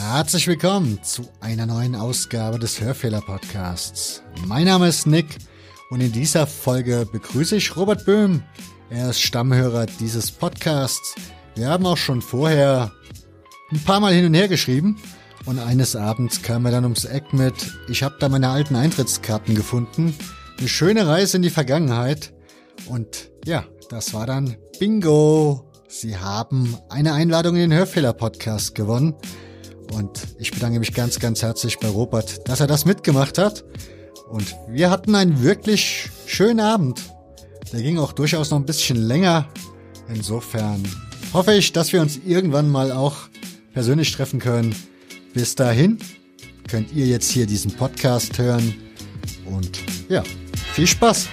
Herzlich willkommen zu einer neuen Ausgabe des Hörfehler Podcasts. Mein Name ist Nick und in dieser Folge begrüße ich Robert Böhm. Er ist Stammhörer dieses Podcasts. Wir haben auch schon vorher ein paar Mal hin und her geschrieben und eines Abends kam er dann ums Eck mit, ich habe da meine alten Eintrittskarten gefunden. Eine schöne Reise in die Vergangenheit und ja, das war dann Bingo. Sie haben eine Einladung in den Hörfehler Podcast gewonnen. Und ich bedanke mich ganz, ganz herzlich bei Robert, dass er das mitgemacht hat. Und wir hatten einen wirklich schönen Abend. Der ging auch durchaus noch ein bisschen länger. Insofern hoffe ich, dass wir uns irgendwann mal auch persönlich treffen können. Bis dahin könnt ihr jetzt hier diesen Podcast hören. Und ja, viel Spaß!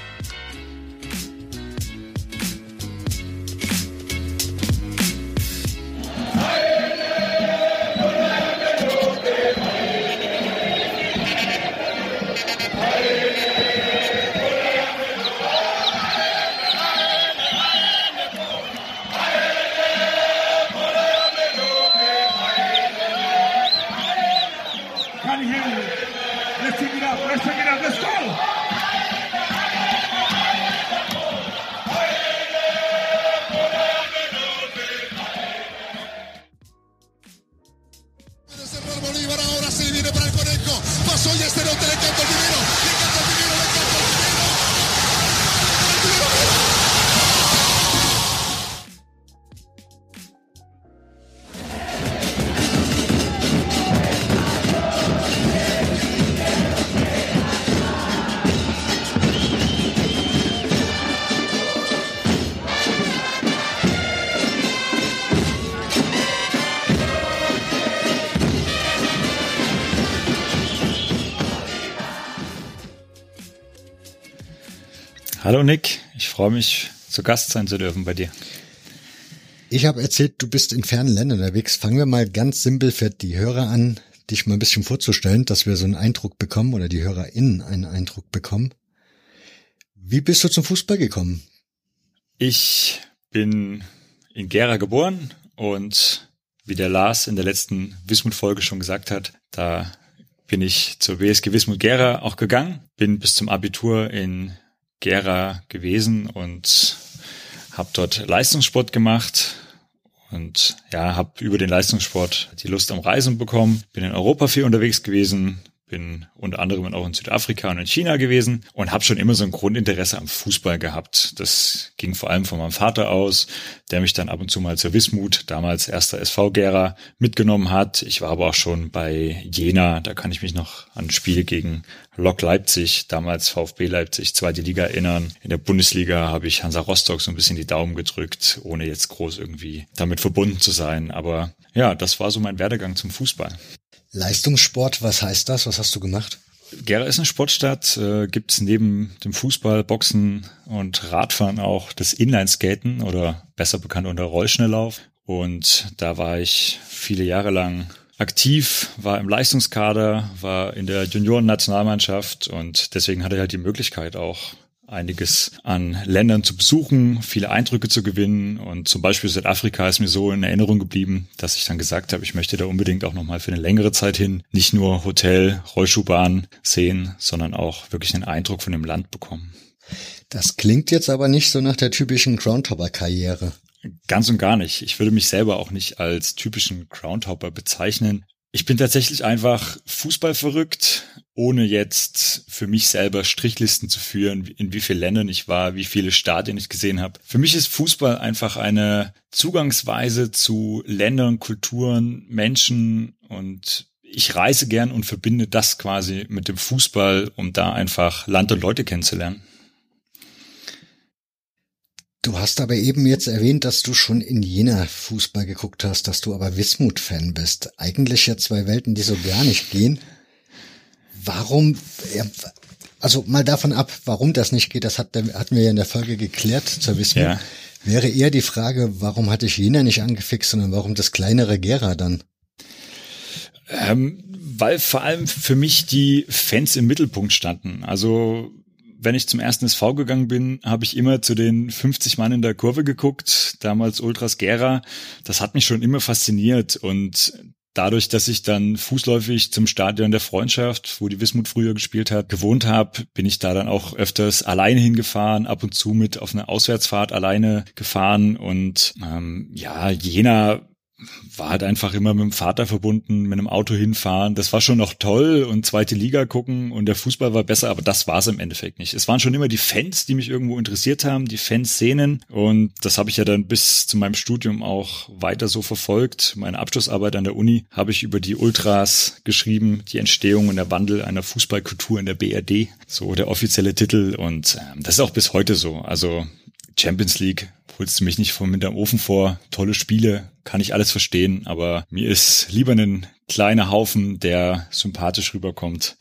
Freue mich, zu Gast sein zu dürfen bei dir. Ich habe erzählt, du bist in fernen Ländern unterwegs. Fangen wir mal ganz simpel für die Hörer an, dich mal ein bisschen vorzustellen, dass wir so einen Eindruck bekommen oder die HörerInnen einen Eindruck bekommen. Wie bist du zum Fußball gekommen? Ich bin in Gera geboren und wie der Lars in der letzten Wismut-Folge schon gesagt hat, da bin ich zur WSG Wismut Gera auch gegangen, bin bis zum Abitur in Gera gewesen und habe dort Leistungssport gemacht und ja, habe über den Leistungssport die Lust am Reisen bekommen. Bin in Europa viel unterwegs gewesen, bin unter anderem auch in Südafrika und in China gewesen und habe schon immer so ein Grundinteresse am Fußball gehabt. Das ging vor allem von meinem Vater aus, der mich dann ab und zu mal zur Wismut, damals erster SV Gera, mitgenommen hat. Ich war aber auch schon bei Jena, da kann ich mich noch an Spiele gegen Lok Leipzig, damals VfB Leipzig, zweite Liga erinnern. In der Bundesliga habe ich Hansa Rostock so ein bisschen die Daumen gedrückt, ohne jetzt groß irgendwie damit verbunden zu sein. Aber ja, das war so mein Werdegang zum Fußball. Leistungssport, was heißt das? Was hast du gemacht? Gera ist eine Sportstadt, äh, gibt es neben dem Fußball, Boxen und Radfahren auch das Inlineskaten oder besser bekannt unter Rollschnelllauf. Und da war ich viele Jahre lang aktiv, war im Leistungskader, war in der Junioren-Nationalmannschaft und deswegen hatte ich halt die Möglichkeit auch einiges an Ländern zu besuchen, viele Eindrücke zu gewinnen und zum Beispiel Südafrika ist mir so in Erinnerung geblieben, dass ich dann gesagt habe, ich möchte da unbedingt auch nochmal für eine längere Zeit hin, nicht nur Hotel, Rollschuhbahn sehen, sondern auch wirklich einen Eindruck von dem Land bekommen. Das klingt jetzt aber nicht so nach der typischen Groundhopper-Karriere. Ganz und gar nicht. Ich würde mich selber auch nicht als typischen Groundhopper bezeichnen. Ich bin tatsächlich einfach Fußball verrückt, ohne jetzt für mich selber Strichlisten zu führen, in wie vielen Ländern ich war, wie viele Stadien ich gesehen habe. Für mich ist Fußball einfach eine Zugangsweise zu Ländern, Kulturen, Menschen und ich reise gern und verbinde das quasi mit dem Fußball, um da einfach Land und Leute kennenzulernen. Du hast aber eben jetzt erwähnt, dass du schon in Jena Fußball geguckt hast, dass du aber Wismut-Fan bist. Eigentlich ja zwei Welten, die so gar nicht gehen. Warum, also mal davon ab, warum das nicht geht, das hat, hatten wir ja in der Folge geklärt zur Wismut. Ja. Wäre eher die Frage, warum hatte ich Jena nicht angefixt, sondern warum das kleinere Gera dann? Ähm, weil vor allem für mich die Fans im Mittelpunkt standen. Also wenn ich zum ersten SV gegangen bin, habe ich immer zu den 50 Mann in der Kurve geguckt, damals Ultras Gera. Das hat mich schon immer fasziniert und dadurch, dass ich dann fußläufig zum Stadion der Freundschaft, wo die Wismut früher gespielt hat, gewohnt habe, bin ich da dann auch öfters alleine hingefahren, ab und zu mit auf eine Auswärtsfahrt alleine gefahren und ähm, ja, Jena war halt einfach immer mit dem Vater verbunden, mit einem Auto hinfahren. Das war schon noch toll und zweite Liga gucken und der Fußball war besser, aber das war es im Endeffekt nicht. Es waren schon immer die Fans, die mich irgendwo interessiert haben, die Fanszenen und das habe ich ja dann bis zu meinem Studium auch weiter so verfolgt. Meine Abschlussarbeit an der Uni habe ich über die Ultras geschrieben, die Entstehung und der Wandel einer Fußballkultur in der BRD, so der offizielle Titel und äh, das ist auch bis heute so. Also Champions League holst du mich nicht vom hinterm Ofen vor. Tolle Spiele, kann ich alles verstehen, aber mir ist lieber ein kleiner Haufen, der sympathisch rüberkommt.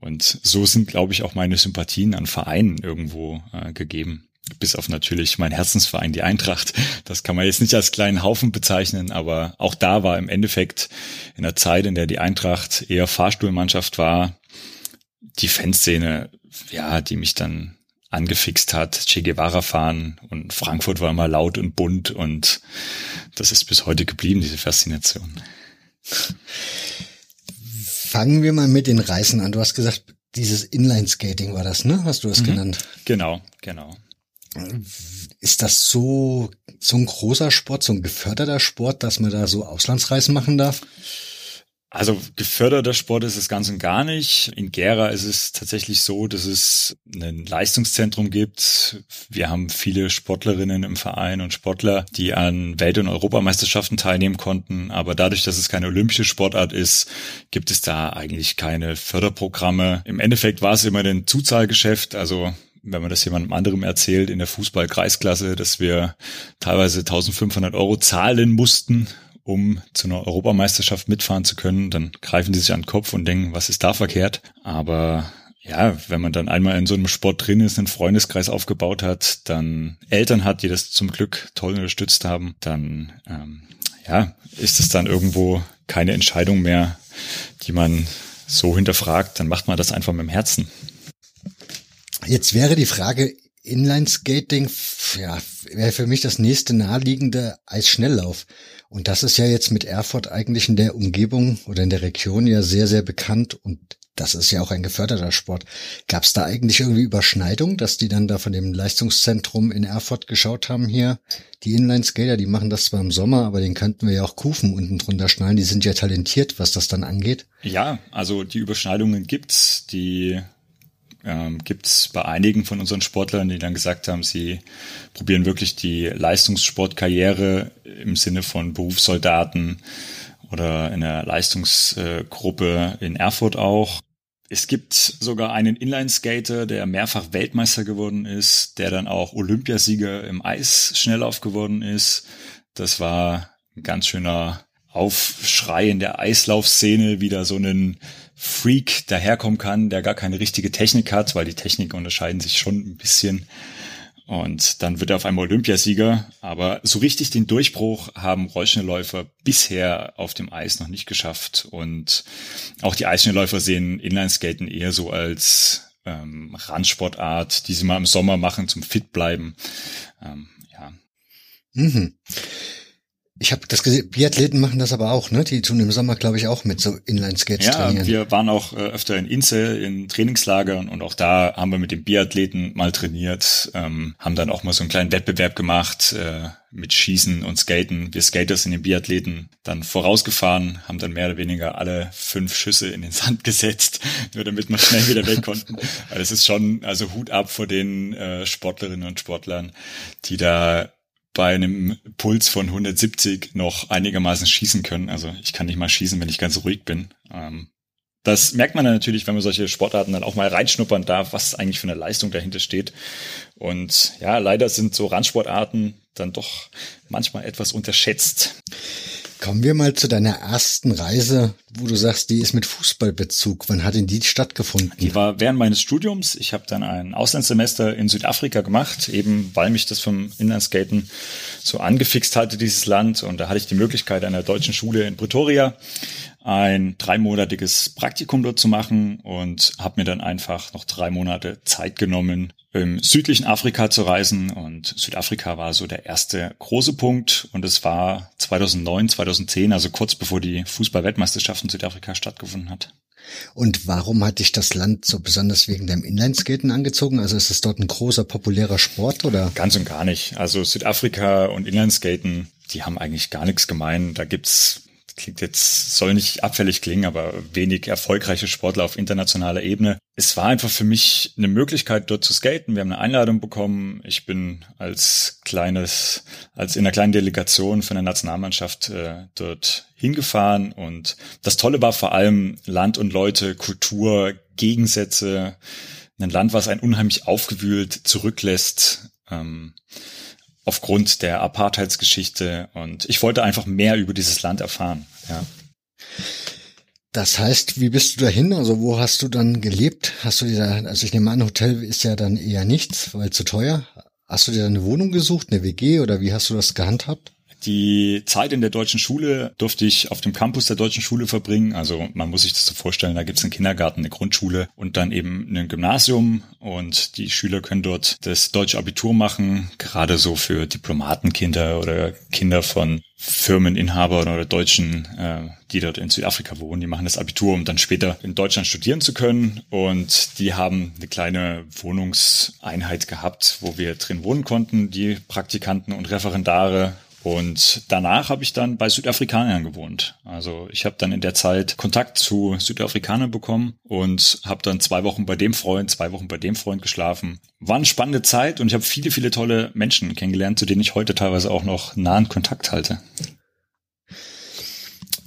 Und so sind, glaube ich, auch meine Sympathien an Vereinen irgendwo äh, gegeben. Bis auf natürlich mein Herzensverein, die Eintracht. Das kann man jetzt nicht als kleinen Haufen bezeichnen, aber auch da war im Endeffekt in der Zeit, in der die Eintracht eher Fahrstuhlmannschaft war, die Fanszene, ja, die mich dann angefixt hat, Che Guevara fahren und Frankfurt war immer laut und bunt und das ist bis heute geblieben, diese Faszination. Fangen wir mal mit den Reisen an. Du hast gesagt, dieses Inline-Skating war das, ne? Hast du das mhm. genannt? Genau, genau. Ist das so, so ein großer Sport, so ein geförderter Sport, dass man da so Auslandsreisen machen darf? Also geförderter Sport ist es ganz und gar nicht. In Gera ist es tatsächlich so, dass es ein Leistungszentrum gibt. Wir haben viele Sportlerinnen im Verein und Sportler, die an Welt- und Europameisterschaften teilnehmen konnten. Aber dadurch, dass es keine olympische Sportart ist, gibt es da eigentlich keine Förderprogramme. Im Endeffekt war es immer ein Zuzahlgeschäft. Also wenn man das jemandem anderem erzählt in der Fußball-Kreisklasse, dass wir teilweise 1500 Euro zahlen mussten, um zu einer Europameisterschaft mitfahren zu können, dann greifen die sich an den Kopf und denken, was ist da verkehrt? Aber ja, wenn man dann einmal in so einem Sport drin ist, einen Freundeskreis aufgebaut hat, dann Eltern hat, die das zum Glück toll unterstützt haben, dann ähm, ja, ist es dann irgendwo keine Entscheidung mehr, die man so hinterfragt, dann macht man das einfach mit dem Herzen. Jetzt wäre die Frage, Inline-Skating, ja, wäre für mich das nächste naheliegende Eisschnelllauf. Und das ist ja jetzt mit Erfurt eigentlich in der Umgebung oder in der Region ja sehr, sehr bekannt und das ist ja auch ein geförderter Sport. Gab es da eigentlich irgendwie Überschneidung, dass die dann da von dem Leistungszentrum in Erfurt geschaut haben hier? Die Inline-Skater, die machen das zwar im Sommer, aber den könnten wir ja auch Kufen unten drunter schnallen. Die sind ja talentiert, was das dann angeht. Ja, also die Überschneidungen gibt's. Die ähm, gibt es bei einigen von unseren Sportlern, die dann gesagt haben, sie probieren wirklich die Leistungssportkarriere im Sinne von Berufssoldaten oder in der Leistungsgruppe in Erfurt auch. Es gibt sogar einen Inline-Skater, der mehrfach Weltmeister geworden ist, der dann auch Olympiasieger im Eisschnelllauf geworden ist. Das war ein ganz schöner Aufschrei in der Eislaufszene, wie da so ein Freak daherkommen kann, der gar keine richtige Technik hat, weil die Techniken unterscheiden sich schon ein bisschen. Und dann wird er auf einmal Olympiasieger. Aber so richtig den Durchbruch haben Rollschnellläufer bisher auf dem Eis noch nicht geschafft. Und auch die Eisschnellläufer sehen Inlineskaten eher so als ähm, Randsportart, die sie mal im Sommer machen zum Fit bleiben. Ähm, ja. Mhm. Ich habe das gesehen, Biathleten machen das aber auch, ne? Die tun im Sommer, glaube ich, auch mit so Inline-Skates ja, trainieren. wir waren auch äh, öfter in Inze in Trainingslagern und auch da haben wir mit den Biathleten mal trainiert, ähm, haben dann auch mal so einen kleinen Wettbewerb gemacht äh, mit Schießen und Skaten. Wir Skaters sind den Biathleten dann vorausgefahren, haben dann mehr oder weniger alle fünf Schüsse in den Sand gesetzt, nur damit wir schnell wieder weg konnten. Weil es ist schon, also Hut ab vor den äh, Sportlerinnen und Sportlern, die da bei einem Puls von 170 noch einigermaßen schießen können. Also ich kann nicht mal schießen, wenn ich ganz ruhig bin. Ähm, das merkt man dann natürlich, wenn man solche Sportarten dann auch mal reinschnuppern darf, was eigentlich für eine Leistung dahinter steht. Und ja, leider sind so Randsportarten dann doch manchmal etwas unterschätzt. Kommen wir mal zu deiner ersten Reise, wo du sagst, die ist mit Fußballbezug. Wann hat denn die stattgefunden? Die war während meines Studiums. Ich habe dann ein Auslandssemester in Südafrika gemacht, eben weil mich das vom Inlandskaten so angefixt hatte, dieses Land. Und da hatte ich die Möglichkeit, an der deutschen Schule in Pretoria ein dreimonatiges Praktikum dort zu machen und habe mir dann einfach noch drei Monate Zeit genommen, im südlichen Afrika zu reisen. Und Südafrika war so der erste große Punkt. Und es war 2009, 2010, also kurz bevor die Fußball-Weltmeisterschaft in Südafrika stattgefunden hat. Und warum hat dich das Land so besonders wegen deinem Inlineskaten angezogen? Also ist es dort ein großer populärer Sport oder? Ganz und gar nicht. Also Südafrika und Inlineskaten, die haben eigentlich gar nichts gemein. Da gibt's klingt jetzt, soll nicht abfällig klingen, aber wenig erfolgreiche Sportler auf internationaler Ebene. Es war einfach für mich eine Möglichkeit, dort zu skaten. Wir haben eine Einladung bekommen. Ich bin als kleines, als in einer kleinen Delegation von der Nationalmannschaft äh, dort hingefahren. Und das Tolle war vor allem Land und Leute, Kultur, Gegensätze. Ein Land, was einen unheimlich aufgewühlt zurücklässt. Ähm, aufgrund der Apartheidsgeschichte und ich wollte einfach mehr über dieses Land erfahren. Ja. Das heißt, wie bist du dahin? Also wo hast du dann gelebt? Hast du dir da, also ich nehme an, Hotel ist ja dann eher nichts, weil zu teuer. Hast du dir eine Wohnung gesucht, eine WG oder wie hast du das gehandhabt? Die Zeit in der deutschen Schule durfte ich auf dem Campus der deutschen Schule verbringen. Also man muss sich das so vorstellen, da gibt es einen Kindergarten, eine Grundschule und dann eben ein Gymnasium und die Schüler können dort das deutsche Abitur machen, gerade so für Diplomatenkinder oder Kinder von Firmeninhabern oder Deutschen, äh, die dort in Südafrika wohnen, die machen das Abitur, um dann später in Deutschland studieren zu können. Und die haben eine kleine Wohnungseinheit gehabt, wo wir drin wohnen konnten, die Praktikanten und Referendare und danach habe ich dann bei Südafrikanern gewohnt. Also ich habe dann in der Zeit Kontakt zu Südafrikanern bekommen und habe dann zwei Wochen bei dem Freund, zwei Wochen bei dem Freund geschlafen. War eine spannende Zeit und ich habe viele, viele tolle Menschen kennengelernt, zu denen ich heute teilweise auch noch nahen Kontakt halte.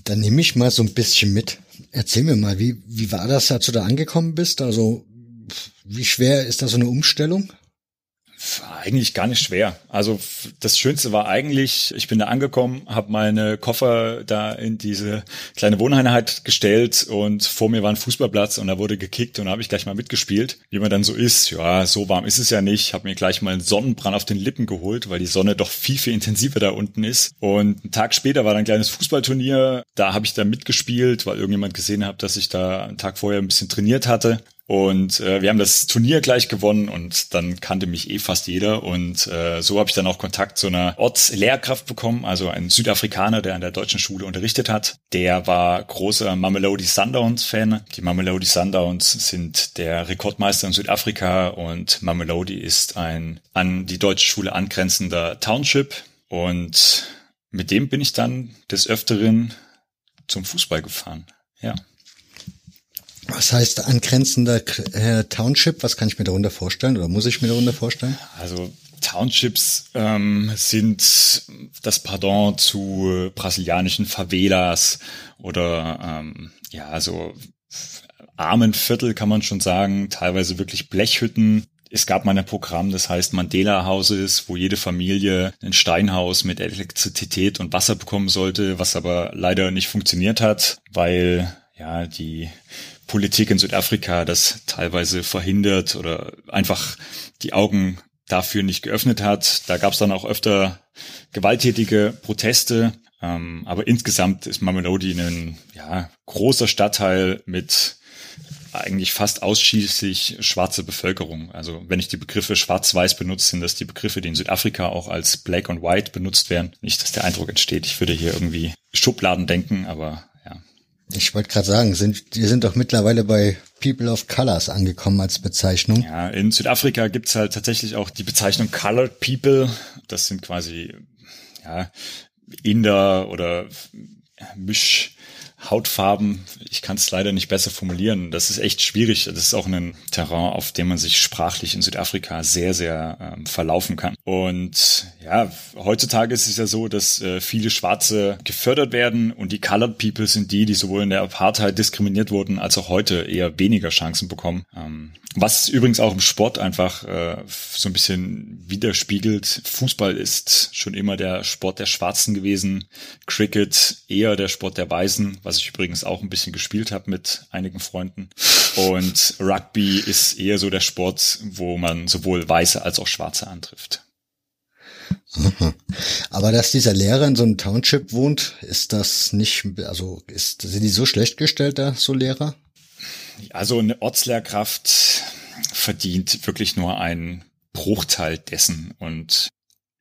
Dann nehme ich mal so ein bisschen mit. Erzähl mir mal, wie, wie war das, als du da angekommen bist? Also wie schwer ist da so eine Umstellung? Eigentlich gar nicht schwer. Also das Schönste war eigentlich, ich bin da angekommen, habe meine Koffer da in diese kleine Wohneinheit gestellt und vor mir war ein Fußballplatz und da wurde gekickt und da habe ich gleich mal mitgespielt. Wie man dann so ist, ja, so warm ist es ja nicht. Habe mir gleich mal einen Sonnenbrand auf den Lippen geholt, weil die Sonne doch viel, viel intensiver da unten ist. Und einen Tag später war dann ein kleines Fußballturnier. Da habe ich dann mitgespielt, weil irgendjemand gesehen hat, dass ich da einen Tag vorher ein bisschen trainiert hatte. Und äh, wir haben das Turnier gleich gewonnen und dann kannte mich eh fast jeder. Und äh, so habe ich dann auch Kontakt zu einer Ortslehrkraft bekommen, also ein Südafrikaner, der an der deutschen Schule unterrichtet hat. Der war großer Mamelodi Sundowns-Fan. Die Mamelodi Sundowns sind der Rekordmeister in Südafrika und Mamelodi ist ein an die deutsche Schule angrenzender Township. Und mit dem bin ich dann des Öfteren zum Fußball gefahren. Ja. Was heißt angrenzender äh, Township? Was kann ich mir darunter vorstellen oder muss ich mir darunter vorstellen? Also Townships ähm, sind das Pardon zu brasilianischen Favelas oder ähm, ja, so armen Viertel kann man schon sagen, teilweise wirklich Blechhütten. Es gab mal ein Programm, das heißt Mandela Houses, wo jede Familie ein Steinhaus mit Elektrizität und Wasser bekommen sollte, was aber leider nicht funktioniert hat, weil ja die Politik in Südafrika das teilweise verhindert oder einfach die Augen dafür nicht geöffnet hat. Da gab es dann auch öfter gewalttätige Proteste. Ähm, aber insgesamt ist Mamelodi ein ja, großer Stadtteil mit eigentlich fast ausschließlich schwarze Bevölkerung. Also wenn ich die Begriffe schwarz-weiß benutze, sind das die Begriffe, die in Südafrika auch als black and white benutzt werden. Nicht, dass der Eindruck entsteht, ich würde hier irgendwie Schubladen denken, aber ich wollte gerade sagen, sind, wir sind doch mittlerweile bei People of Colors angekommen als Bezeichnung. Ja, in Südafrika gibt's halt tatsächlich auch die Bezeichnung Colored People. Das sind quasi ja, Inder oder Misch. Hautfarben. Ich kann es leider nicht besser formulieren. Das ist echt schwierig. Das ist auch ein Terrain, auf dem man sich sprachlich in Südafrika sehr, sehr ähm, verlaufen kann. Und ja, heutzutage ist es ja so, dass äh, viele Schwarze gefördert werden und die Colored People sind die, die sowohl in der Apartheid diskriminiert wurden, als auch heute eher weniger Chancen bekommen. Ähm, was übrigens auch im Sport einfach äh, so ein bisschen widerspiegelt. Fußball ist schon immer der Sport der Schwarzen gewesen. Cricket eher der Sport der Weißen, was ich übrigens auch ein bisschen gespielt habe mit einigen Freunden. Und Rugby ist eher so der Sport, wo man sowohl Weiße als auch Schwarze antrifft. Aber dass dieser Lehrer in so einem Township wohnt, ist das nicht, also ist, sind die so schlecht gestellt da, so Lehrer? Also eine Ortslehrkraft verdient wirklich nur einen Bruchteil dessen und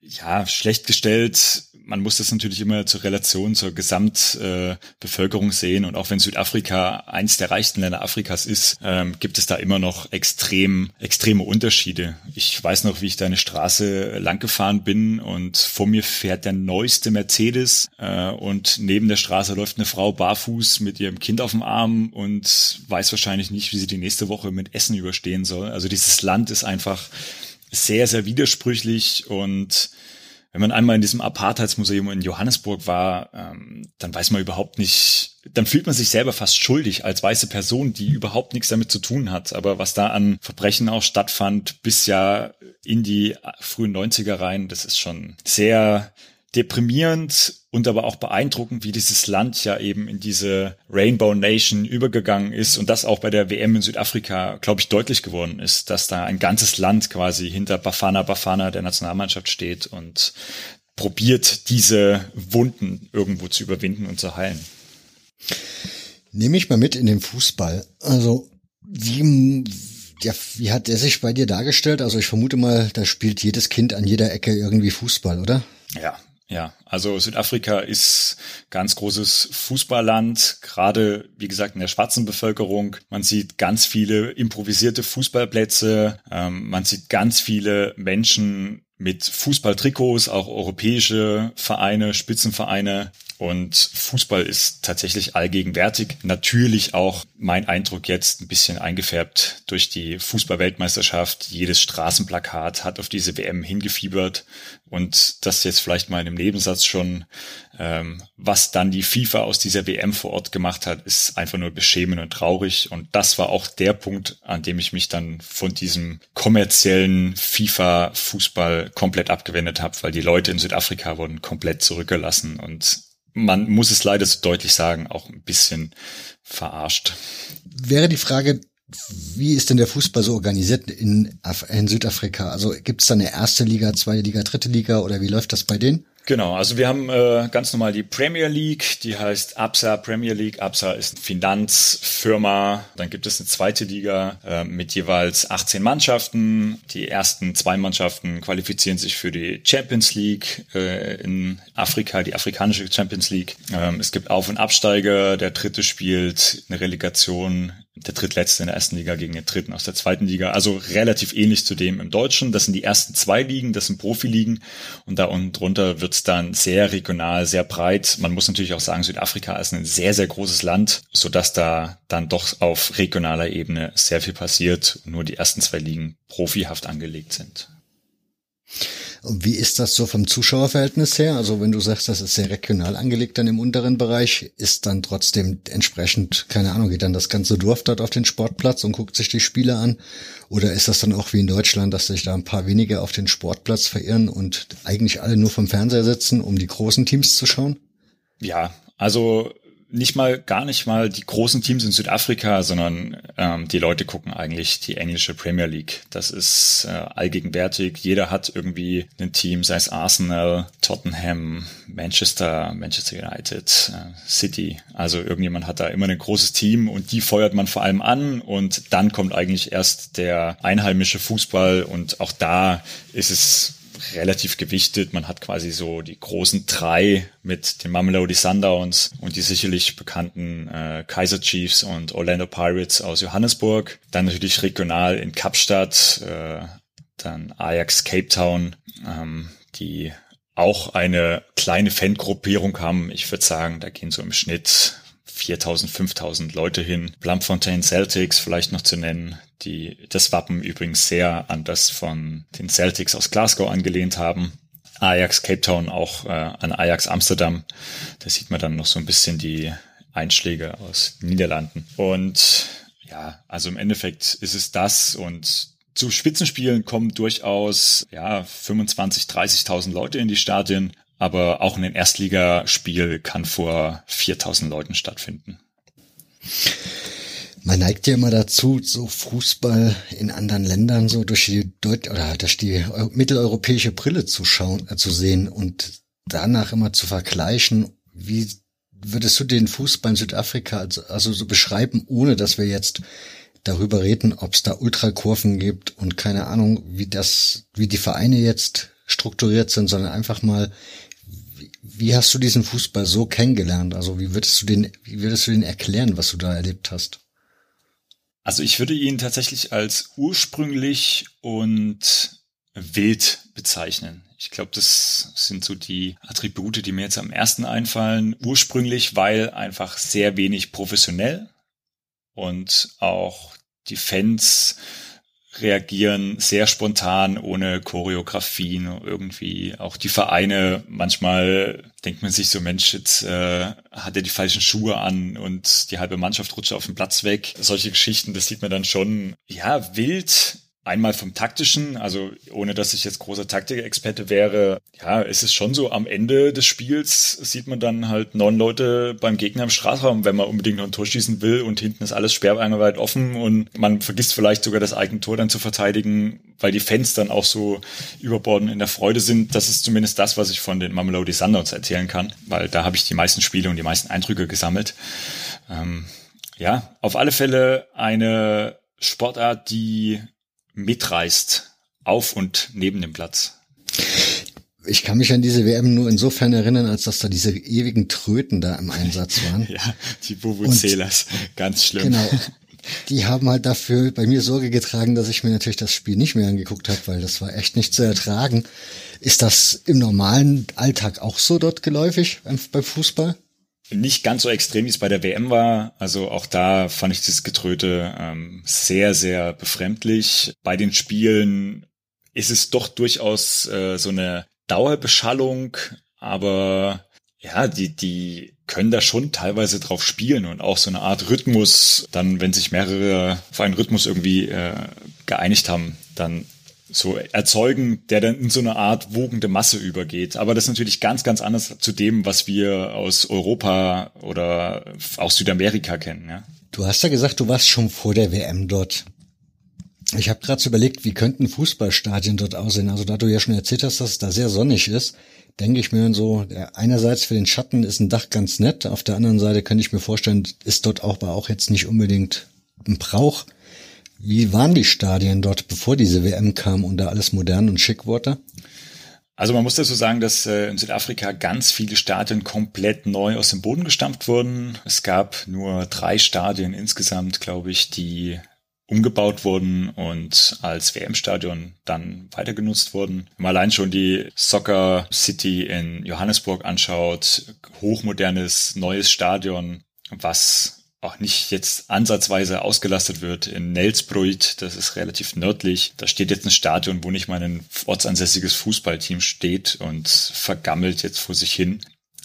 ja, schlecht gestellt man muss das natürlich immer zur Relation zur Gesamtbevölkerung äh, sehen. Und auch wenn Südafrika eins der reichsten Länder Afrikas ist, ähm, gibt es da immer noch extrem, extreme Unterschiede. Ich weiß noch, wie ich da eine Straße lang gefahren bin und vor mir fährt der neueste Mercedes äh, und neben der Straße läuft eine Frau barfuß mit ihrem Kind auf dem Arm und weiß wahrscheinlich nicht, wie sie die nächste Woche mit Essen überstehen soll. Also dieses Land ist einfach sehr, sehr widersprüchlich und wenn man einmal in diesem Apartheidsmuseum in Johannesburg war, ähm, dann weiß man überhaupt nicht, dann fühlt man sich selber fast schuldig als weiße Person, die überhaupt nichts damit zu tun hat. Aber was da an Verbrechen auch stattfand, bis ja in die frühen 90er rein, das ist schon sehr deprimierend und aber auch beeindruckend, wie dieses Land ja eben in diese Rainbow Nation übergegangen ist und das auch bei der WM in Südafrika, glaube ich, deutlich geworden ist, dass da ein ganzes Land quasi hinter Bafana Bafana der Nationalmannschaft steht und probiert, diese Wunden irgendwo zu überwinden und zu heilen. Nehme ich mal mit in den Fußball. Also, wie, ja, wie hat er sich bei dir dargestellt? Also ich vermute mal, da spielt jedes Kind an jeder Ecke irgendwie Fußball, oder? Ja, ja, also Südafrika ist ganz großes Fußballland, gerade wie gesagt in der schwarzen Bevölkerung. Man sieht ganz viele improvisierte Fußballplätze, ähm, man sieht ganz viele Menschen mit Fußballtrikots, auch europäische Vereine, Spitzenvereine. Und Fußball ist tatsächlich allgegenwärtig. Natürlich auch mein Eindruck jetzt ein bisschen eingefärbt durch die Fußballweltmeisterschaft. Jedes Straßenplakat hat auf diese WM hingefiebert. Und das jetzt vielleicht mal in einem Nebensatz schon, ähm, was dann die FIFA aus dieser WM vor Ort gemacht hat, ist einfach nur beschämend und traurig. Und das war auch der Punkt, an dem ich mich dann von diesem kommerziellen FIFA-Fußball komplett abgewendet habe, weil die Leute in Südafrika wurden komplett zurückgelassen und man muss es leider so deutlich sagen, auch ein bisschen verarscht. Wäre die Frage, wie ist denn der Fußball so organisiert in, in Südafrika? Also gibt es da eine erste Liga, zweite Liga, dritte Liga oder wie läuft das bei denen? Genau, also wir haben äh, ganz normal die Premier League, die heißt ABSA Premier League. ABSA ist eine Finanzfirma. Dann gibt es eine zweite Liga äh, mit jeweils 18 Mannschaften. Die ersten zwei Mannschaften qualifizieren sich für die Champions League äh, in Afrika, die afrikanische Champions League. Ähm, es gibt Auf- und Absteiger. Der dritte spielt eine Relegation der drittletzte in der ersten Liga gegen den dritten aus der zweiten Liga. Also relativ ähnlich zu dem im Deutschen. Das sind die ersten zwei Ligen, das sind Profiligen. Und da unten drunter wird's dann sehr regional, sehr breit. Man muss natürlich auch sagen, Südafrika ist ein sehr, sehr großes Land, sodass da dann doch auf regionaler Ebene sehr viel passiert und nur die ersten zwei Ligen profihaft angelegt sind. Und wie ist das so vom Zuschauerverhältnis her? Also wenn du sagst, das ist sehr regional angelegt dann im unteren Bereich, ist dann trotzdem entsprechend, keine Ahnung, geht dann das ganze Dorf dort auf den Sportplatz und guckt sich die Spiele an? Oder ist das dann auch wie in Deutschland, dass sich da ein paar wenige auf den Sportplatz verirren und eigentlich alle nur vom Fernseher sitzen, um die großen Teams zu schauen? Ja, also nicht mal, gar nicht mal die großen Teams in Südafrika, sondern ähm, die Leute gucken eigentlich die englische Premier League. Das ist äh, allgegenwärtig. Jeder hat irgendwie ein Team, sei es Arsenal, Tottenham, Manchester, Manchester United, äh, City. Also irgendjemand hat da immer ein großes Team und die feuert man vor allem an und dann kommt eigentlich erst der einheimische Fußball und auch da ist es relativ gewichtet. Man hat quasi so die großen drei mit den Mamelodi Sundowns und die sicherlich bekannten äh, Kaiser Chiefs und Orlando Pirates aus Johannesburg. Dann natürlich regional in Kapstadt, äh, dann Ajax Cape Town, ähm, die auch eine kleine Fangruppierung haben. Ich würde sagen, da gehen so im Schnitt 4000, 5000 Leute hin. Bloemfontein Celtics vielleicht noch zu nennen, die das Wappen übrigens sehr an das von den Celtics aus Glasgow angelehnt haben. Ajax Cape Town auch äh, an Ajax Amsterdam. Da sieht man dann noch so ein bisschen die Einschläge aus den Niederlanden. Und ja, also im Endeffekt ist es das und zu Spitzenspielen kommen durchaus ja 25, 30.000 Leute in die Stadien, aber auch ein Erstligaspiel kann vor 4.000 Leuten stattfinden. Man neigt ja immer dazu, so Fußball in anderen Ländern so durch die Deut oder durch die mitteleuropäische Brille zu schauen, äh, zu sehen und danach immer zu vergleichen. Wie würdest du den Fußball in Südafrika also, also so beschreiben, ohne dass wir jetzt darüber reden, ob es da Ultrakurven gibt und keine Ahnung, wie das, wie die Vereine jetzt strukturiert sind, sondern einfach mal, wie, wie hast du diesen Fußball so kennengelernt? Also wie würdest du den, wie würdest du den erklären, was du da erlebt hast? Also ich würde ihn tatsächlich als ursprünglich und wild bezeichnen. Ich glaube, das sind so die Attribute, die mir jetzt am ersten einfallen. Ursprünglich, weil einfach sehr wenig professionell und auch die Fans reagieren sehr spontan, ohne Choreografien irgendwie. Auch die Vereine, manchmal denkt man sich so, Mensch, jetzt äh, hat er die falschen Schuhe an und die halbe Mannschaft rutscht auf den Platz weg. Solche Geschichten, das sieht man dann schon, ja, wild Einmal vom taktischen, also ohne dass ich jetzt großer Taktikexperte wäre, ja, es ist schon so, am Ende des Spiels sieht man dann halt neun Leute beim Gegner im Strafraum, wenn man unbedingt noch ein Tor schießen will und hinten ist alles sperreinweit offen und man vergisst vielleicht sogar das eigene Tor dann zu verteidigen, weil die Fans dann auch so überborden in der Freude sind. Das ist zumindest das, was ich von den Mamelodi Sundowns erzählen kann, weil da habe ich die meisten Spiele und die meisten Eindrücke gesammelt. Ähm, ja, auf alle Fälle eine Sportart, die mitreißt auf und neben dem Platz. Ich kann mich an diese WM nur insofern erinnern, als dass da diese ewigen Tröten da im Einsatz waren. ja, die Vuvuzelas, ganz schlimm. Genau. Die haben halt dafür bei mir Sorge getragen, dass ich mir natürlich das Spiel nicht mehr angeguckt habe, weil das war echt nicht zu ertragen. Ist das im normalen Alltag auch so dort geläufig beim Fußball? Nicht ganz so extrem, wie es bei der WM war. Also auch da fand ich das Getröte ähm, sehr, sehr befremdlich. Bei den Spielen ist es doch durchaus äh, so eine Dauerbeschallung, aber ja, die, die können da schon teilweise drauf spielen und auch so eine Art Rhythmus, dann, wenn sich mehrere auf einen Rhythmus irgendwie äh, geeinigt haben, dann so erzeugen, der dann in so eine Art wogende Masse übergeht. Aber das ist natürlich ganz, ganz anders zu dem, was wir aus Europa oder aus Südamerika kennen. Ja. Du hast ja gesagt, du warst schon vor der WM dort. Ich habe gerade so überlegt, wie könnten Fußballstadien dort aussehen. Also da du ja schon erzählt hast, dass es da sehr sonnig ist, denke ich mir so, einerseits für den Schatten ist ein Dach ganz nett, auf der anderen Seite könnte ich mir vorstellen, ist dort auch, aber auch jetzt nicht unbedingt ein Brauch. Wie waren die Stadien dort, bevor diese WM kam und da alles modern und schick wurde? Also man muss dazu sagen, dass äh, in Südafrika ganz viele Stadien komplett neu aus dem Boden gestampft wurden. Es gab nur drei Stadien insgesamt, glaube ich, die umgebaut wurden und als WM-Stadion dann weiter genutzt wurden. Wenn man allein schon die Soccer City in Johannesburg anschaut, hochmodernes neues Stadion, was auch nicht jetzt ansatzweise ausgelastet wird. In Nelsbruit, das ist relativ nördlich, da steht jetzt ein Stadion, wo nicht mal ein ortsansässiges Fußballteam steht und vergammelt jetzt vor sich hin.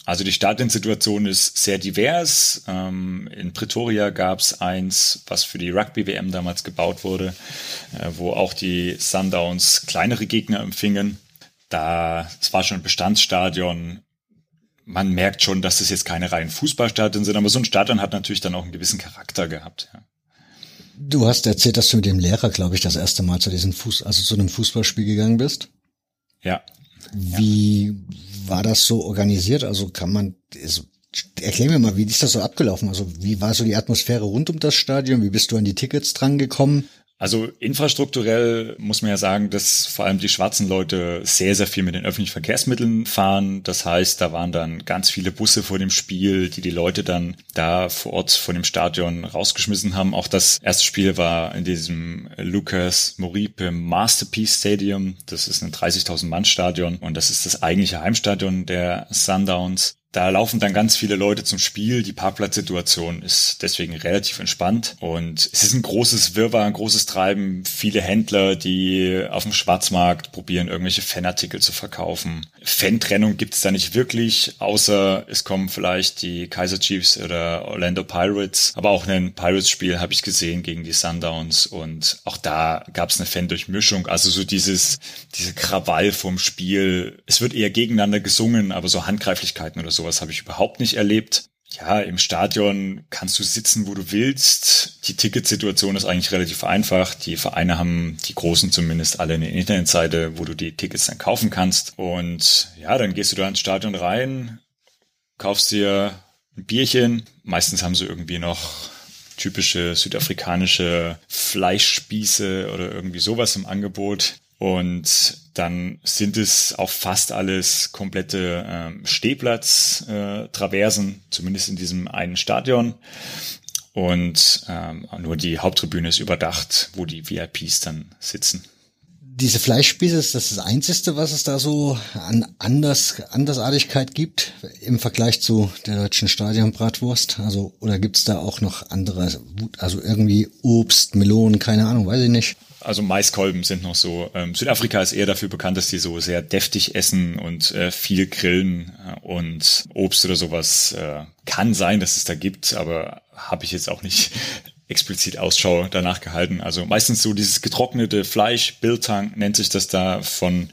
Also die Stadionsituation ist sehr divers. Ähm, in Pretoria gab es eins, was für die Rugby-WM damals gebaut wurde, äh, wo auch die Sundowns kleinere Gegner empfingen. Da, es war schon ein Bestandsstadion, man merkt schon, dass das jetzt keine reinen Fußballstadien sind, aber so ein Stadion hat natürlich dann auch einen gewissen Charakter gehabt. Ja. Du hast erzählt, dass du mit dem Lehrer, glaube ich, das erste Mal zu diesem Fuß, also zu einem Fußballspiel gegangen bist. Ja. Wie ja. war das so organisiert? Also kann man, also, erklär mir mal, wie ist das so abgelaufen? Also wie war so die Atmosphäre rund um das Stadion? Wie bist du an die Tickets dran gekommen? Also infrastrukturell muss man ja sagen, dass vor allem die schwarzen Leute sehr, sehr viel mit den öffentlichen Verkehrsmitteln fahren. Das heißt, da waren dann ganz viele Busse vor dem Spiel, die die Leute dann da vor Ort vor dem Stadion rausgeschmissen haben. Auch das erste Spiel war in diesem Lucas Moripe Masterpiece Stadium. Das ist ein 30.000 Mann Stadion und das ist das eigentliche Heimstadion der Sundowns. Da laufen dann ganz viele Leute zum Spiel. Die Parkplatzsituation ist deswegen relativ entspannt. Und es ist ein großes Wirrwarr, ein großes Treiben. Viele Händler, die auf dem Schwarzmarkt probieren, irgendwelche Fanartikel zu verkaufen. Fan-Trennung gibt es da nicht wirklich, außer es kommen vielleicht die Kaiser Chiefs oder Orlando Pirates. Aber auch ein Pirates-Spiel habe ich gesehen gegen die Sundowns. Und auch da gab es eine Fan-Durchmischung. Also so dieses, diese Krawall vom Spiel. Es wird eher gegeneinander gesungen, aber so Handgreiflichkeiten oder so sowas habe ich überhaupt nicht erlebt. Ja, im Stadion kannst du sitzen, wo du willst. Die Ticketsituation ist eigentlich relativ einfach. Die Vereine haben, die großen zumindest, alle eine Internetseite, wo du die Tickets dann kaufen kannst. Und ja, dann gehst du da ins Stadion rein, kaufst dir ein Bierchen. Meistens haben sie irgendwie noch typische südafrikanische Fleischspieße oder irgendwie sowas im Angebot. Und dann sind es auch fast alles komplette ähm, Stehplatz-Traversen, äh, zumindest in diesem einen Stadion. Und ähm, nur die Haupttribüne ist überdacht, wo die VIPs dann sitzen. Diese Fleischspieße ist das, das Einzige, was es da so an Anders, Andersartigkeit gibt im Vergleich zu der deutschen Stadionbratwurst? Also, oder gibt's da auch noch andere, also irgendwie Obst, Melonen, keine Ahnung, weiß ich nicht also Maiskolben sind noch so. Ähm, Südafrika ist eher dafür bekannt, dass die so sehr deftig essen und äh, viel grillen äh, und Obst oder sowas äh, kann sein, dass es da gibt, aber habe ich jetzt auch nicht explizit Ausschau danach gehalten. Also meistens so dieses getrocknete Fleisch, Biltang nennt sich das da von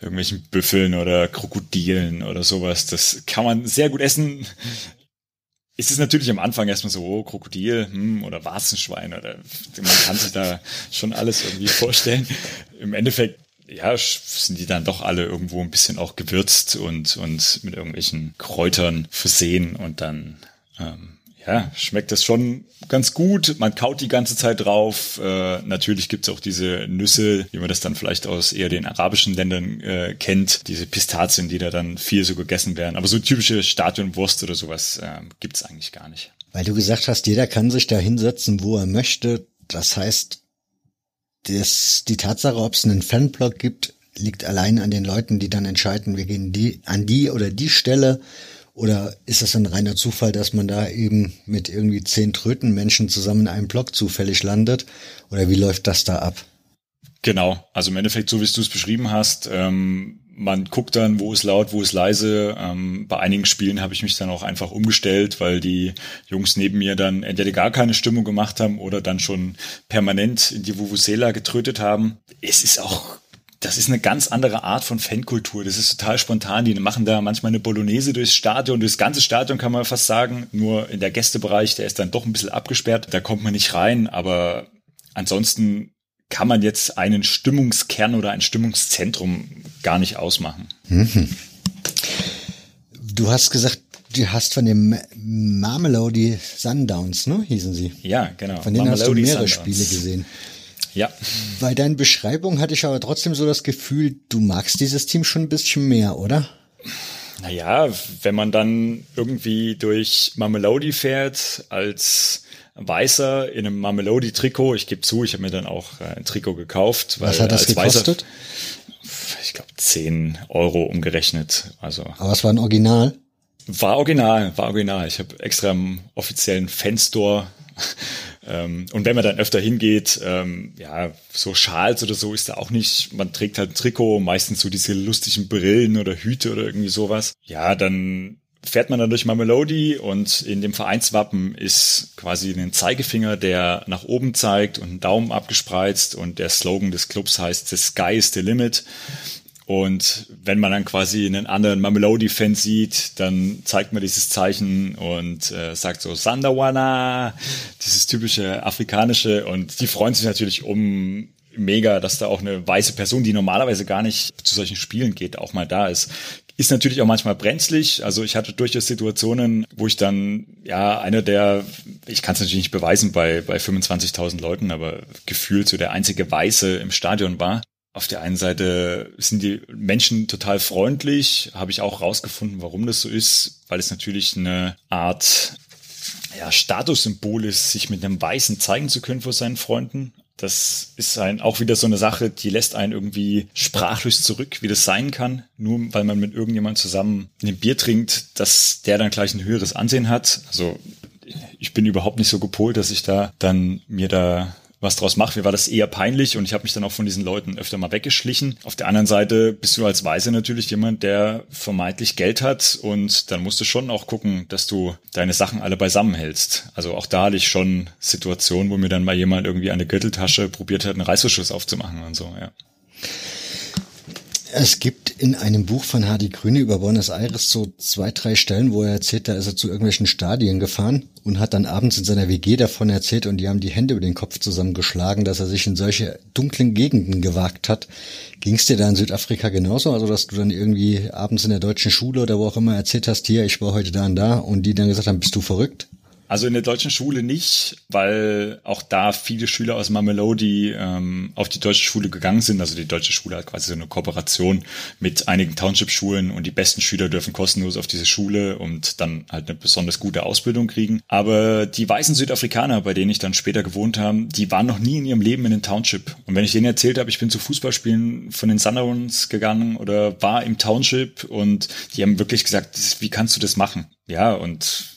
irgendwelchen Büffeln oder Krokodilen oder sowas. Das kann man sehr gut essen ist es natürlich am Anfang erstmal so, oh, Krokodil hm, oder Warzenschwein oder man kann sich da schon alles irgendwie vorstellen. Im Endeffekt, ja, sind die dann doch alle irgendwo ein bisschen auch gewürzt und, und mit irgendwelchen Kräutern versehen und dann ähm, ja, schmeckt das schon ganz gut. Man kaut die ganze Zeit drauf. Äh, natürlich gibt's auch diese Nüsse, wie man das dann vielleicht aus eher den arabischen Ländern äh, kennt. Diese Pistazien, die da dann viel so gegessen werden. Aber so typische Stadionwurst oder sowas äh, gibt's eigentlich gar nicht. Weil du gesagt hast, jeder kann sich da hinsetzen, wo er möchte. Das heißt, das, die Tatsache, ob es einen Fanblog gibt, liegt allein an den Leuten, die dann entscheiden, wir gehen die, an die oder die Stelle oder ist das ein reiner Zufall, dass man da eben mit irgendwie zehn Trötenmenschen zusammen in einem Block zufällig landet? Oder wie läuft das da ab? Genau, also im Endeffekt, so wie du es beschrieben hast, ähm, man guckt dann, wo ist laut, wo ist leise. Ähm, bei einigen Spielen habe ich mich dann auch einfach umgestellt, weil die Jungs neben mir dann entweder gar keine Stimmung gemacht haben oder dann schon permanent in die Vuvuzela getrötet haben. Es ist auch das ist eine ganz andere Art von Fankultur. Das ist total spontan. Die machen da manchmal eine Bolognese durchs Stadion. Das ganze Stadion kann man fast sagen. Nur in der Gästebereich, der ist dann doch ein bisschen abgesperrt. Da kommt man nicht rein. Aber ansonsten kann man jetzt einen Stimmungskern oder ein Stimmungszentrum gar nicht ausmachen. Mhm. Du hast gesagt, du hast von dem Marmelody Sundowns, ne, hießen sie? Ja, genau. Von denen Marmelody hast du mehrere Sundowns. Spiele gesehen. Ja. Bei deinen Beschreibungen hatte ich aber trotzdem so das Gefühl, du magst dieses Team schon ein bisschen mehr, oder? Naja, wenn man dann irgendwie durch Mamelodi fährt als Weißer in einem Mamelodi-Trikot, ich gebe zu, ich habe mir dann auch äh, ein Trikot gekauft. Was hat das gekostet? Weißer, ich glaube 10 Euro umgerechnet. Also. Aber es war ein Original? War original, war original. Ich habe extra im offiziellen Fanstore ähm, und wenn man dann öfter hingeht, ähm, ja, so Schals oder so ist da auch nicht. Man trägt halt ein Trikot, meistens so diese lustigen Brillen oder Hüte oder irgendwie sowas. Ja, dann fährt man dann durch Mamelodi und in dem Vereinswappen ist quasi ein Zeigefinger, der nach oben zeigt und ein Daumen abgespreizt und der Slogan des Clubs heißt The Sky is the Limit. Und wenn man dann quasi einen anderen Mamelodi-Fan sieht, dann zeigt man dieses Zeichen und äh, sagt so Sandawana, dieses typische afrikanische. Und die freuen sich natürlich um mega, dass da auch eine weiße Person, die normalerweise gar nicht zu solchen Spielen geht, auch mal da ist. Ist natürlich auch manchmal brenzlig. Also ich hatte durchaus Situationen, wo ich dann, ja, einer der, ich kann es natürlich nicht beweisen bei, bei 25.000 Leuten, aber gefühlt so der einzige Weiße im Stadion war auf der einen Seite sind die Menschen total freundlich, habe ich auch rausgefunden, warum das so ist, weil es natürlich eine Art ja, Statussymbol ist, sich mit einem Weißen zeigen zu können vor seinen Freunden. das ist ein, auch wieder so eine Sache, die lässt einen irgendwie sprachlos zurück, wie das sein kann, nur weil man mit irgendjemand zusammen ein Bier trinkt, dass der dann gleich ein höheres Ansehen hat. Also ich bin überhaupt nicht so gepolt, dass ich da dann mir da was draus mache. Mir war das eher peinlich und ich habe mich dann auch von diesen Leuten öfter mal weggeschlichen. Auf der anderen Seite bist du als Weise natürlich jemand, der vermeintlich Geld hat und dann musst du schon auch gucken, dass du deine Sachen alle beisammen hältst. Also auch da hatte ich schon Situationen, wo mir dann mal jemand irgendwie eine Gürteltasche probiert hat, einen Reißverschluss aufzumachen und so, ja. Es gibt in einem Buch von Hardy Grüne über Buenos Aires so zwei, drei Stellen, wo er erzählt, da ist er zu irgendwelchen Stadien gefahren und hat dann abends in seiner WG davon erzählt und die haben die Hände über den Kopf zusammengeschlagen, dass er sich in solche dunklen Gegenden gewagt hat. Ging es dir da in Südafrika genauso? Also, dass du dann irgendwie abends in der deutschen Schule oder wo auch immer erzählt hast, hier, ich war heute da und da und die dann gesagt haben, bist du verrückt? Also in der deutschen Schule nicht, weil auch da viele Schüler aus Mamelodi ähm, auf die deutsche Schule gegangen sind. Also die deutsche Schule hat quasi so eine Kooperation mit einigen Township-Schulen und die besten Schüler dürfen kostenlos auf diese Schule und dann halt eine besonders gute Ausbildung kriegen. Aber die weißen Südafrikaner, bei denen ich dann später gewohnt habe, die waren noch nie in ihrem Leben in den Township. Und wenn ich denen erzählt habe, ich bin zu Fußballspielen von den Sunderlands gegangen oder war im Township und die haben wirklich gesagt, wie kannst du das machen? Ja, und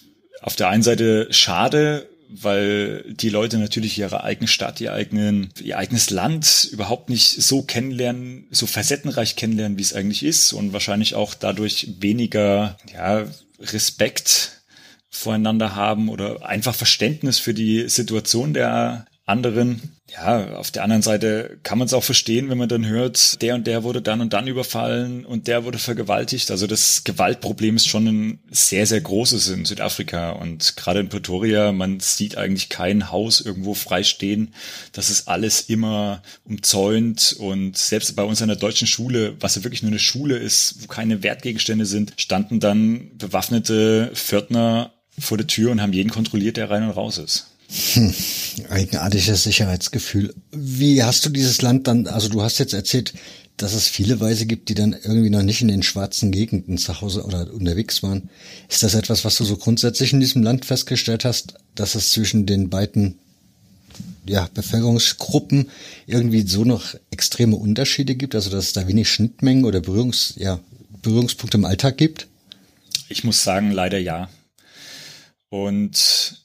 auf der einen Seite schade, weil die Leute natürlich ihre eigene Stadt, ihr, eigenen, ihr eigenes Land überhaupt nicht so kennenlernen, so facettenreich kennenlernen, wie es eigentlich ist und wahrscheinlich auch dadurch weniger ja, Respekt voreinander haben oder einfach Verständnis für die Situation der anderen ja, auf der anderen Seite kann man es auch verstehen, wenn man dann hört, der und der wurde dann und dann überfallen und der wurde vergewaltigt. Also das Gewaltproblem ist schon ein sehr, sehr großes in Südafrika und gerade in Pretoria, man sieht eigentlich kein Haus irgendwo frei stehen. Das ist alles immer umzäunt und selbst bei uns an der deutschen Schule, was ja wirklich nur eine Schule ist, wo keine Wertgegenstände sind, standen dann bewaffnete Pförtner vor der Tür und haben jeden kontrolliert, der rein und raus ist. Hm, eigenartiges Sicherheitsgefühl. Wie hast du dieses Land dann, also du hast jetzt erzählt, dass es viele Weise gibt, die dann irgendwie noch nicht in den schwarzen Gegenden zu Hause oder unterwegs waren. Ist das etwas, was du so grundsätzlich in diesem Land festgestellt hast, dass es zwischen den beiden ja, Bevölkerungsgruppen irgendwie so noch extreme Unterschiede gibt, also dass es da wenig Schnittmengen oder Berührungs, ja, Berührungspunkte im Alltag gibt? Ich muss sagen, leider ja. Und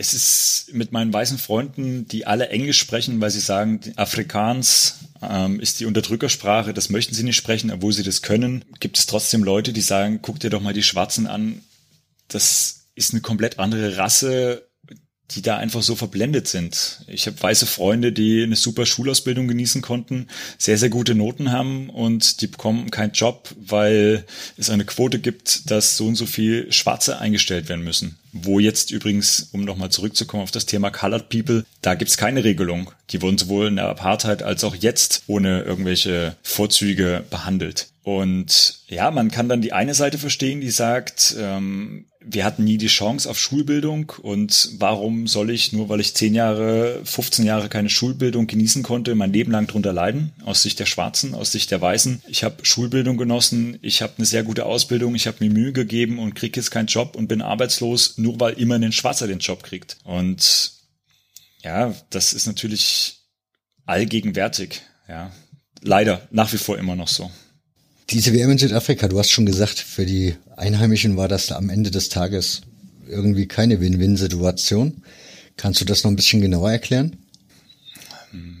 es ist mit meinen weißen Freunden, die alle Englisch sprechen, weil sie sagen, Afrikaans ähm, ist die Unterdrückersprache, das möchten sie nicht sprechen, obwohl sie das können, gibt es trotzdem Leute, die sagen, guck dir doch mal die Schwarzen an, das ist eine komplett andere Rasse, die da einfach so verblendet sind. Ich habe weiße Freunde, die eine super Schulausbildung genießen konnten, sehr, sehr gute Noten haben und die bekommen keinen Job, weil es eine Quote gibt, dass so und so viel Schwarze eingestellt werden müssen. Wo jetzt übrigens, um nochmal zurückzukommen auf das Thema Colored People, da gibt's keine Regelung. Die wurden sowohl in der Apartheid als auch jetzt ohne irgendwelche Vorzüge behandelt. Und ja, man kann dann die eine Seite verstehen, die sagt, ähm, wir hatten nie die Chance auf Schulbildung und warum soll ich, nur weil ich 10 Jahre, 15 Jahre keine Schulbildung genießen konnte, mein Leben lang drunter leiden, aus Sicht der Schwarzen, aus Sicht der Weißen. Ich habe Schulbildung genossen, ich habe eine sehr gute Ausbildung, ich habe mir Mühe gegeben und kriege jetzt keinen Job und bin arbeitslos, nur weil immer ein Schwarzer den Job kriegt. Und ja, das ist natürlich allgegenwärtig, ja. Leider nach wie vor immer noch so. Diese WM in Südafrika, du hast schon gesagt, für die Einheimischen war das am Ende des Tages irgendwie keine Win-Win-Situation. Kannst du das noch ein bisschen genauer erklären?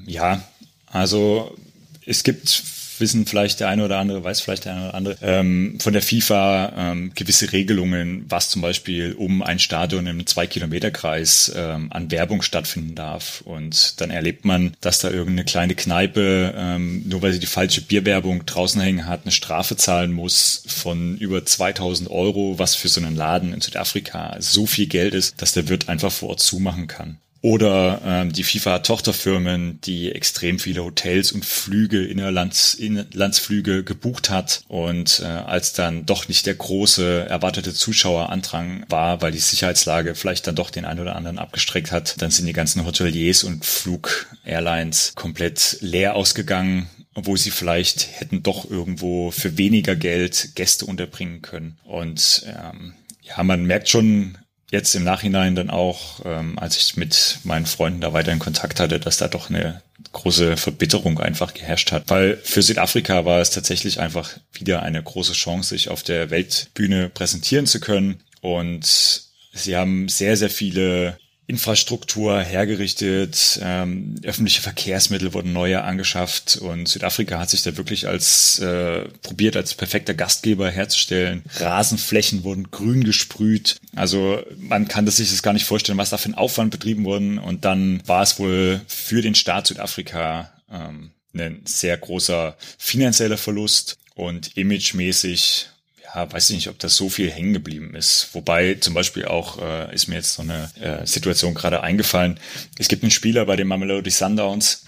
Ja, also es gibt wissen vielleicht der eine oder andere, weiß vielleicht der eine oder andere, ähm, von der FIFA ähm, gewisse Regelungen, was zum Beispiel um ein Stadion im Zwei-Kilometer-Kreis ähm, an Werbung stattfinden darf. Und dann erlebt man, dass da irgendeine kleine Kneipe, ähm, nur weil sie die falsche Bierwerbung draußen hängen hat, eine Strafe zahlen muss von über 2000 Euro, was für so einen Laden in Südafrika so viel Geld ist, dass der Wirt einfach vor Ort zumachen kann. Oder ähm, die FIFA hat Tochterfirmen, die extrem viele Hotels und Flüge, Innerlands, Inlandsflüge gebucht hat. Und äh, als dann doch nicht der große erwartete Zuschauerandrang war, weil die Sicherheitslage vielleicht dann doch den einen oder anderen abgestreckt hat, dann sind die ganzen Hoteliers und Flug-Airlines komplett leer ausgegangen obwohl sie vielleicht hätten doch irgendwo für weniger Geld Gäste unterbringen können. Und ähm, ja, man merkt schon jetzt im Nachhinein dann auch, ähm, als ich mit meinen Freunden da weiter in Kontakt hatte, dass da doch eine große Verbitterung einfach geherrscht hat. Weil für Südafrika war es tatsächlich einfach wieder eine große Chance, sich auf der Weltbühne präsentieren zu können. Und sie haben sehr, sehr viele Infrastruktur hergerichtet, ähm, öffentliche Verkehrsmittel wurden neue angeschafft und Südafrika hat sich da wirklich als äh, probiert als perfekter Gastgeber herzustellen. Rasenflächen wurden grün gesprüht. Also man kann das sich das gar nicht vorstellen, was da für ein Aufwand betrieben wurden. Und dann war es wohl für den Staat Südafrika ähm, ein sehr großer finanzieller Verlust und imagemäßig ja, weiß ich nicht, ob das so viel hängen geblieben ist. Wobei zum Beispiel auch äh, ist mir jetzt so eine äh, Situation gerade eingefallen. Es gibt einen Spieler bei den Mamelodi Sundowns,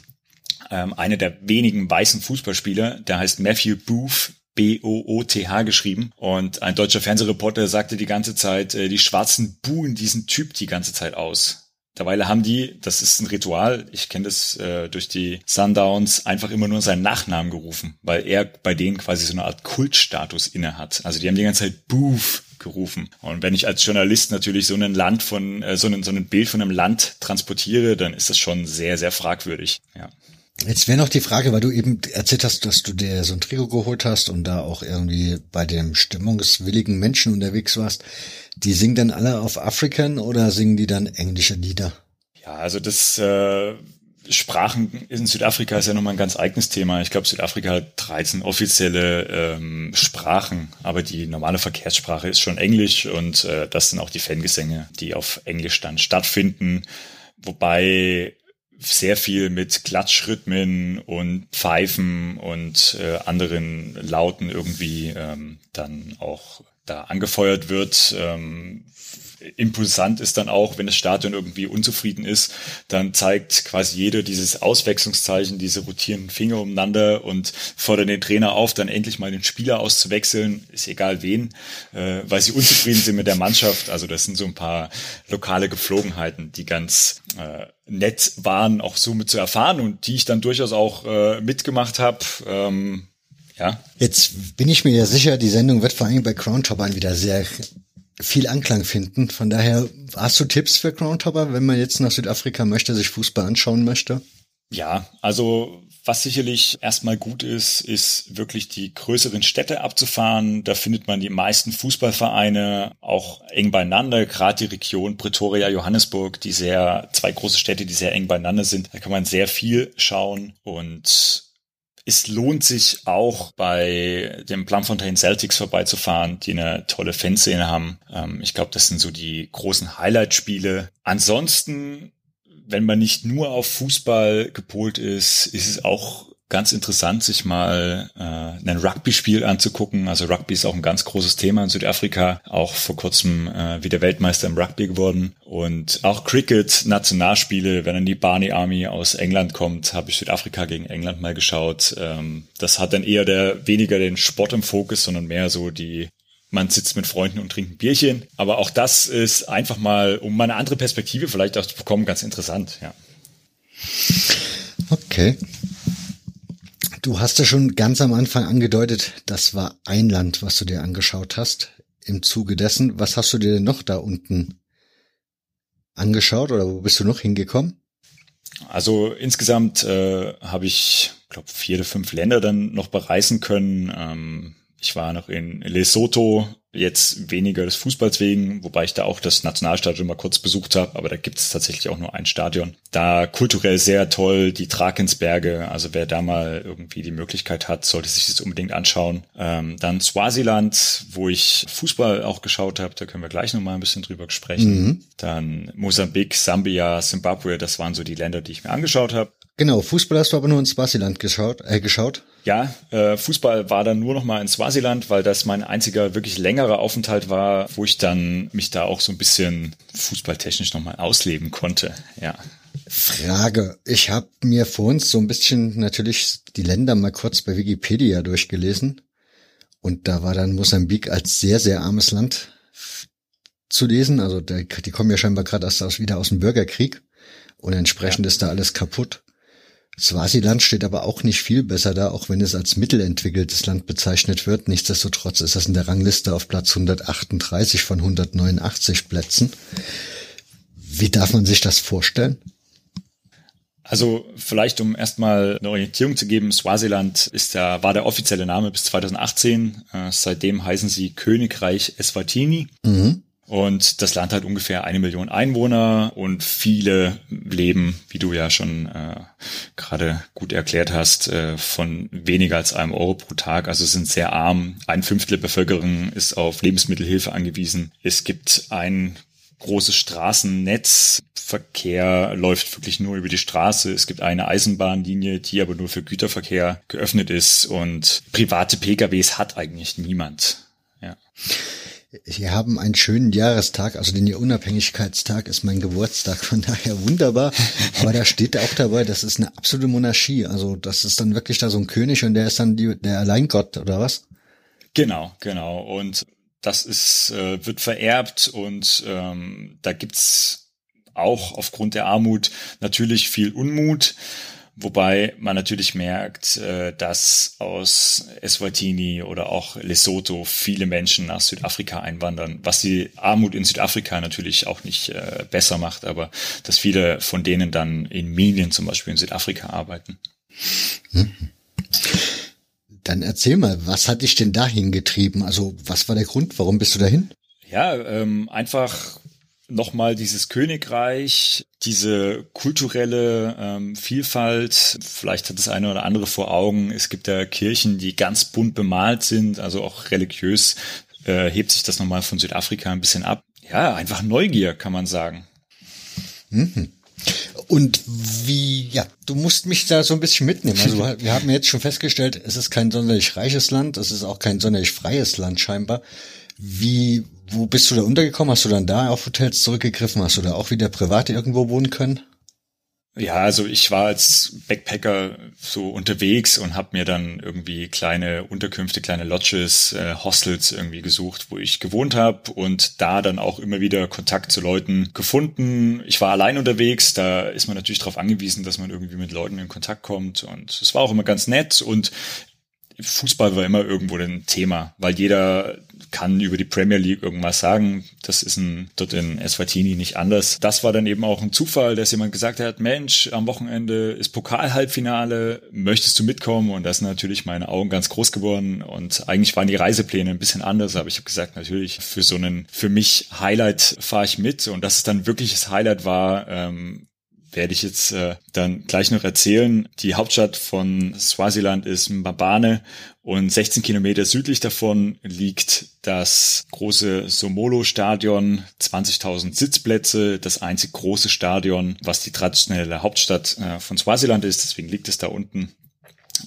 ähm, einer der wenigen weißen Fußballspieler, der heißt Matthew Booth, B-O-O-T-H geschrieben. Und ein deutscher Fernsehreporter sagte die ganze Zeit, äh, die Schwarzen buhen diesen Typ die ganze Zeit aus. Derweil haben die, das ist ein Ritual, ich kenne das äh, durch die Sundowns, einfach immer nur seinen Nachnamen gerufen, weil er bei denen quasi so eine Art Kultstatus inne hat. Also die haben die ganze Zeit Booth gerufen. Und wenn ich als Journalist natürlich so ein Land von, äh, so, ein, so ein Bild von einem Land transportiere, dann ist das schon sehr, sehr fragwürdig. Ja. Jetzt wäre noch die Frage, weil du eben erzählt hast, dass du dir so ein Trikot geholt hast und da auch irgendwie bei dem stimmungswilligen Menschen unterwegs warst. Die singen dann alle auf African oder singen die dann englische Lieder? Ja, also das äh, Sprachen in Südafrika ist ja nochmal ein ganz eigenes Thema. Ich glaube, Südafrika hat 13 offizielle ähm, Sprachen, aber die normale Verkehrssprache ist schon Englisch und äh, das sind auch die Fangesänge, die auf Englisch dann stattfinden. Wobei sehr viel mit Klatschrhythmen und Pfeifen und äh, anderen Lauten irgendwie ähm, dann auch da angefeuert wird. Ähm, impulsant ist dann auch, wenn das Stadion irgendwie unzufrieden ist, dann zeigt quasi jeder dieses Auswechslungszeichen, diese rotierenden Finger umeinander und fordert den Trainer auf, dann endlich mal den Spieler auszuwechseln, ist egal wen, äh, weil sie unzufrieden sind mit der Mannschaft. Also das sind so ein paar lokale Gepflogenheiten, die ganz äh, nett waren, auch so mit zu erfahren und die ich dann durchaus auch äh, mitgemacht habe. Ähm, ja. Jetzt bin ich mir ja sicher, die Sendung wird vor allem bei Crown Toppern wieder sehr viel Anklang finden. Von daher, hast du Tipps für Groundhopper, wenn man jetzt nach Südafrika möchte, sich Fußball anschauen möchte? Ja, also was sicherlich erstmal gut ist, ist wirklich die größeren Städte abzufahren. Da findet man die meisten Fußballvereine auch eng beieinander, gerade die Region Pretoria, Johannesburg, die sehr, zwei große Städte, die sehr eng beieinander sind. Da kann man sehr viel schauen und es lohnt sich auch bei dem Plumfontein Celtics vorbeizufahren, die eine tolle Fanszene haben. Ähm, ich glaube, das sind so die großen Highlight-Spiele. Ansonsten, wenn man nicht nur auf Fußball gepolt ist, ist es auch ganz interessant, sich mal äh, ein Rugby-Spiel anzugucken. Also Rugby ist auch ein ganz großes Thema in Südafrika, auch vor kurzem äh, wieder Weltmeister im Rugby geworden. Und auch Cricket, Nationalspiele, wenn dann die Barney Army aus England kommt, habe ich Südafrika gegen England mal geschaut. Ähm, das hat dann eher der weniger den Sport im Fokus, sondern mehr so die man sitzt mit Freunden und trinkt ein Bierchen. Aber auch das ist einfach mal, um mal eine andere Perspektive vielleicht auch zu bekommen, ganz interessant, ja. Okay. Du hast ja schon ganz am Anfang angedeutet, das war ein Land, was du dir angeschaut hast. Im Zuge dessen, was hast du dir denn noch da unten angeschaut oder wo bist du noch hingekommen? Also insgesamt äh, habe ich, glaube vier oder fünf Länder dann noch bereisen können. Ähm, ich war noch in Lesotho, jetzt weniger des Fußballs wegen, wobei ich da auch das Nationalstadion mal kurz besucht habe, aber da gibt es tatsächlich auch nur ein Stadion. Da kulturell sehr toll, die Drakensberge, also wer da mal irgendwie die Möglichkeit hat, sollte sich das unbedingt anschauen. Ähm, dann Swaziland, wo ich Fußball auch geschaut habe, da können wir gleich nochmal ein bisschen drüber sprechen. Mhm. Dann Mosambik, Sambia, Zimbabwe, das waren so die Länder, die ich mir angeschaut habe. Genau, Fußball hast du aber nur in Swaziland geschaut, äh, geschaut. Ja, äh, Fußball war dann nur noch mal in Swaziland, weil das mein einziger wirklich längerer Aufenthalt war, wo ich dann mich da auch so ein bisschen fußballtechnisch noch mal ausleben konnte. Ja. Frage. Ich habe mir vor uns so ein bisschen natürlich die Länder mal kurz bei Wikipedia durchgelesen. Und da war dann Mosambik als sehr, sehr armes Land zu lesen. Also die kommen ja scheinbar gerade erst aus, wieder aus dem Bürgerkrieg. Und entsprechend ja. ist da alles kaputt. Swasiland steht aber auch nicht viel besser da, auch wenn es als mittelentwickeltes Land bezeichnet wird. Nichtsdestotrotz ist das in der Rangliste auf Platz 138 von 189 Plätzen. Wie darf man sich das vorstellen? Also vielleicht um erstmal eine Orientierung zu geben, Swasiland ist der, war der offizielle Name bis 2018. Äh, seitdem heißen sie Königreich Eswatini. Mhm. Und das Land hat ungefähr eine Million Einwohner und viele leben, wie du ja schon äh, gerade gut erklärt hast, äh, von weniger als einem Euro pro Tag. Also sind sehr arm. Ein Fünftel der Bevölkerung ist auf Lebensmittelhilfe angewiesen. Es gibt ein großes Straßennetz. Verkehr läuft wirklich nur über die Straße. Es gibt eine Eisenbahnlinie, die aber nur für Güterverkehr geöffnet ist und private PKWs hat eigentlich niemand. Ja. Sie haben einen schönen Jahrestag, also den Unabhängigkeitstag ist mein Geburtstag, von daher wunderbar. Aber da steht auch dabei, das ist eine absolute Monarchie. Also das ist dann wirklich da so ein König und der ist dann die, der Alleingott oder was? Genau, genau. Und das ist, äh, wird vererbt und ähm, da gibt's auch aufgrund der Armut natürlich viel Unmut. Wobei man natürlich merkt, äh, dass aus Eswatini oder auch Lesotho viele Menschen nach Südafrika einwandern, was die Armut in Südafrika natürlich auch nicht äh, besser macht, aber dass viele von denen dann in Minen zum Beispiel in Südafrika arbeiten. Dann erzähl mal, was hat dich denn dahin getrieben? Also was war der Grund? Warum bist du dahin? Ja, ähm, einfach nochmal dieses Königreich, diese kulturelle ähm, Vielfalt. Vielleicht hat das eine oder andere vor Augen. Es gibt ja Kirchen, die ganz bunt bemalt sind, also auch religiös äh, hebt sich das nochmal von Südafrika ein bisschen ab. Ja, einfach Neugier, kann man sagen. Mhm. Und wie, ja, du musst mich da so ein bisschen mitnehmen. Also wir haben jetzt schon festgestellt, es ist kein sonderlich reiches Land, es ist auch kein sonderlich freies Land scheinbar. Wie, wo bist du da untergekommen? Hast du dann da auf Hotels zurückgegriffen? Hast du da auch wieder privat irgendwo wohnen können? Ja, also ich war als Backpacker so unterwegs und habe mir dann irgendwie kleine Unterkünfte, kleine Lodges, äh, Hostels irgendwie gesucht, wo ich gewohnt habe und da dann auch immer wieder Kontakt zu Leuten gefunden. Ich war allein unterwegs, da ist man natürlich darauf angewiesen, dass man irgendwie mit Leuten in Kontakt kommt und es war auch immer ganz nett und Fußball war immer irgendwo ein Thema, weil jeder kann über die Premier League irgendwas sagen. Das ist ein, dort in Eswatini nicht anders. Das war dann eben auch ein Zufall, dass jemand gesagt hat, Mensch, am Wochenende ist Pokal-Halbfinale, möchtest du mitkommen? Und das sind natürlich meine Augen ganz groß geworden. Und eigentlich waren die Reisepläne ein bisschen anders, aber ich habe gesagt, natürlich für so einen, für mich Highlight fahre ich mit. Und dass es dann wirkliches Highlight war, ähm, werde ich jetzt äh, dann gleich noch erzählen. Die Hauptstadt von Swaziland ist Mbabane und 16 Kilometer südlich davon liegt das große Somolo-Stadion, 20.000 Sitzplätze, das einzig große Stadion, was die traditionelle Hauptstadt äh, von Swaziland ist. Deswegen liegt es da unten.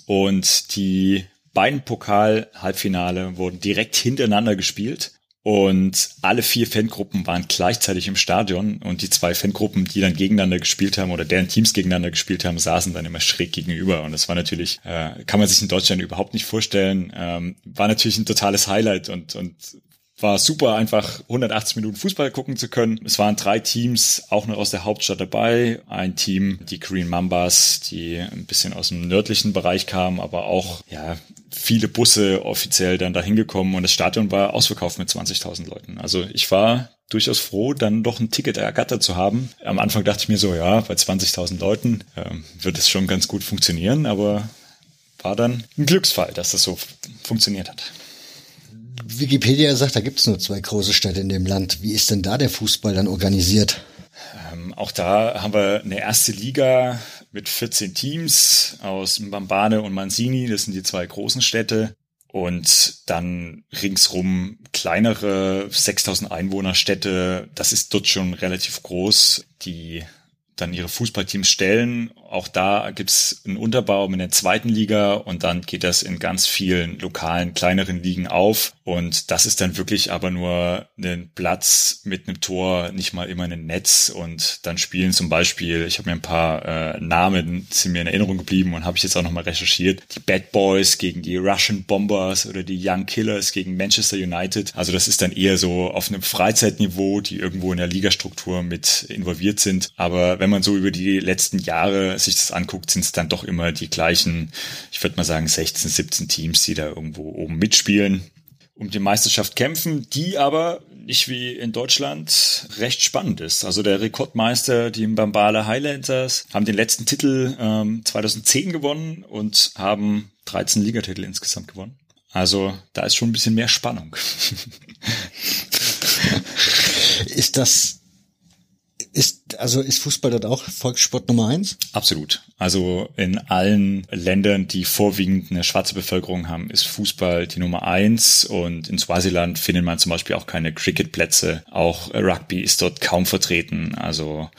Und die beiden Pokal-Halbfinale wurden direkt hintereinander gespielt. Und alle vier Fangruppen waren gleichzeitig im Stadion und die zwei Fangruppen, die dann gegeneinander gespielt haben oder deren Teams gegeneinander gespielt haben, saßen dann immer schräg gegenüber. Und das war natürlich, äh, kann man sich in Deutschland überhaupt nicht vorstellen, ähm, war natürlich ein totales Highlight und, und war super, einfach 180 Minuten Fußball gucken zu können. Es waren drei Teams, auch noch aus der Hauptstadt dabei. Ein Team, die Green Mambas, die ein bisschen aus dem nördlichen Bereich kamen, aber auch, ja, viele Busse offiziell dann dahin gekommen und das Stadion war ausverkauft mit 20.000 Leuten. Also ich war durchaus froh, dann doch ein Ticket ergattert zu haben. Am Anfang dachte ich mir so, ja, bei 20.000 Leuten ähm, wird es schon ganz gut funktionieren, aber war dann ein Glücksfall, dass das so funktioniert hat. Wikipedia sagt, da gibt es nur zwei große Städte in dem Land. Wie ist denn da der Fußball dann organisiert? Ähm, auch da haben wir eine erste Liga mit 14 Teams aus Mbambane und Manzini. Das sind die zwei großen Städte. Und dann ringsrum kleinere 6000 Einwohner Städte. Das ist dort schon relativ groß. Die dann ihre Fußballteams stellen. Auch da gibt's einen Unterbau in der zweiten Liga und dann geht das in ganz vielen lokalen, kleineren Ligen auf. Und das ist dann wirklich aber nur ein Platz mit einem Tor, nicht mal immer ein Netz. Und dann spielen zum Beispiel, ich habe mir ein paar äh, Namen, sind mir in Erinnerung geblieben und habe ich jetzt auch nochmal recherchiert, die Bad Boys gegen die Russian Bombers oder die Young Killers gegen Manchester United. Also das ist dann eher so auf einem Freizeitniveau, die irgendwo in der Ligastruktur mit involviert sind. Aber wenn man so über die letzten Jahre sich das anguckt, sind es dann doch immer die gleichen, ich würde mal sagen 16, 17 Teams, die da irgendwo oben mitspielen, um die Meisterschaft kämpfen, die aber nicht wie in Deutschland recht spannend ist. Also der Rekordmeister, die Bambala Highlanders, haben den letzten Titel ähm, 2010 gewonnen und haben 13 Ligatitel insgesamt gewonnen. Also da ist schon ein bisschen mehr Spannung. ist das ist, also ist Fußball dort auch Volkssport Nummer eins? Absolut. Also in allen Ländern, die vorwiegend eine schwarze Bevölkerung haben, ist Fußball die Nummer eins. Und in Swaziland findet man zum Beispiel auch keine Cricketplätze. Auch Rugby ist dort kaum vertreten. Also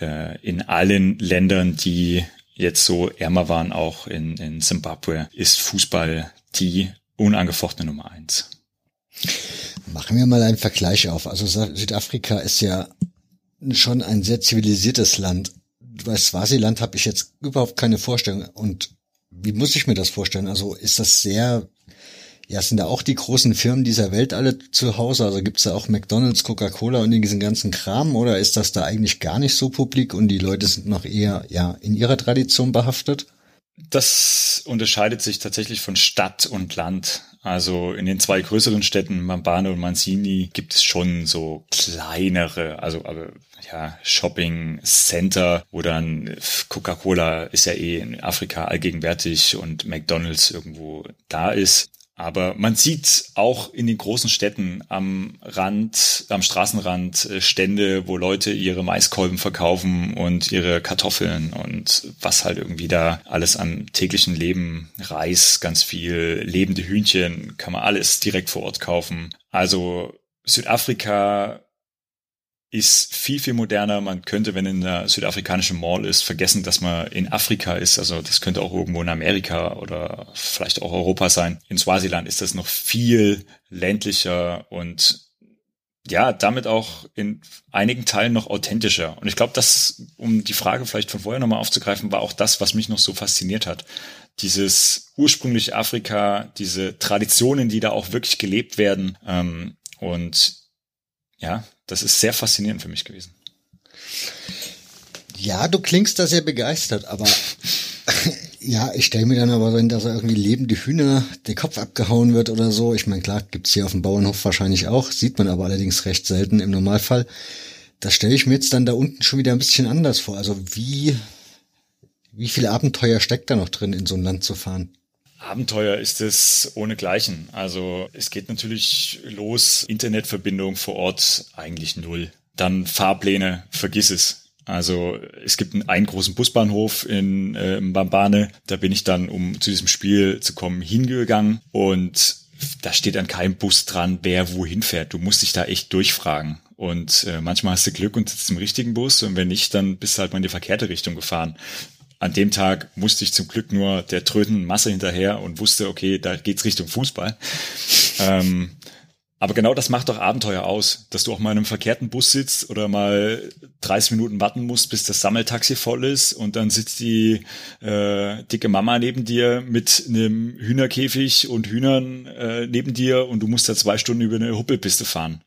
äh, in allen Ländern, die jetzt so ärmer waren, auch in, in Zimbabwe, ist Fußball die unangefochtene Nummer eins. Machen wir mal einen Vergleich auf. Also Südafrika ist ja schon ein sehr zivilisiertes Land. Bei Swasiland habe ich jetzt überhaupt keine Vorstellung. Und wie muss ich mir das vorstellen? Also ist das sehr, ja, sind da auch die großen Firmen dieser Welt alle zu Hause? Also gibt's da auch McDonalds, Coca-Cola und diesen ganzen Kram? Oder ist das da eigentlich gar nicht so publik und die Leute sind noch eher, ja, in ihrer Tradition behaftet? Das unterscheidet sich tatsächlich von Stadt und Land. Also in den zwei größeren Städten, Mambane und Manzini, gibt es schon so kleinere, also aber ja, Shopping Center, wo dann Coca-Cola ist ja eh in Afrika allgegenwärtig und McDonald's irgendwo da ist. Aber man sieht auch in den großen Städten am Rand, am Straßenrand äh, Stände, wo Leute ihre Maiskolben verkaufen und ihre Kartoffeln und was halt irgendwie da alles am täglichen Leben, Reis, ganz viel, lebende Hühnchen, kann man alles direkt vor Ort kaufen. Also Südafrika ist viel, viel moderner. Man könnte, wenn in der südafrikanischen Mall ist, vergessen, dass man in Afrika ist. Also das könnte auch irgendwo in Amerika oder vielleicht auch Europa sein. In Swaziland ist das noch viel ländlicher und ja, damit auch in einigen Teilen noch authentischer. Und ich glaube, das, um die Frage vielleicht von vorher nochmal aufzugreifen, war auch das, was mich noch so fasziniert hat. Dieses ursprüngliche Afrika, diese Traditionen, die da auch wirklich gelebt werden. Ähm, und ja, das ist sehr faszinierend für mich gewesen. Ja, du klingst da sehr begeistert, aber ja, ich stelle mir dann aber, wenn da so irgendwie lebende Hühner der Kopf abgehauen wird oder so, ich meine, klar, gibt's hier auf dem Bauernhof wahrscheinlich auch, sieht man aber allerdings recht selten im Normalfall. Das stelle ich mir jetzt dann da unten schon wieder ein bisschen anders vor. Also wie, wie viel Abenteuer steckt da noch drin, in so ein Land zu fahren? Abenteuer ist es ohnegleichen. Also es geht natürlich los, Internetverbindung vor Ort eigentlich null. Dann Fahrpläne, vergiss es. Also es gibt einen, einen großen Busbahnhof in äh, Bambane, da bin ich dann, um zu diesem Spiel zu kommen, hingegangen und da steht dann kein Bus dran, wer wohin fährt. Du musst dich da echt durchfragen. Und äh, manchmal hast du Glück und sitzt im richtigen Bus und wenn nicht, dann bist du halt mal in die verkehrte Richtung gefahren an dem Tag musste ich zum Glück nur der tröten Masse hinterher und wusste, okay, da geht's Richtung Fußball. ähm, aber genau das macht doch Abenteuer aus, dass du auch mal in einem verkehrten Bus sitzt oder mal 30 Minuten warten musst, bis das Sammeltaxi voll ist und dann sitzt die äh, dicke Mama neben dir mit einem Hühnerkäfig und Hühnern äh, neben dir und du musst da zwei Stunden über eine Huppelpiste fahren.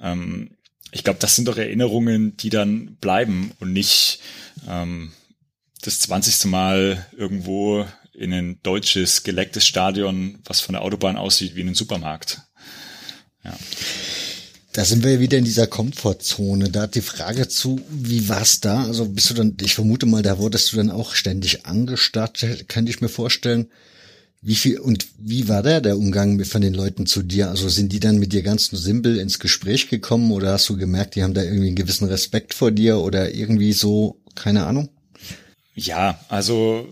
Ähm, ich glaube, das sind doch Erinnerungen, die dann bleiben und nicht ähm, das 20. Mal irgendwo in ein deutsches, gelecktes Stadion, was von der Autobahn aussieht wie ein Supermarkt. Ja. Da sind wir wieder in dieser Komfortzone. Da hat die Frage zu, wie war's da? Also bist du dann, ich vermute mal, da wurdest du dann auch ständig angestarrt, könnte ich mir vorstellen. Wie viel und wie war da der Umgang von den Leuten zu dir? Also sind die dann mit dir ganz simpel ins Gespräch gekommen oder hast du gemerkt, die haben da irgendwie einen gewissen Respekt vor dir oder irgendwie so, keine Ahnung? Ja, also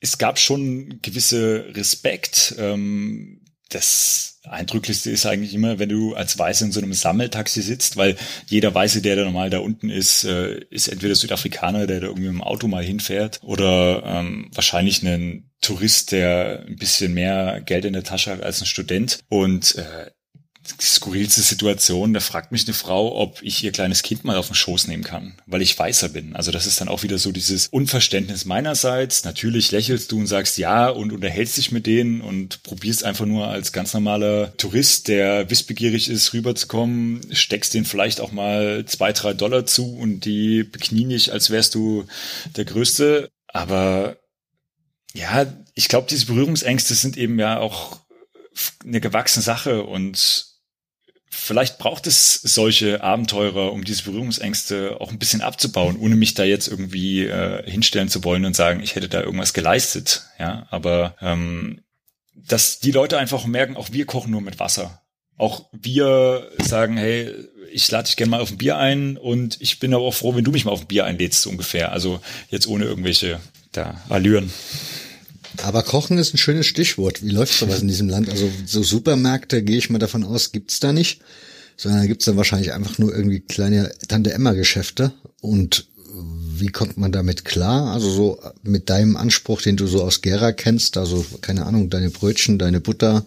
es gab schon gewisse Respekt. Ähm, das Eindrücklichste ist eigentlich immer, wenn du als Weiße in so einem Sammeltaxi sitzt, weil jeder Weiße, der da normal da unten ist, äh, ist entweder Südafrikaner, der da irgendwie mit dem Auto mal hinfährt, oder ähm, wahrscheinlich ein Tourist, der ein bisschen mehr Geld in der Tasche hat als ein Student. Und äh, skurrilste Situation, da fragt mich eine Frau, ob ich ihr kleines Kind mal auf den Schoß nehmen kann, weil ich weißer bin. Also das ist dann auch wieder so dieses Unverständnis meinerseits. Natürlich lächelst du und sagst ja und unterhältst dich mit denen und probierst einfach nur als ganz normaler Tourist, der wissbegierig ist, rüberzukommen, steckst denen vielleicht auch mal zwei, drei Dollar zu und die beknien dich, als wärst du der Größte. Aber ja, ich glaube, diese Berührungsängste sind eben ja auch eine gewachsene Sache und vielleicht braucht es solche Abenteurer, um diese Berührungsängste auch ein bisschen abzubauen, ohne mich da jetzt irgendwie äh, hinstellen zu wollen und sagen, ich hätte da irgendwas geleistet. Ja, aber ähm, dass die Leute einfach merken, auch wir kochen nur mit Wasser. Auch wir sagen, hey, ich lade dich gerne mal auf ein Bier ein und ich bin aber auch froh, wenn du mich mal auf ein Bier einlädst, so ungefähr. Also jetzt ohne irgendwelche da Allüren. Aber Kochen ist ein schönes Stichwort. Wie läuft sowas in diesem Land? Also so Supermärkte, gehe ich mal davon aus, gibt's da nicht. Sondern da gibt's dann wahrscheinlich einfach nur irgendwie kleine Tante-Emma-Geschäfte. Und wie kommt man damit klar? Also so mit deinem Anspruch, den du so aus Gera kennst, also keine Ahnung, deine Brötchen, deine Butter,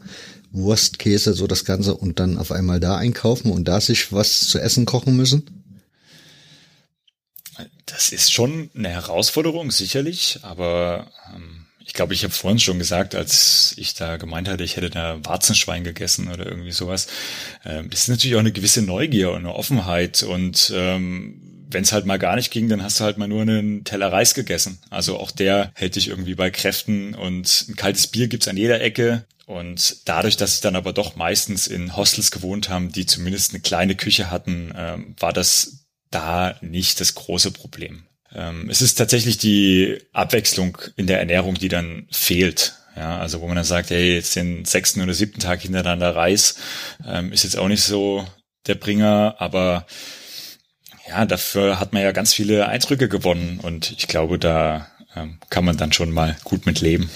Wurst, Käse, so das Ganze und dann auf einmal da einkaufen und da sich was zu essen kochen müssen? Das ist schon eine Herausforderung, sicherlich, aber ähm ich glaube, ich habe vorhin schon gesagt, als ich da gemeint hatte, ich hätte da Warzenschwein gegessen oder irgendwie sowas. Ähm, das ist natürlich auch eine gewisse Neugier und eine Offenheit. Und ähm, wenn es halt mal gar nicht ging, dann hast du halt mal nur einen Teller Reis gegessen. Also auch der hält dich irgendwie bei Kräften und ein kaltes Bier gibt's an jeder Ecke. Und dadurch, dass ich dann aber doch meistens in Hostels gewohnt haben, die zumindest eine kleine Küche hatten, ähm, war das da nicht das große Problem. Ähm, es ist tatsächlich die Abwechslung in der Ernährung, die dann fehlt. Ja, also wo man dann sagt, hey, jetzt den sechsten oder siebten Tag hintereinander Reis, ähm, ist jetzt auch nicht so der Bringer, aber ja, dafür hat man ja ganz viele Eindrücke gewonnen und ich glaube, da ähm, kann man dann schon mal gut mit leben.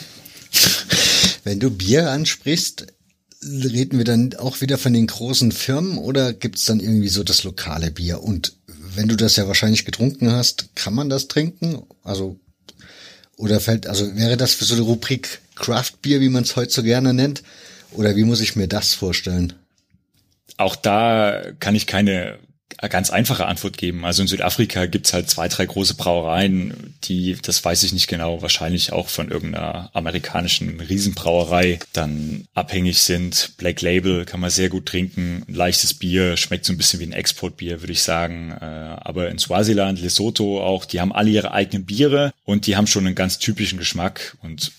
Wenn du Bier ansprichst, reden wir dann auch wieder von den großen Firmen oder gibt's dann irgendwie so das lokale Bier? Und wenn du das ja wahrscheinlich getrunken hast, kann man das trinken? Also oder fällt also wäre das für so eine Rubrik Craft Beer, wie man es heute so gerne nennt? Oder wie muss ich mir das vorstellen? Auch da kann ich keine ganz einfache Antwort geben. Also in Südafrika gibt's halt zwei, drei große Brauereien, die, das weiß ich nicht genau, wahrscheinlich auch von irgendeiner amerikanischen Riesenbrauerei dann abhängig sind. Black Label kann man sehr gut trinken. Leichtes Bier, schmeckt so ein bisschen wie ein Exportbier, würde ich sagen. Äh, aber in Swaziland, Lesotho auch, die haben alle ihre eigenen Biere und die haben schon einen ganz typischen Geschmack und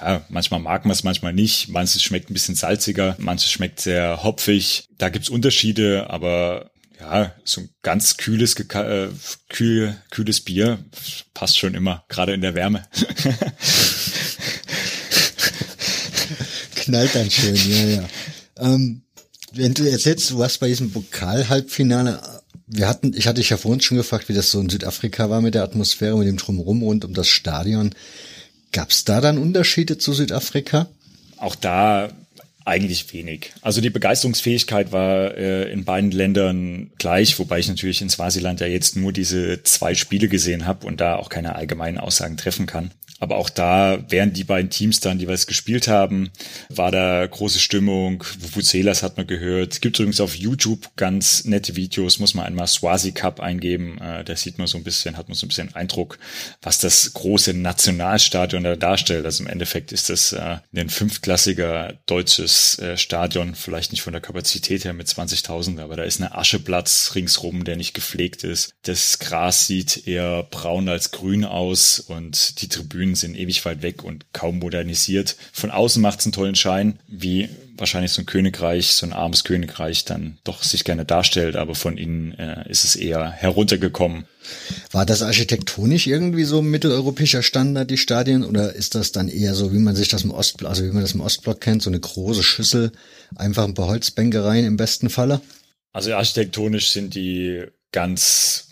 ja, manchmal mag man es, manchmal nicht. Manches schmeckt ein bisschen salziger, manches schmeckt sehr hopfig. Da gibt's Unterschiede, aber ja, so ein ganz kühles, äh, kühl, kühles Bier passt schon immer, gerade in der Wärme. Knallt dann schön, ja, ja. Ähm, wenn du erzählst, du warst bei diesem Pokal-Halbfinale, wir hatten, ich hatte dich ja vorhin schon gefragt, wie das so in Südafrika war mit der Atmosphäre, mit dem Drumherum rund um das Stadion. Gab es da dann Unterschiede zu Südafrika? Auch da eigentlich wenig. Also die Begeisterungsfähigkeit war äh, in beiden Ländern gleich, wobei ich natürlich in Swasiland ja jetzt nur diese zwei Spiele gesehen habe und da auch keine allgemeinen Aussagen treffen kann. Aber auch da, während die beiden Teams dann jeweils gespielt haben, war da große Stimmung. Vuvuzelas hat man gehört. Es gibt übrigens auf YouTube ganz nette Videos, muss man einmal Swazi Cup eingeben. Äh, da sieht man so ein bisschen, hat man so ein bisschen Eindruck, was das große Nationalstadion da darstellt. Also im Endeffekt ist das äh, ein fünfklassiger deutsches äh, Stadion, vielleicht nicht von der Kapazität her mit 20.000, aber da ist ein Ascheplatz ringsrum, der nicht gepflegt ist. Das Gras sieht eher braun als grün aus und die Tribünen Tribünen sind ewig weit weg und kaum modernisiert. Von außen macht es einen tollen Schein, wie wahrscheinlich so ein Königreich, so ein armes Königreich dann doch sich gerne darstellt, aber von innen äh, ist es eher heruntergekommen. War das architektonisch irgendwie so mitteleuropäischer Standard, die Stadien, oder ist das dann eher so, wie man sich das im Ostblock, also wie man das im Ostblock kennt, so eine große Schüssel, einfach ein paar Holzbänkereien im besten Falle? Also architektonisch sind die ganz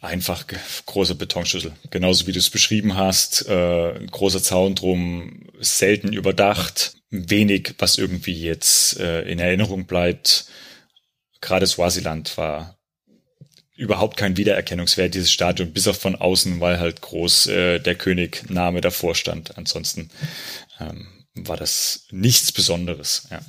einfach große Betonschüssel. Genauso wie du es beschrieben hast, äh, großer Zaun drum, selten überdacht, wenig, was irgendwie jetzt äh, in Erinnerung bleibt. Gerade Swasiland war überhaupt kein Wiedererkennungswert, dieses Stadion, bis auf von außen, weil halt groß äh, der König Name davor stand. Ansonsten ähm, war das nichts Besonderes. Ja.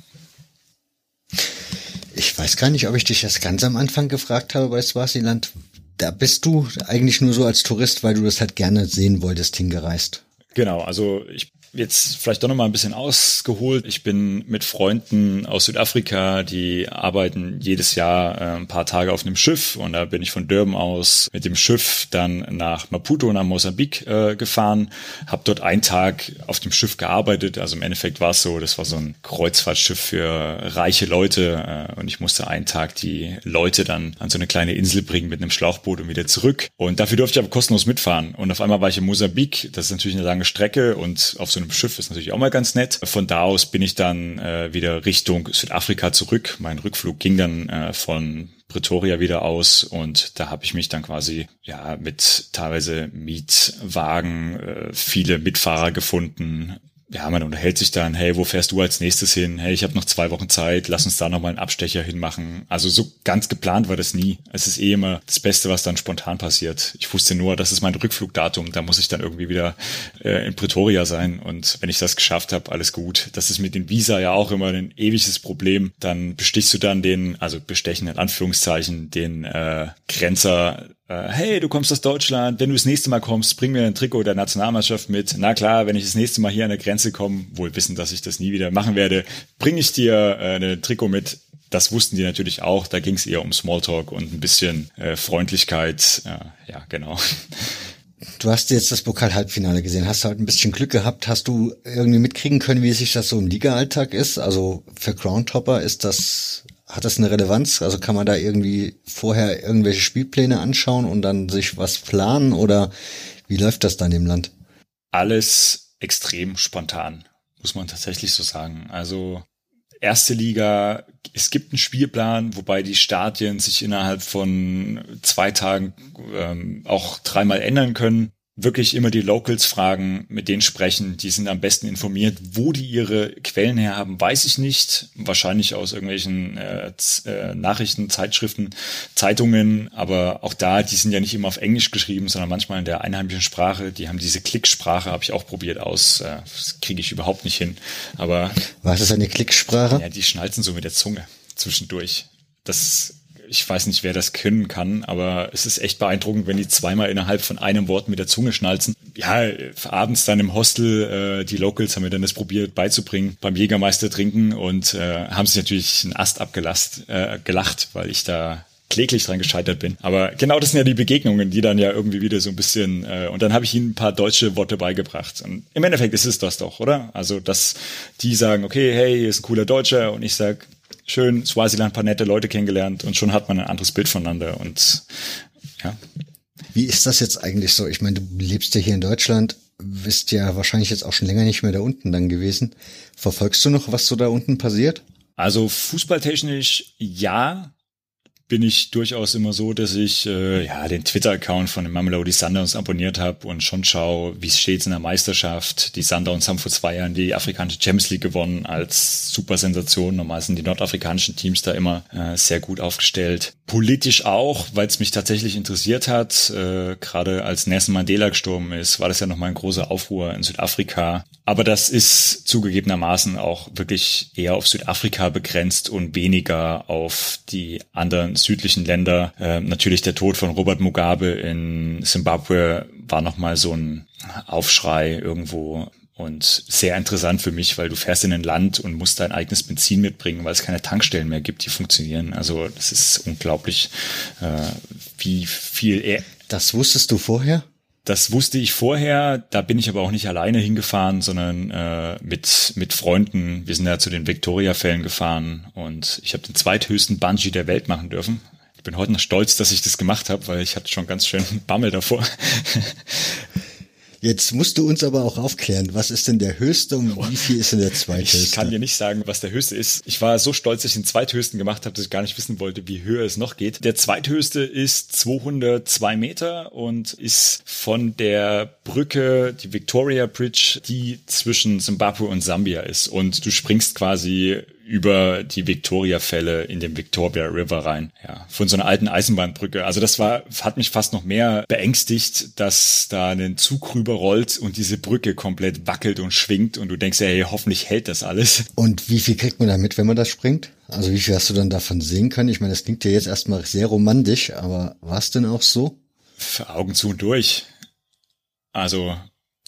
Ich weiß gar nicht, ob ich dich das ganz am Anfang gefragt habe bei Swasiland. Da bist du eigentlich nur so als Tourist, weil du das halt gerne sehen wolltest, hingereist. Genau, also ich Jetzt vielleicht doch noch mal ein bisschen ausgeholt. Ich bin mit Freunden aus Südafrika, die arbeiten jedes Jahr äh, ein paar Tage auf einem Schiff und da bin ich von Durban aus mit dem Schiff dann nach Maputo, nach Mosambik äh, gefahren, habe dort einen Tag auf dem Schiff gearbeitet. Also im Endeffekt war es so, das war so ein Kreuzfahrtschiff für reiche Leute äh, und ich musste einen Tag die Leute dann an so eine kleine Insel bringen mit einem Schlauchboot und wieder zurück. Und dafür durfte ich aber kostenlos mitfahren. Und auf einmal war ich in Mosambik. Das ist natürlich eine lange Strecke und auf so so einem Schiff ist natürlich auch mal ganz nett. Von da aus bin ich dann äh, wieder Richtung Südafrika zurück. Mein Rückflug ging dann äh, von Pretoria wieder aus und da habe ich mich dann quasi ja mit teilweise Mietwagen äh, viele Mitfahrer gefunden, ja, man unterhält sich dann, hey, wo fährst du als nächstes hin? Hey, ich habe noch zwei Wochen Zeit, lass uns da nochmal einen Abstecher hinmachen. Also so ganz geplant war das nie. Es ist eh immer das Beste, was dann spontan passiert. Ich wusste nur, das ist mein Rückflugdatum, da muss ich dann irgendwie wieder äh, in Pretoria sein. Und wenn ich das geschafft habe, alles gut. Das ist mit den Visa ja auch immer ein ewiges Problem. Dann bestichst du dann den, also bestechen in Anführungszeichen, den äh, Grenzer hey, du kommst aus Deutschland, wenn du das nächste Mal kommst, bring mir ein Trikot der Nationalmannschaft mit. Na klar, wenn ich das nächste Mal hier an der Grenze komme, wohl wissen, dass ich das nie wieder machen werde, bringe ich dir äh, ein Trikot mit. Das wussten die natürlich auch. Da ging es eher um Smalltalk und ein bisschen äh, Freundlichkeit. Äh, ja, genau. Du hast jetzt das Pokal-Halbfinale gesehen. Hast du halt ein bisschen Glück gehabt? Hast du irgendwie mitkriegen können, wie sich das so im Liga-Alltag ist? Also für Crown Topper ist das hat das eine Relevanz? Also kann man da irgendwie vorher irgendwelche Spielpläne anschauen und dann sich was planen oder wie läuft das dann im Land? Alles extrem spontan, muss man tatsächlich so sagen. Also erste Liga, es gibt einen Spielplan, wobei die Stadien sich innerhalb von zwei Tagen ähm, auch dreimal ändern können wirklich immer die Locals fragen, mit denen sprechen, die sind am besten informiert. Wo die ihre Quellen her haben, weiß ich nicht. Wahrscheinlich aus irgendwelchen äh, äh, Nachrichten, Zeitschriften, Zeitungen, aber auch da, die sind ja nicht immer auf Englisch geschrieben, sondern manchmal in der einheimischen Sprache. Die haben diese Klicksprache, habe ich auch probiert aus. Äh, das kriege ich überhaupt nicht hin. Aber was ist eine Klicksprache? Ja, die schnalzen so mit der Zunge zwischendurch. Das ich weiß nicht, wer das können kann, aber es ist echt beeindruckend, wenn die zweimal innerhalb von einem Wort mit der Zunge schnalzen. Ja, abends dann im Hostel, äh, die Locals haben mir dann das probiert beizubringen, beim Jägermeister trinken und äh, haben sich natürlich einen Ast abgelast, äh, gelacht, weil ich da kläglich dran gescheitert bin. Aber genau das sind ja die Begegnungen, die dann ja irgendwie wieder so ein bisschen äh, und dann habe ich ihnen ein paar deutsche Worte beigebracht. Und im Endeffekt ist es das doch, oder? Also, dass die sagen, okay, hey, hier ist ein cooler Deutscher und ich sag, schön Swaziland, paar nette Leute kennengelernt und schon hat man ein anderes Bild voneinander und ja. Wie ist das jetzt eigentlich so? Ich meine, du lebst ja hier in Deutschland, bist ja wahrscheinlich jetzt auch schon länger nicht mehr da unten dann gewesen. Verfolgst du noch, was so da unten passiert? Also fußballtechnisch ja, bin ich durchaus immer so, dass ich äh, ja den Twitter-Account von den Mamelody Sundowns abonniert habe und schon schaue, wie es steht in der Meisterschaft. Die Sundowns haben vor zwei Jahren die afrikanische Champions League gewonnen als super Sensation. Normal sind die nordafrikanischen Teams da immer äh, sehr gut aufgestellt. Politisch auch, weil es mich tatsächlich interessiert hat. Äh, Gerade als Nelson Mandela gestorben ist, war das ja nochmal ein großer Aufruhr in Südafrika. Aber das ist zugegebenermaßen auch wirklich eher auf Südafrika begrenzt und weniger auf die anderen südlichen Länder. Äh, natürlich der Tod von Robert Mugabe in Zimbabwe war nochmal so ein Aufschrei irgendwo und sehr interessant für mich, weil du fährst in ein Land und musst dein eigenes Benzin mitbringen, weil es keine Tankstellen mehr gibt, die funktionieren. Also das ist unglaublich, äh, wie viel er. Das wusstest du vorher? Das wusste ich vorher, da bin ich aber auch nicht alleine hingefahren, sondern äh, mit, mit Freunden. Wir sind ja zu den Victoria-Fällen gefahren und ich habe den zweithöchsten Bungee der Welt machen dürfen. Ich bin heute noch stolz, dass ich das gemacht habe, weil ich hatte schon ganz schön Bammel davor. Jetzt musst du uns aber auch aufklären, was ist denn der höchste und wie viel ist denn der zweithöchste? Ich kann dir nicht sagen, was der höchste ist. Ich war so stolz, dass ich den zweithöchsten gemacht habe, dass ich gar nicht wissen wollte, wie höher es noch geht. Der zweithöchste ist 202 Meter und ist von der Brücke, die Victoria Bridge, die zwischen Zimbabwe und Sambia ist. Und du springst quasi über die Victoria-Fälle in den Victoria River rein. Ja, von so einer alten Eisenbahnbrücke. Also das war, hat mich fast noch mehr beängstigt, dass da ein Zug rüberrollt und diese Brücke komplett wackelt und schwingt und du denkst, hey, hoffentlich hält das alles. Und wie viel kriegt man da mit, wenn man das springt? Also wie viel hast du dann davon sehen können? Ich meine, das klingt ja jetzt erstmal sehr romantisch, aber war es denn auch so? Für Augen zu und durch. Also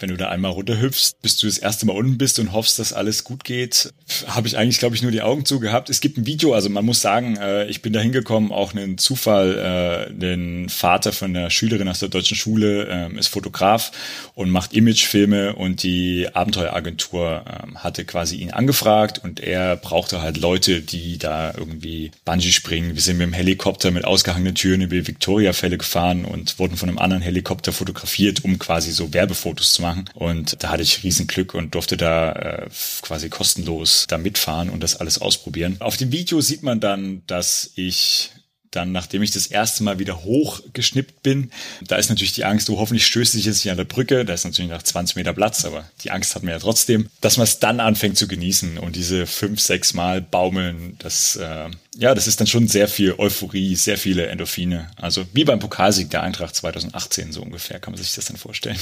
wenn du da einmal runterhüpfst, bis du das erste Mal unten bist und hoffst, dass alles gut geht, habe ich eigentlich, glaube ich, nur die Augen zugehabt. Es gibt ein Video, also man muss sagen, äh, ich bin da hingekommen, auch einen Zufall, äh, den Vater von der Schülerin aus der deutschen Schule äh, ist Fotograf und macht Imagefilme und die Abenteueragentur äh, hatte quasi ihn angefragt und er brauchte halt Leute, die da irgendwie Bungee springen. Wir sind mit dem Helikopter mit ausgehangenen Türen über die Victoria-Fälle gefahren und wurden von einem anderen Helikopter fotografiert, um quasi so Werbefotos zu machen machen. Und da hatte ich riesen Glück und durfte da äh, quasi kostenlos da mitfahren und das alles ausprobieren. Auf dem Video sieht man dann, dass ich dann, nachdem ich das erste Mal wieder hochgeschnippt bin, da ist natürlich die Angst, du oh, hoffentlich stößt dich jetzt nicht an der Brücke, da ist natürlich noch 20 Meter Platz, aber die Angst hat man ja trotzdem, dass man es dann anfängt zu genießen und diese fünf, sechs Mal baumeln, das, äh, ja, das ist dann schon sehr viel Euphorie, sehr viele Endorphine. Also wie beim Pokalsieg der Eintracht 2018 so ungefähr, kann man sich das dann vorstellen.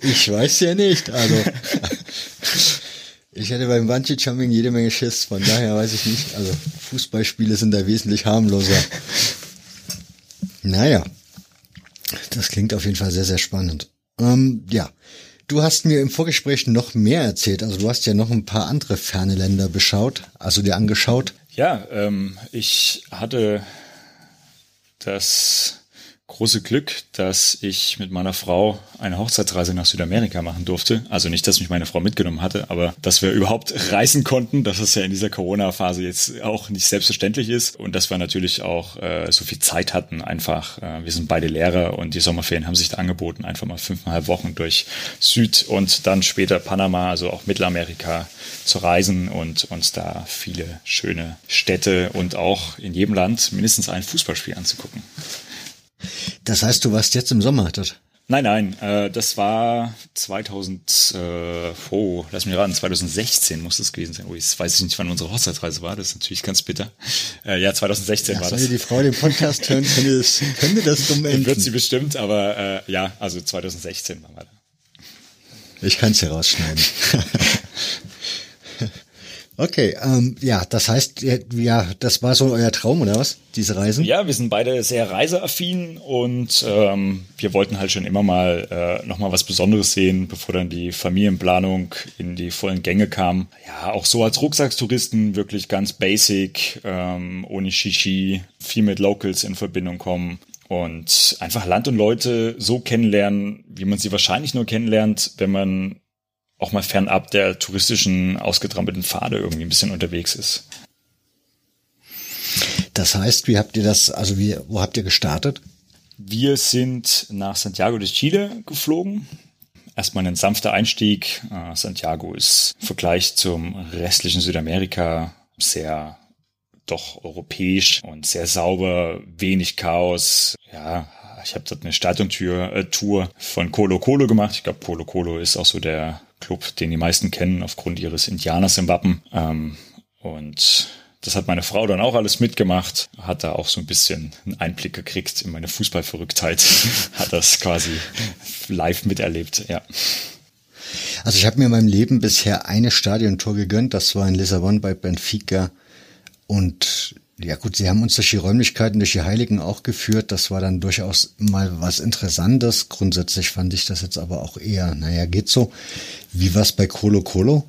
Ich weiß ja nicht, also ich hätte beim Bungee Jumping jede Menge Schiss, von daher weiß ich nicht. Also Fußballspiele sind da wesentlich harmloser. Naja, das klingt auf jeden Fall sehr, sehr spannend. Ähm, ja, du hast mir im Vorgespräch noch mehr erzählt. Also du hast ja noch ein paar andere ferne Länder beschaut, also dir angeschaut. Ja, ähm, ich hatte das große Glück, dass ich mit meiner Frau eine Hochzeitsreise nach Südamerika machen durfte. Also nicht, dass mich meine Frau mitgenommen hatte, aber dass wir überhaupt reisen konnten, dass es ja in dieser Corona-Phase jetzt auch nicht selbstverständlich ist und dass wir natürlich auch äh, so viel Zeit hatten einfach. Äh, wir sind beide Lehrer und die Sommerferien haben sich da angeboten, einfach mal fünfeinhalb Wochen durch Süd und dann später Panama, also auch Mittelamerika zu reisen und uns da viele schöne Städte und auch in jedem Land mindestens ein Fußballspiel anzugucken. Das heißt, du warst jetzt im Sommer dort? Nein, nein, äh, das war 2000, äh, oh, lass mich ran, 2016 muss das gewesen sein. Oh, jetzt weiß ich nicht, wann unsere Hochzeitsreise war, das ist natürlich ganz bitter. Äh, ja, 2016 ja, war das. die Frau den Podcast hören, könnte das, könnte das dumm enden. Wird sie bestimmt, aber äh, ja, also 2016 waren wir da. Ich kann es herausschneiden. Okay, ähm, ja, das heißt, ja, das war so euer Traum oder was? Diese Reisen? Ja, wir sind beide sehr reiseaffin und ähm, wir wollten halt schon immer mal äh, noch mal was Besonderes sehen, bevor dann die Familienplanung in die vollen Gänge kam. Ja, auch so als Rucksackstouristen wirklich ganz basic, ähm, ohne Shishi, viel mit Locals in Verbindung kommen und einfach Land und Leute so kennenlernen, wie man sie wahrscheinlich nur kennenlernt, wenn man auch mal fernab der touristischen ausgetrampelten Pfade irgendwie ein bisschen unterwegs ist. Das heißt, wie habt ihr das, also wie, wo habt ihr gestartet? Wir sind nach Santiago de Chile geflogen. Erstmal ein sanfter Einstieg. Äh, Santiago ist im Vergleich zum restlichen Südamerika sehr doch europäisch und sehr sauber, wenig Chaos. Ja, ich habe dort eine Stadiontür-Tour äh, von Colo Colo gemacht. Ich glaube, Colo Colo ist auch so der Club, den die meisten kennen aufgrund ihres Indianers im Wappen. Ähm, und das hat meine Frau dann auch alles mitgemacht, hat da auch so ein bisschen einen Einblick gekriegt in meine Fußballverrücktheit, hat das quasi live miterlebt, ja. Also ich habe mir in meinem Leben bisher eine Stadiontor gegönnt, das war in Lissabon bei Benfica und ja gut, sie haben uns durch die Räumlichkeiten, durch die Heiligen auch geführt. Das war dann durchaus mal was Interessantes. Grundsätzlich fand ich das jetzt aber auch eher, naja, geht so. Wie war's bei Colo Colo?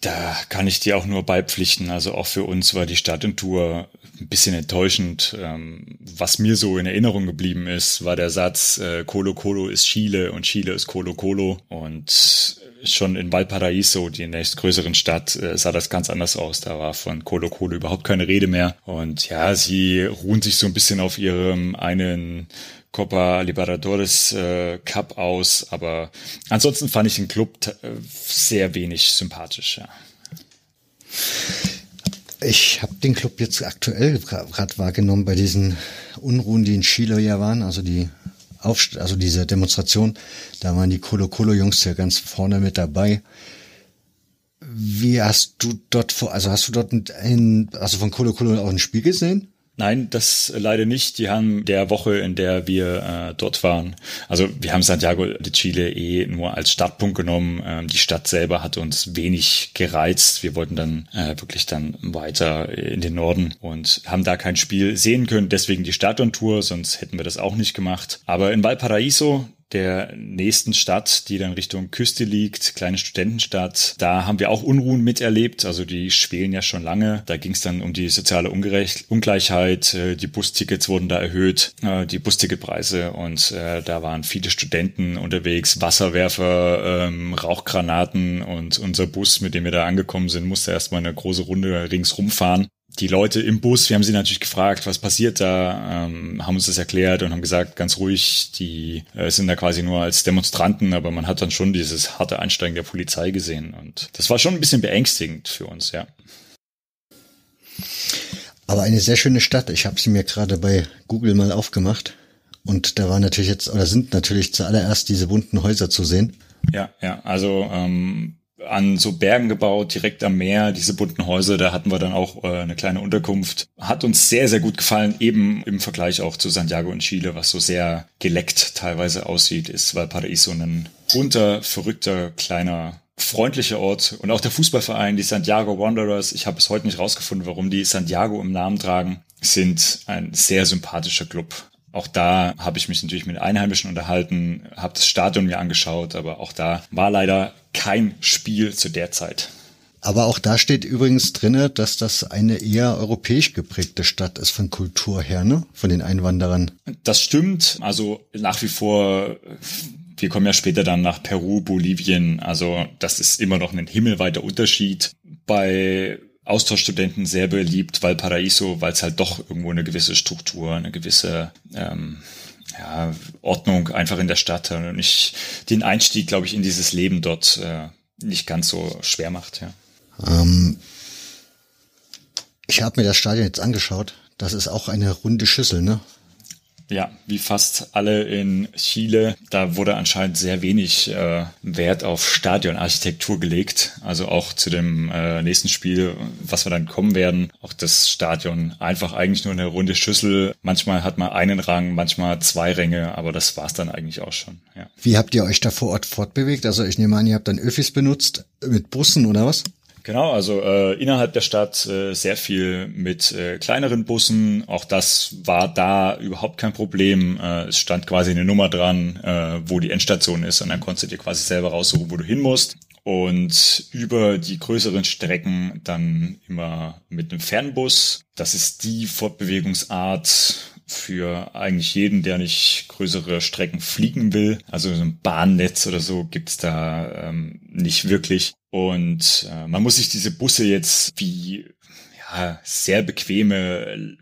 Da kann ich dir auch nur beipflichten. Also auch für uns war die Stadiontour ein bisschen enttäuschend. Ähm, was mir so in Erinnerung geblieben ist, war der Satz, äh, Colo Colo ist Chile und Chile ist Colo Colo. Und schon in Valparaiso, die nächstgrößeren Stadt, äh, sah das ganz anders aus. Da war von Colo Colo überhaupt keine Rede mehr. Und ja, sie ruhen sich so ein bisschen auf ihrem einen Copa Libertadores äh, Cup aus, aber ansonsten fand ich den Club äh, sehr wenig sympathisch. Ja. Ich habe den Club jetzt aktuell gerade wahrgenommen bei diesen Unruhen, die in Chile ja waren, also die Aufst also diese Demonstration, da waren die Colo Colo Jungs ja ganz vorne mit dabei. Wie hast du dort vor, also hast du dort ein, also von Colo Colo auch ein Spiel gesehen? Nein, das leider nicht. Die haben der Woche, in der wir äh, dort waren, also wir haben Santiago de Chile eh nur als Startpunkt genommen. Ähm, die Stadt selber hat uns wenig gereizt. Wir wollten dann äh, wirklich dann weiter in den Norden und haben da kein Spiel sehen können. Deswegen die Stadiontour, sonst hätten wir das auch nicht gemacht. Aber in Valparaiso, der nächsten Stadt, die dann Richtung Küste liegt, kleine Studentenstadt. Da haben wir auch Unruhen miterlebt. Also die schwelen ja schon lange. Da ging es dann um die soziale Ungerecht Ungleichheit. Äh, die Bustickets wurden da erhöht, äh, die Busticketpreise. Und äh, da waren viele Studenten unterwegs, Wasserwerfer, ähm, Rauchgranaten. Und unser Bus, mit dem wir da angekommen sind, musste erstmal eine große Runde ringsrum fahren die Leute im Bus, wir haben sie natürlich gefragt, was passiert da, ähm, haben uns das erklärt und haben gesagt, ganz ruhig, die äh, sind da quasi nur als Demonstranten, aber man hat dann schon dieses harte Einsteigen der Polizei gesehen und das war schon ein bisschen beängstigend für uns, ja. Aber eine sehr schöne Stadt. Ich habe sie mir gerade bei Google mal aufgemacht und da war natürlich jetzt oder sind natürlich zuallererst diese bunten Häuser zu sehen. Ja, ja, also ähm, an so Bergen gebaut, direkt am Meer, diese bunten Häuser, da hatten wir dann auch äh, eine kleine Unterkunft. Hat uns sehr, sehr gut gefallen, eben im Vergleich auch zu Santiago in Chile, was so sehr geleckt teilweise aussieht, ist Valparaiso ein bunter, verrückter, kleiner freundlicher Ort und auch der Fußballverein, die Santiago Wanderers, ich habe bis heute nicht rausgefunden, warum die Santiago im Namen tragen, sind ein sehr sympathischer Club. Auch da habe ich mich natürlich mit Einheimischen unterhalten, habe das Stadion mir angeschaut, aber auch da war leider kein Spiel zu der Zeit. Aber auch da steht übrigens drinne, dass das eine eher europäisch geprägte Stadt ist von Kultur her, ne? Von den Einwanderern. Das stimmt. Also nach wie vor, wir kommen ja später dann nach Peru, Bolivien. Also das ist immer noch ein himmelweiter Unterschied. Bei Austauschstudenten sehr beliebt, Valparaiso, weil es halt doch irgendwo eine gewisse Struktur, eine gewisse ähm, ja, Ordnung einfach in der Stadt hat und ich den Einstieg, glaube ich, in dieses Leben dort äh, nicht ganz so schwer macht. Ja. Ähm, ich habe mir das Stadion jetzt angeschaut. Das ist auch eine runde Schüssel, ne? Ja, wie fast alle in Chile, da wurde anscheinend sehr wenig äh, Wert auf Stadionarchitektur gelegt. Also auch zu dem äh, nächsten Spiel, was wir dann kommen werden, auch das Stadion einfach eigentlich nur eine runde Schüssel. Manchmal hat man einen Rang, manchmal zwei Ränge, aber das war's dann eigentlich auch schon. Ja. Wie habt ihr euch da vor Ort fortbewegt? Also ich nehme an, ihr habt dann Öffis benutzt mit Bussen oder was? Genau, also äh, innerhalb der Stadt äh, sehr viel mit äh, kleineren Bussen. Auch das war da überhaupt kein Problem. Äh, es stand quasi eine Nummer dran, äh, wo die Endstation ist und dann konntest du dir quasi selber raussuchen, wo du hin musst. Und über die größeren Strecken dann immer mit einem Fernbus. Das ist die Fortbewegungsart, für eigentlich jeden, der nicht größere Strecken fliegen will. Also so ein Bahnnetz oder so gibt's da ähm, nicht wirklich. Und äh, man muss sich diese Busse jetzt wie ja, sehr bequeme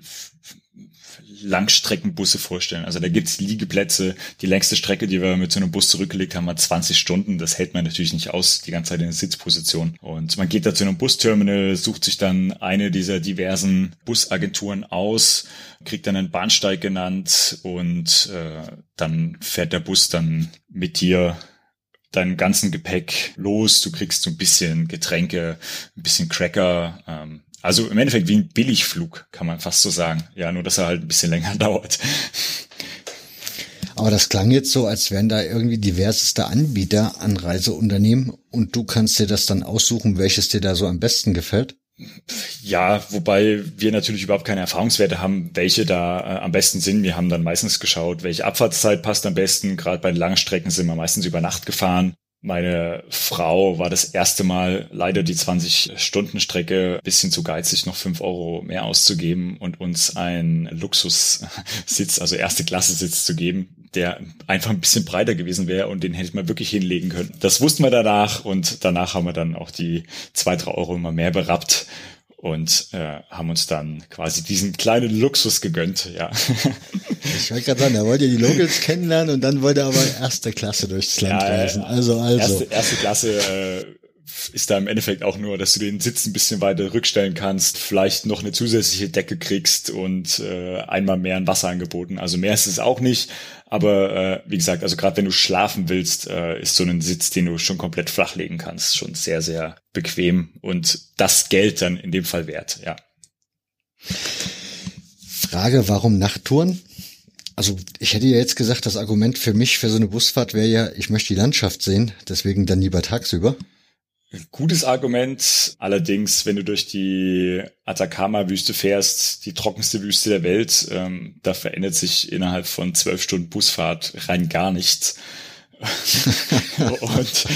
Langstreckenbusse vorstellen. Also da gibt's Liegeplätze. Die längste Strecke, die wir mit so einem Bus zurückgelegt haben, war 20 Stunden. Das hält man natürlich nicht aus, die ganze Zeit in der Sitzposition. Und man geht da zu einem Busterminal, sucht sich dann eine dieser diversen Busagenturen aus, kriegt dann einen Bahnsteig genannt und äh, dann fährt der Bus dann mit dir deinen ganzen Gepäck los. Du kriegst so ein bisschen Getränke, ein bisschen Cracker, ähm, also im Endeffekt wie ein Billigflug, kann man fast so sagen. Ja, nur dass er halt ein bisschen länger dauert. Aber das klang jetzt so, als wären da irgendwie diverseste Anbieter an Reiseunternehmen und du kannst dir das dann aussuchen, welches dir da so am besten gefällt. Ja, wobei wir natürlich überhaupt keine Erfahrungswerte haben, welche da äh, am besten sind. Wir haben dann meistens geschaut, welche Abfahrtszeit passt am besten. Gerade bei langen Strecken sind wir meistens über Nacht gefahren. Meine Frau war das erste Mal leider die 20-Stunden-Strecke bisschen zu geizig, noch fünf Euro mehr auszugeben und uns ein Luxussitz, also erste Klasse Sitz zu geben, der einfach ein bisschen breiter gewesen wäre und den hätte man wirklich hinlegen können. Das wussten wir danach und danach haben wir dann auch die zwei, drei Euro immer mehr berappt und äh, haben uns dann quasi diesen kleinen Luxus gegönnt, ja. Ich wollte gerade sagen, er wollte die Locals kennenlernen und dann wollte er aber erste Klasse durchs Land ja, reisen. Also, also. Erste, erste Klasse äh, ist da im Endeffekt auch nur, dass du den Sitz ein bisschen weiter rückstellen kannst, vielleicht noch eine zusätzliche Decke kriegst und äh, einmal mehr ein Wasser angeboten. Also mehr ist es auch nicht, aber äh, wie gesagt, also gerade wenn du schlafen willst, äh, ist so ein Sitz, den du schon komplett flachlegen kannst, schon sehr, sehr bequem und das Geld dann in dem Fall wert, ja. Frage, warum Nachttouren? Also ich hätte ja jetzt gesagt, das Argument für mich für so eine Busfahrt wäre ja, ich möchte die Landschaft sehen, deswegen dann lieber tagsüber. Gutes Argument. Allerdings, wenn du durch die Atacama-Wüste fährst, die trockenste Wüste der Welt, ähm, da verändert sich innerhalb von zwölf Stunden Busfahrt rein gar nichts. und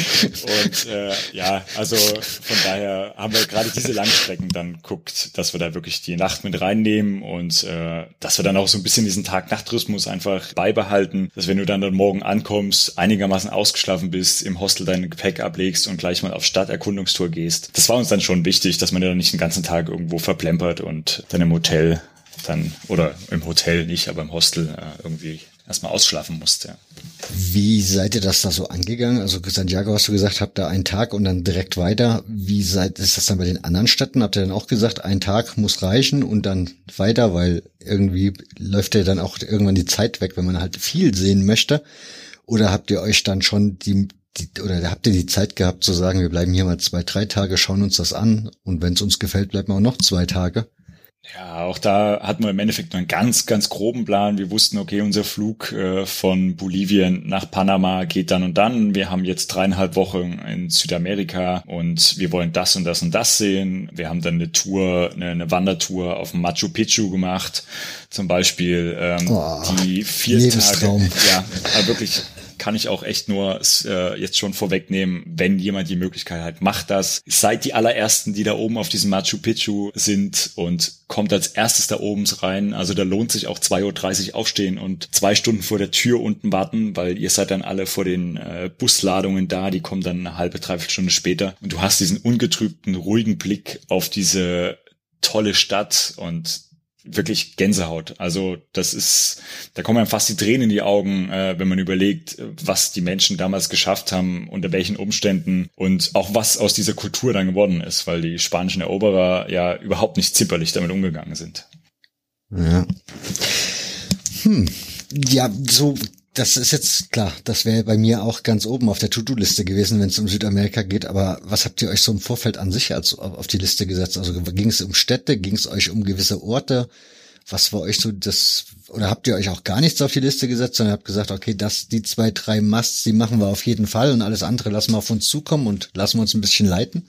und äh, ja, also von daher haben wir gerade diese Langstrecken dann guckt, dass wir da wirklich die Nacht mit reinnehmen und äh, dass wir dann auch so ein bisschen diesen Tag-Nacht-Rhythmus einfach beibehalten, dass wenn du dann, dann morgen ankommst, einigermaßen ausgeschlafen bist, im Hostel dein Gepäck ablegst und gleich mal auf Stadterkundungstour gehst. Das war uns dann schon wichtig, dass man ja nicht den ganzen Tag irgendwo verplempert und dann im Hotel dann, oder im Hotel nicht, aber im Hostel äh, irgendwie erstmal ausschlafen musste. Wie seid ihr das da so angegangen? Also Santiago hast du gesagt, habt da einen Tag und dann direkt weiter. Wie seid, ist das dann bei den anderen Städten? Habt ihr dann auch gesagt, ein Tag muss reichen und dann weiter, weil irgendwie läuft ja dann auch irgendwann die Zeit weg, wenn man halt viel sehen möchte? Oder habt ihr euch dann schon die, die oder habt ihr die Zeit gehabt zu sagen, wir bleiben hier mal zwei, drei Tage, schauen uns das an und wenn es uns gefällt, bleiben wir auch noch zwei Tage? Ja, auch da hatten wir im Endeffekt nur einen ganz, ganz groben Plan. Wir wussten, okay, unser Flug äh, von Bolivien nach Panama geht dann und dann. Wir haben jetzt dreieinhalb Wochen in Südamerika und wir wollen das und das und das sehen. Wir haben dann eine Tour, eine, eine Wandertour auf Machu Picchu gemacht, zum Beispiel, ähm, oh, die vier Tage. Ja, wirklich kann ich auch echt nur äh, jetzt schon vorwegnehmen, wenn jemand die Möglichkeit hat, macht das. Seid die allerersten, die da oben auf diesem Machu Picchu sind und kommt als erstes da oben rein. Also da lohnt sich auch 2.30 Uhr aufstehen und zwei Stunden vor der Tür unten warten, weil ihr seid dann alle vor den äh, Busladungen da, die kommen dann eine halbe, dreiviertel Stunde später und du hast diesen ungetrübten, ruhigen Blick auf diese tolle Stadt und wirklich Gänsehaut. Also das ist, da kommen einem fast die Tränen in die Augen, äh, wenn man überlegt, was die Menschen damals geschafft haben, unter welchen Umständen und auch was aus dieser Kultur dann geworden ist, weil die spanischen Eroberer ja überhaupt nicht zimperlich damit umgegangen sind. Ja. Hm. Ja, so das ist jetzt klar, das wäre bei mir auch ganz oben auf der To-Do-Liste gewesen, wenn es um Südamerika geht. Aber was habt ihr euch so im Vorfeld an sich als auf die Liste gesetzt? Also ging es um Städte, ging es euch um gewisse Orte? Was war euch so das, oder habt ihr euch auch gar nichts auf die Liste gesetzt, sondern habt gesagt, okay, das, die zwei, drei Musts, die machen wir auf jeden Fall und alles andere lassen wir auf uns zukommen und lassen wir uns ein bisschen leiten?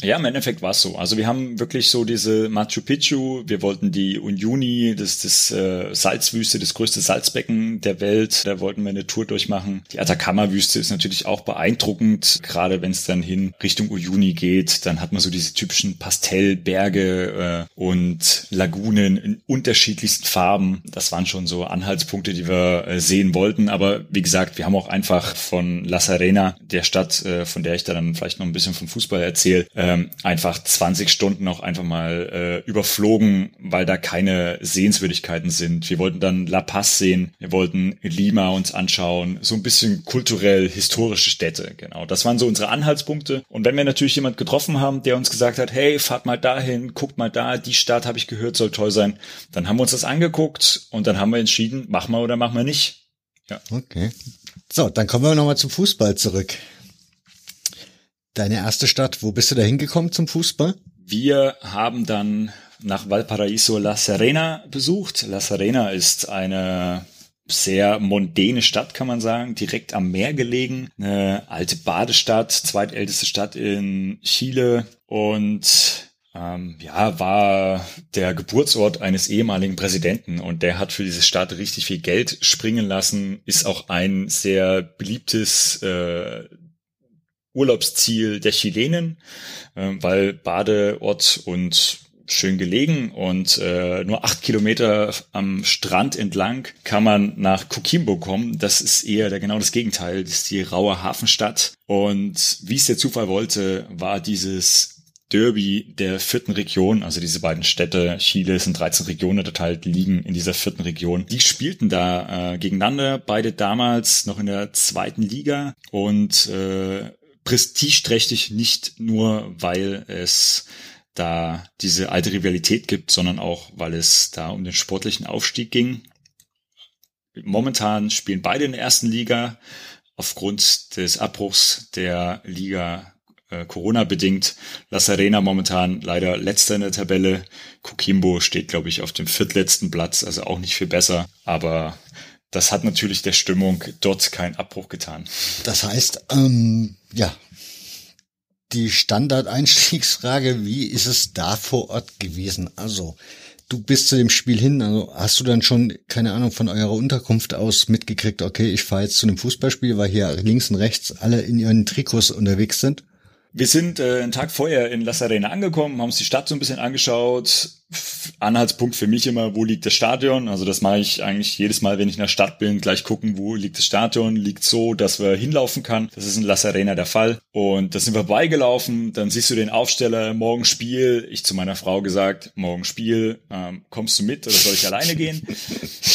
Ja, im Endeffekt war es so. Also wir haben wirklich so diese Machu Picchu, wir wollten die Uyuni, das das äh, Salzwüste, das größte Salzbecken der Welt, da wollten wir eine Tour durchmachen. Die Atacama-Wüste ist natürlich auch beeindruckend, gerade wenn es dann hin Richtung Uyuni geht, dann hat man so diese typischen Pastellberge äh, und Lagunen in unterschiedlichsten Farben. Das waren schon so Anhaltspunkte, die wir äh, sehen wollten. Aber wie gesagt, wir haben auch einfach von La Serena, der Stadt, äh, von der ich dann vielleicht noch ein bisschen vom Fußball erzähle, ähm, einfach 20 Stunden auch einfach mal äh, überflogen, weil da keine Sehenswürdigkeiten sind. Wir wollten dann La Paz sehen, wir wollten Lima uns anschauen, so ein bisschen kulturell historische Städte, genau. Das waren so unsere Anhaltspunkte. Und wenn wir natürlich jemand getroffen haben, der uns gesagt hat, hey, fahrt mal dahin, guckt mal da, die Stadt habe ich gehört, soll toll sein, dann haben wir uns das angeguckt und dann haben wir entschieden, machen wir oder machen wir nicht. Ja. Okay. So, dann kommen wir nochmal zum Fußball zurück. Deine erste Stadt, wo bist du da hingekommen zum Fußball? Wir haben dann nach Valparaiso La Serena besucht. La Serena ist eine sehr mondäne Stadt, kann man sagen, direkt am Meer gelegen. Eine alte Badestadt, zweitälteste Stadt in Chile und ähm, ja, war der Geburtsort eines ehemaligen Präsidenten und der hat für diese Stadt richtig viel Geld springen lassen, ist auch ein sehr beliebtes äh, Urlaubsziel der Chilenen, äh, weil Badeort und schön gelegen und äh, nur acht Kilometer am Strand entlang kann man nach Coquimbo kommen. Das ist eher der, genau das Gegenteil. Das ist die raue Hafenstadt. Und wie es der Zufall wollte, war dieses Derby der vierten Region, also diese beiden Städte, Chile sind 13 Regionen unterteilt, liegen in dieser vierten Region. Die spielten da äh, gegeneinander, beide damals noch in der zweiten Liga und äh, prestigeträchtig nicht nur, weil es da diese alte Rivalität gibt, sondern auch, weil es da um den sportlichen Aufstieg ging. Momentan spielen beide in der ersten Liga. Aufgrund des Abbruchs der Liga äh, Corona-bedingt. La Serena momentan leider letzter in der Tabelle. Coquimbo steht, glaube ich, auf dem viertletzten Platz, also auch nicht viel besser. Aber das hat natürlich der Stimmung dort keinen Abbruch getan. Das heißt, ähm, ja, die Standardeinstiegsfrage, wie ist es da vor Ort gewesen? Also, du bist zu dem Spiel hin, also hast du dann schon, keine Ahnung, von eurer Unterkunft aus mitgekriegt, okay, ich fahre jetzt zu einem Fußballspiel, weil hier links und rechts alle in ihren Trikots unterwegs sind? Wir sind äh, einen Tag vorher in La Serena angekommen, haben uns die Stadt so ein bisschen angeschaut. Anhaltspunkt für mich immer, wo liegt das Stadion? Also das mache ich eigentlich jedes Mal, wenn ich in der Stadt bin, gleich gucken, wo liegt das Stadion? Liegt so, dass wir hinlaufen kann. Das ist in La Serena der Fall. Und da sind wir beigelaufen. Dann siehst du den Aufsteller, morgen Spiel. Ich zu meiner Frau gesagt, morgen Spiel, ähm, kommst du mit oder soll ich alleine gehen?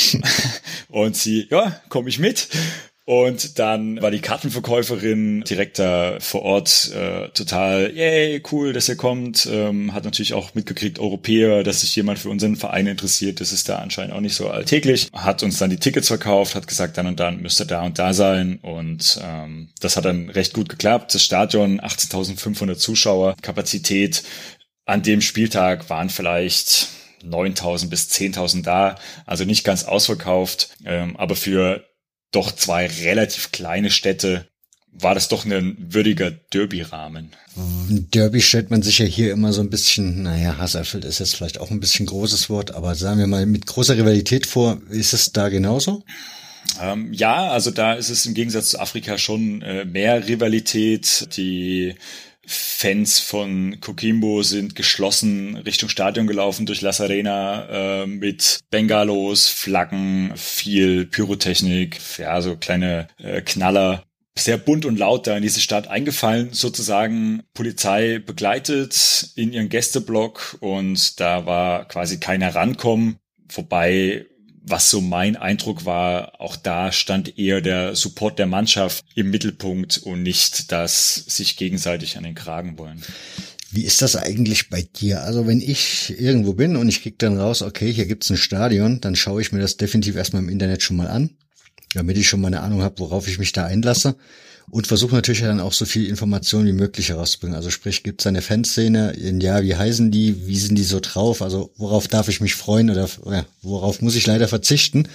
Und sie, ja, komm ich mit. Und dann war die Kartenverkäuferin direkt da vor Ort äh, total, yay, cool, dass er kommt. Ähm, hat natürlich auch mitgekriegt, Europäer, dass sich jemand für unseren Verein interessiert. Das ist da anscheinend auch nicht so alltäglich. Hat uns dann die Tickets verkauft, hat gesagt, dann und dann müsste da und da sein. Und ähm, das hat dann recht gut geklappt. Das Stadion, 18.500 Zuschauer, Kapazität. An dem Spieltag waren vielleicht 9.000 bis 10.000 da, also nicht ganz ausverkauft, ähm, aber für doch zwei relativ kleine Städte war das doch ein würdiger Derby-Rahmen. Derby stellt man sich ja hier immer so ein bisschen, naja, Hasserfeld ist jetzt vielleicht auch ein bisschen großes Wort, aber sagen wir mal mit großer Rivalität vor. Ist es da genauso? Ähm, ja, also da ist es im Gegensatz zu Afrika schon äh, mehr Rivalität. Die Fans von Coquimbo sind geschlossen Richtung Stadion gelaufen durch La Serena äh, mit Bengalos, Flaggen, viel Pyrotechnik, ja, so kleine äh, Knaller. Sehr bunt und laut da in diese Stadt eingefallen, sozusagen Polizei begleitet in ihren Gästeblock und da war quasi keiner rankommen. Wobei was so mein Eindruck war, auch da stand eher der Support der Mannschaft im Mittelpunkt und nicht das sich gegenseitig an den Kragen wollen. Wie ist das eigentlich bei dir? Also wenn ich irgendwo bin und ich krieg dann raus, okay, hier gibt's ein Stadion, dann schaue ich mir das definitiv erstmal im Internet schon mal an, damit ich schon mal eine Ahnung habe, worauf ich mich da einlasse und versuche natürlich dann auch so viel Information wie möglich herauszubringen. Also sprich, gibt es eine Fanszene, ja, wie heißen die, wie sind die so drauf, also worauf darf ich mich freuen oder ja, worauf muss ich leider verzichten.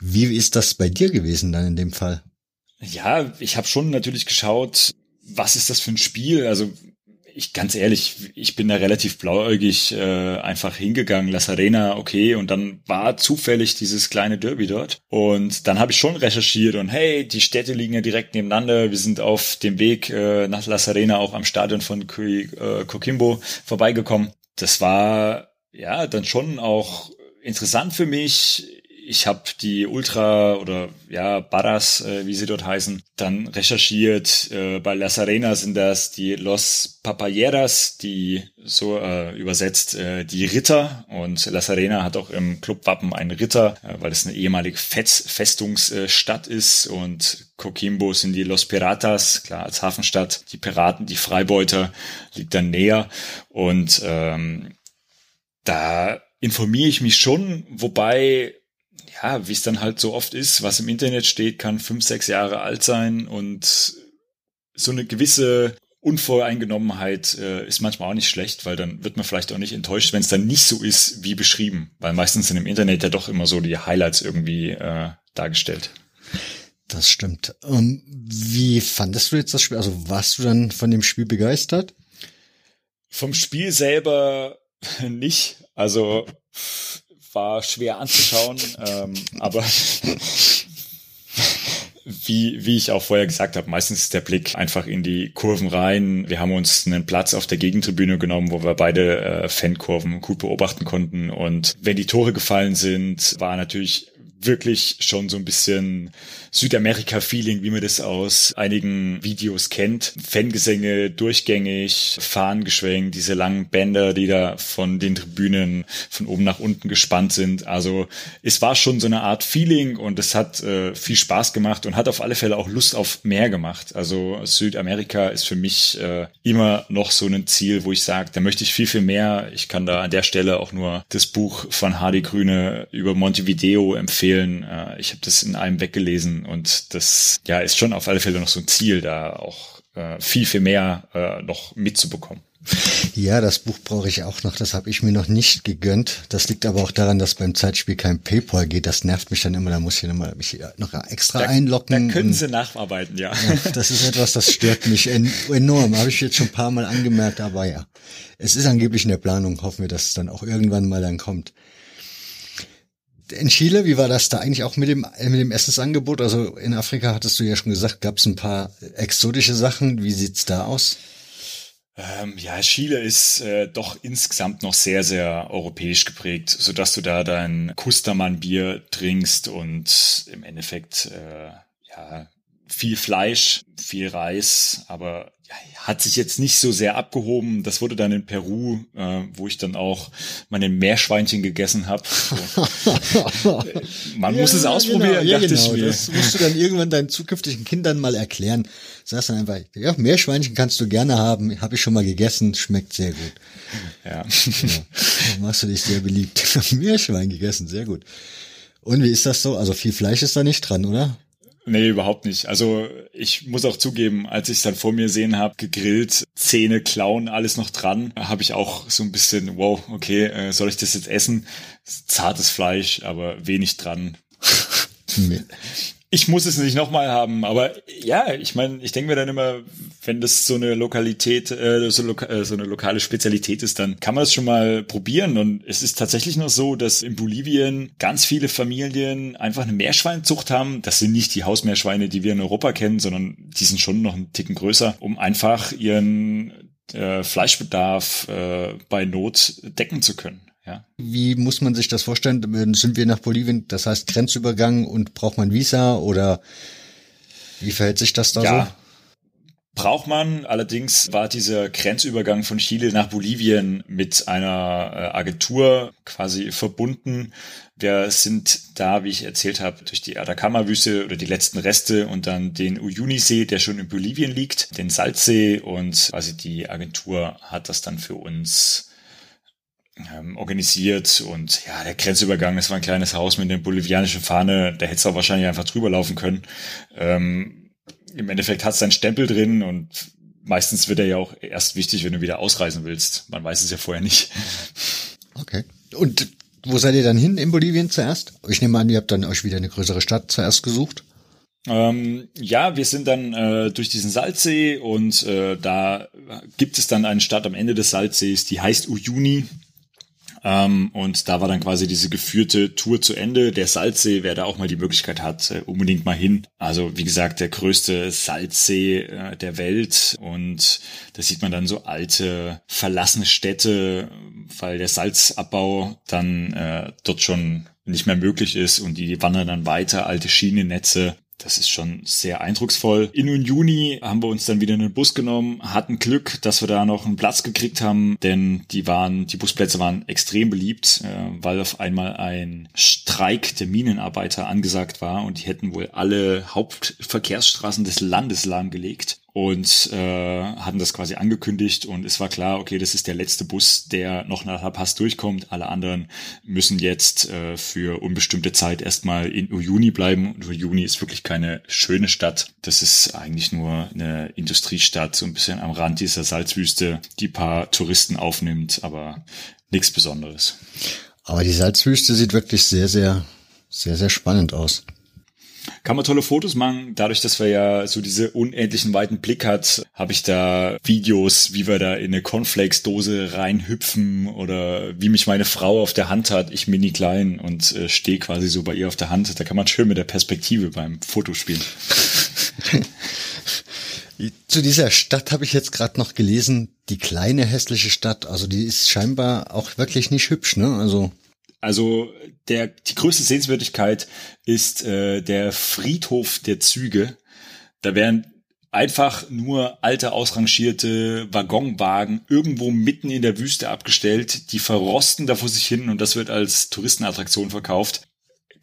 Wie ist das bei dir gewesen dann in dem Fall? Ja, ich habe schon natürlich geschaut, was ist das für ein Spiel? Also ich ganz ehrlich, ich bin da relativ blauäugig äh, einfach hingegangen, La Serena, okay, und dann war zufällig dieses kleine Derby dort. Und dann habe ich schon recherchiert und hey, die Städte liegen ja direkt nebeneinander. Wir sind auf dem Weg äh, nach La Serena auch am Stadion von äh, Coquimbo vorbeigekommen. Das war ja dann schon auch interessant für mich ich habe die Ultra oder ja Barras, äh, wie sie dort heißen, dann recherchiert. Äh, bei La Serena sind das die Los Papayeras, die so äh, übersetzt äh, die Ritter. Und La Serena hat auch im Clubwappen einen Ritter, äh, weil es eine ehemalige Fest Festungsstadt ist. Und Coquimbo sind die Los Piratas, klar als Hafenstadt. Die Piraten, die Freibeuter liegt dann näher. Und ähm, da informiere ich mich schon, wobei ja, wie es dann halt so oft ist, was im Internet steht, kann fünf, sechs Jahre alt sein und so eine gewisse Unvoreingenommenheit äh, ist manchmal auch nicht schlecht, weil dann wird man vielleicht auch nicht enttäuscht, wenn es dann nicht so ist wie beschrieben, weil meistens sind im Internet ja doch immer so die Highlights irgendwie äh, dargestellt. Das stimmt. Und wie fandest du jetzt das Spiel? Also warst du dann von dem Spiel begeistert? Vom Spiel selber nicht. Also war schwer anzuschauen, ähm, aber wie, wie ich auch vorher gesagt habe, meistens ist der Blick einfach in die Kurven rein. Wir haben uns einen Platz auf der Gegentribüne genommen, wo wir beide äh, Fankurven gut beobachten konnten. Und wenn die Tore gefallen sind, war natürlich wirklich schon so ein bisschen Südamerika-Feeling, wie man das aus einigen Videos kennt. Fangesänge durchgängig, Fahnen geschwenkt, diese langen Bänder, die da von den Tribünen von oben nach unten gespannt sind. Also es war schon so eine Art Feeling und es hat äh, viel Spaß gemacht und hat auf alle Fälle auch Lust auf mehr gemacht. Also Südamerika ist für mich äh, immer noch so ein Ziel, wo ich sage, da möchte ich viel, viel mehr. Ich kann da an der Stelle auch nur das Buch von Hardy Grüne über Montevideo empfehlen. Äh, ich habe das in einem weggelesen und das ja ist schon auf alle Fälle noch so ein Ziel, da auch äh, viel, viel mehr äh, noch mitzubekommen. Ja, das Buch brauche ich auch noch. Das habe ich mir noch nicht gegönnt. Das liegt aber auch daran, dass beim Zeitspiel kein PayPal geht. Das nervt mich dann immer. Da muss ich immer mich noch extra da, einloggen. Da können Sie nacharbeiten, ja. ja. Das ist etwas, das stört mich enorm. Habe ich jetzt schon ein paar Mal angemerkt, aber ja. Es ist angeblich in der Planung. Hoffen wir, dass es dann auch irgendwann mal dann kommt. In Chile, wie war das da eigentlich auch mit dem, mit dem Essensangebot? Also in Afrika hattest du ja schon gesagt, gab es ein paar exotische Sachen. Wie sieht's da aus? Ähm, ja, Chile ist äh, doch insgesamt noch sehr, sehr europäisch geprägt, so dass du da dein Kustermann-Bier trinkst und im Endeffekt äh, ja viel Fleisch, viel Reis, aber hat sich jetzt nicht so sehr abgehoben. Das wurde dann in Peru, äh, wo ich dann auch meine Meerschweinchen gegessen habe. So. Man ja, muss es ausprobieren, genau, ja, dachte genau. ich mir. Das musst du dann irgendwann deinen zukünftigen Kindern mal erklären. Sagst dann einfach, ja, Meerschweinchen kannst du gerne haben, habe ich schon mal gegessen, schmeckt sehr gut. Ja. Genau. machst du dich sehr beliebt. Meerschwein gegessen, sehr gut. Und wie ist das so? Also viel Fleisch ist da nicht dran, oder? Nee, überhaupt nicht. Also ich muss auch zugeben, als ich es dann vor mir sehen habe, gegrillt, Zähne, Klauen, alles noch dran, habe ich auch so ein bisschen, wow, okay, äh, soll ich das jetzt essen? Zartes Fleisch, aber wenig dran. Ich muss es nicht nochmal haben, aber ja, ich meine, ich denke mir dann immer, wenn das so eine Lokalität, äh, so, loka äh, so eine lokale Spezialität ist, dann kann man es schon mal probieren. Und es ist tatsächlich noch so, dass in Bolivien ganz viele Familien einfach eine Meerschweinzucht haben. Das sind nicht die Hausmeerschweine, die wir in Europa kennen, sondern die sind schon noch einen Ticken größer, um einfach ihren äh, Fleischbedarf äh, bei Not decken zu können. Ja. Wie muss man sich das vorstellen? Sind wir nach Bolivien, das heißt Grenzübergang und braucht man Visa oder wie verhält sich das da ja. so? Braucht man, allerdings war dieser Grenzübergang von Chile nach Bolivien mit einer äh, Agentur quasi verbunden. Wir sind da, wie ich erzählt habe, durch die Atacama-Wüste oder die letzten Reste und dann den Uyuni-See, der schon in Bolivien liegt, den Salzsee und quasi die Agentur hat das dann für uns ähm, organisiert und ja, der Grenzübergang, das war ein kleines Haus mit einer bolivianischen Fahne, da hätte es auch wahrscheinlich einfach drüber laufen können. Ähm, Im Endeffekt hat es seinen Stempel drin und meistens wird er ja auch erst wichtig, wenn du wieder ausreisen willst. Man weiß es ja vorher nicht. Okay. Und wo seid ihr dann hin in Bolivien zuerst? Ich nehme an, ihr habt dann euch wieder eine größere Stadt zuerst gesucht. Ähm, ja, wir sind dann äh, durch diesen Salzsee und äh, da gibt es dann eine Stadt am Ende des Salzsees, die heißt Uyuni. Ähm, und da war dann quasi diese geführte Tour zu Ende. Der Salzsee, wer da auch mal die Möglichkeit hat, äh, unbedingt mal hin. Also wie gesagt, der größte Salzsee äh, der Welt. Und da sieht man dann so alte, verlassene Städte, weil der Salzabbau dann äh, dort schon nicht mehr möglich ist und die wandern dann weiter, alte Schienennetze das ist schon sehr eindrucksvoll. In Juni haben wir uns dann wieder einen Bus genommen, hatten Glück, dass wir da noch einen Platz gekriegt haben, denn die waren, die Busplätze waren extrem beliebt, äh, weil auf einmal ein Streik der Minenarbeiter angesagt war und die hätten wohl alle Hauptverkehrsstraßen des Landes lahmgelegt und äh, hatten das quasi angekündigt und es war klar, okay, das ist der letzte Bus, der noch nach La Paz durchkommt. Alle anderen müssen jetzt äh, für unbestimmte Zeit erstmal in Uyuni bleiben. Und Uyuni ist wirklich keine schöne Stadt. Das ist eigentlich nur eine Industriestadt, so ein bisschen am Rand dieser Salzwüste, die paar Touristen aufnimmt, aber nichts Besonderes. Aber die Salzwüste sieht wirklich sehr, sehr, sehr, sehr spannend aus kann man tolle Fotos machen. Dadurch, dass wir ja so diese unendlichen weiten Blick hat, habe ich da Videos, wie wir da in eine Cornflakes-Dose reinhüpfen oder wie mich meine Frau auf der Hand hat, ich mini klein und äh, stehe quasi so bei ihr auf der Hand. Da kann man schön mit der Perspektive beim Fotospielen. Zu dieser Stadt habe ich jetzt gerade noch gelesen, die kleine hässliche Stadt, also die ist scheinbar auch wirklich nicht hübsch, ne? Also also der, die größte Sehenswürdigkeit ist äh, der Friedhof der Züge. Da werden einfach nur alte ausrangierte Waggonwagen irgendwo mitten in der Wüste abgestellt, die verrosten da vor sich hin und das wird als Touristenattraktion verkauft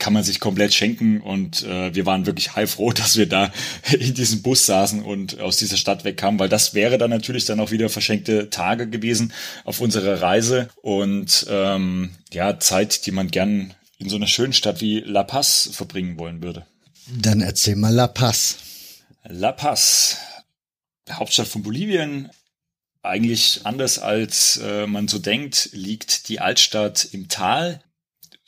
kann man sich komplett schenken und äh, wir waren wirklich heilfroh, dass wir da in diesem Bus saßen und aus dieser Stadt wegkamen, weil das wäre dann natürlich dann auch wieder verschenkte Tage gewesen auf unserer Reise und ähm, ja, Zeit, die man gern in so einer schönen Stadt wie La Paz verbringen wollen würde. Dann erzähl mal La Paz. La Paz. Hauptstadt von Bolivien. Eigentlich anders als äh, man so denkt, liegt die Altstadt im Tal.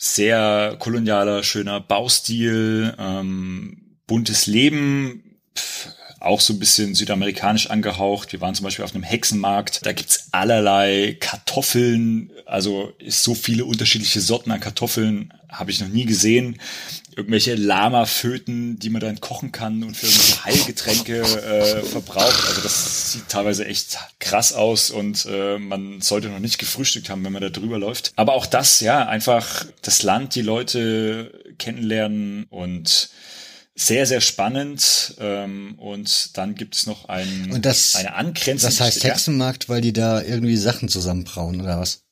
Sehr kolonialer, schöner Baustil, ähm, buntes Leben, pf, auch so ein bisschen südamerikanisch angehaucht. Wir waren zum Beispiel auf einem Hexenmarkt. Da gibt's allerlei Kartoffeln. Also ist so viele unterschiedliche Sorten an Kartoffeln habe ich noch nie gesehen. Irgendwelche Lama-Föten, die man dann kochen kann und für irgendwelche Heilgetränke äh, verbraucht. Also das sieht teilweise echt krass aus und äh, man sollte noch nicht gefrühstückt haben, wenn man da drüber läuft. Aber auch das, ja, einfach das Land, die Leute kennenlernen und sehr, sehr spannend. Ähm, und dann gibt es noch ein, und das, eine angrenzende... Das heißt Hexenmarkt, weil die da irgendwie Sachen zusammenbrauen, oder was?